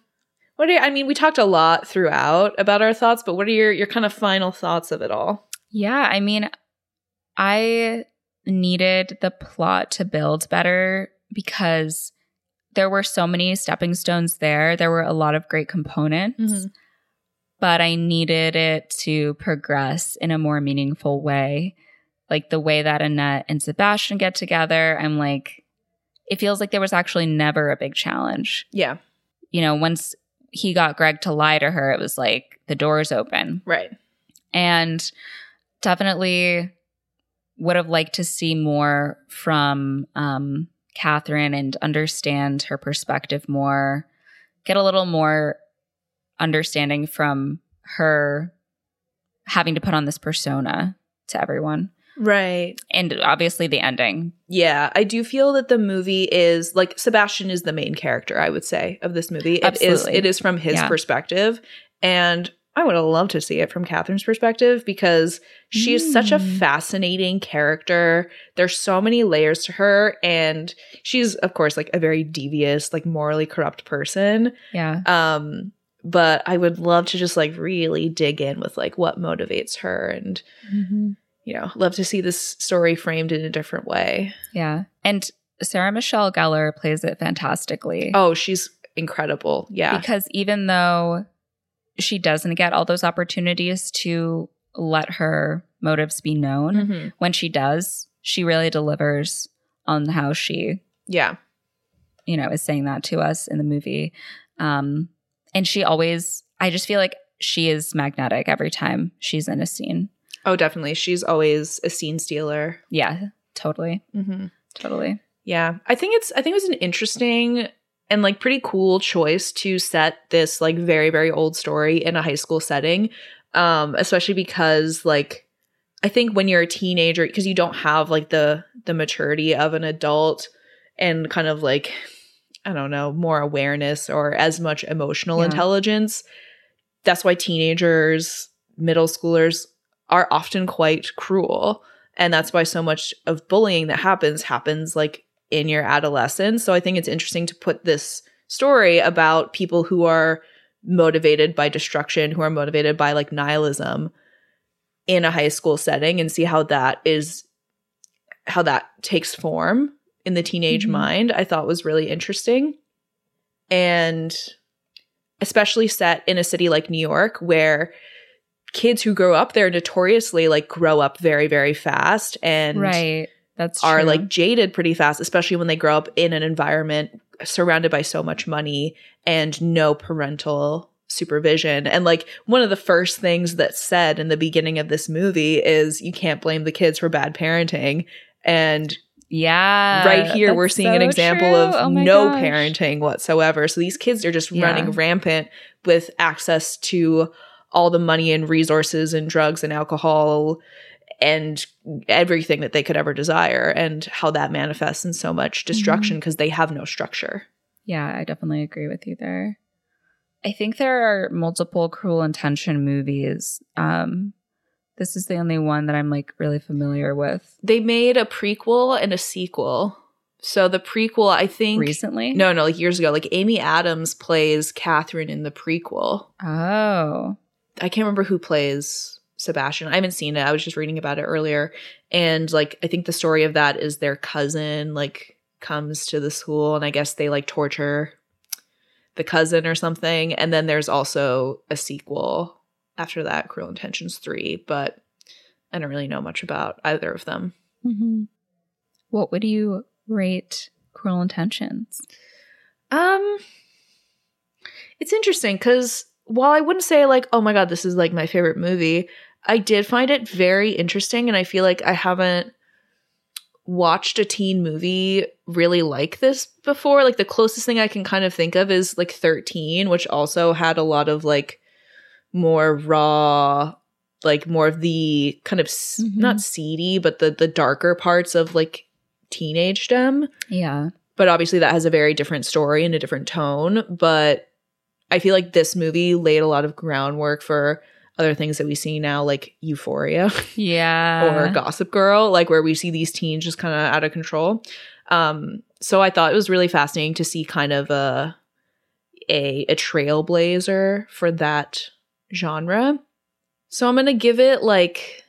what are you, I mean, we talked a lot throughout about our thoughts, but what are your your kind of final thoughts of it all? yeah i mean i needed the plot to build better because there were so many stepping stones there there were a lot of great components Mhm. but I needed it to progress in a more meaningful way. Like the way that Annette and Sebastian get together, I'm like, it feels like there was actually never a big challenge. Yeah, You know, once he got Greg to lie to her, it was like the door's open. right. And definitely would have liked to see more from um, Catherine and understand her perspective more, get a little more understanding from her having to put on this persona to everyone. Right. And obviously the ending. Yeah, I do feel that the movie is like Sebastian is the main character, I would say, of this movie. It is Absolutely. it is from his Yeah. perspective. And I would have loved to see it from Catherine's perspective because she is such a Mm. fascinating character. There's so many layers to her, and she's, of course, like a very devious, like morally corrupt person. Yeah. Um, but I would love to just like really dig in with like what motivates her and you know, love to see this story framed in a different way. Yeah. And Sarah Michelle Gellar plays it fantastically. Oh, she's incredible. Yeah. Because even though she doesn't get all those opportunities to let her motives be known, Mhm. when she does, she really delivers on how she, Yeah. you know, is saying that to us in the movie. Um, and she always, I just feel like she is magnetic every time she's in a scene. Oh, definitely. She's always a scene stealer. Yeah, totally. Mm-hmm. Totally. Yeah. I think it's, I think it was an interesting and like pretty cool choice to set this like very, very old story in a high school setting. Um, especially because like, I think when you're a teenager, because you don't have like the the maturity of an adult and kind of like I don't know, more awareness or as much emotional Yeah. intelligence. That's why teenagers, middle schoolers are often quite cruel. And that's why so much of bullying that happens happens like in your adolescence. So I think it's interesting to put this story about people who are motivated by destruction, who are motivated by like nihilism in a high school setting and see how that is how that takes form in the teenage Mhm. mind i thought was really interesting and especially set in a city like new york where kids who grow up there notoriously like grow up very very fast and right. That's are true. like jaded pretty fast especially when they grow up in an environment surrounded by so much money and no parental supervision and like one of the first things that's said in the beginning of this movie is you can't blame the kids for bad parenting and yeah. right here we're seeing an example true. of Oh no gosh. parenting whatsoever so these kids are just Yeah. running rampant with access to all the money and resources and drugs and alcohol and everything that they could ever desire and how that manifests in so much Mm-hmm. destruction because they have no structure Yeah, I definitely agree with you there. I think there are multiple Cruel Intention movies. Um, this is the only one that I'm like really familiar with they made a prequel and a sequel so the prequel i think recently. no no like years ago like amy adams plays catherine in the prequel Oh, I can't remember who plays Sebastian. I haven't seen it. I was just reading about it earlier. And like I think the story of that is their cousin like comes to the school and I guess they like torture the cousin or something. And then there's also a sequel after that, Cruel Intentions 3, but I don't really know much about either of them. hmm what would you rate Cruel Intentions? Um it's interesting cuz while I wouldn't say like oh my god this is like my favorite movie, I did find it very interesting and I feel like I haven't watched a teen movie really like this before. Like the closest thing I can kind of think of is like 13, which also had a lot of like more raw like more of the kind of s- Mhm. not seedy but the the darker parts of like teenage teenagedom Yeah, but obviously that has a very different story and a different tone but i feel like this movie laid a lot of groundwork for other things that we see now like euphoria yeah, or gossip girl like where we see these teens just kind of out of control. Um so i thought it was really fascinating to see kind of a a, a trailblazer for that genre. So i'm gonna give it like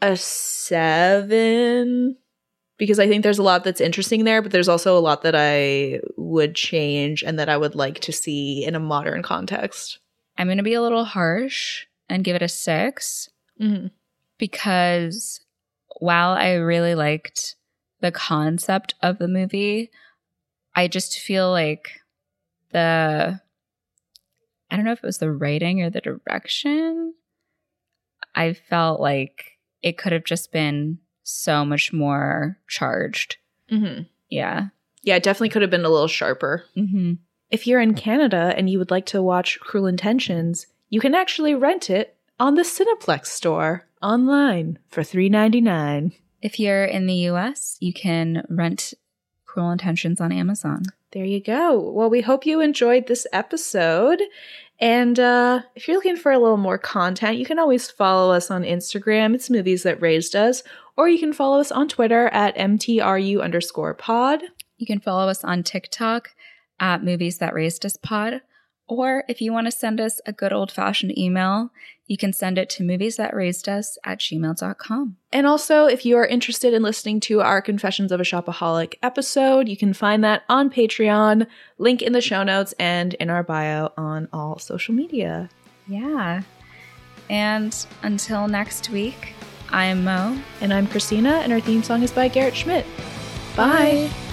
a seven because I think there's a lot that's interesting there, but there's also a lot that I would change and that I would like to see in a modern context. I'm going to be a little harsh and give it a six. Mm-hmm. because while I really liked the concept of the movie, I just feel like the I don't know if it was the writing or the direction. I felt like it could have just been so much more charged. Mm-hmm. Yeah. Yeah, it definitely could have been a little sharper. Mm-hmm. If you're in Canada and you would like to watch Cruel Intentions, you can actually rent it on the Cineplex store online for $3.99. If you're in the US, you can rent Cruel Intentions on Amazon. There you go. Well, we hope you enjoyed this episode. And uh, if you're looking for a little more content, you can always follow us on Instagram. It's Movies That Raised Us. Or you can follow us on Twitter at MTRU underscore pod. You can follow us on TikTok at Movies That Raised Us Pod. Or if you want to send us a good old fashioned email, you can send it to movies that raised us at gmail.com. And also, if you are interested in listening to our Confessions of a Shopaholic episode, you can find that on Patreon, link in the show notes, and in our bio on all social media. Yeah. And until next week, I'm Mo. And I'm Christina, and our theme song is by Garrett Schmidt. Bye. Bye.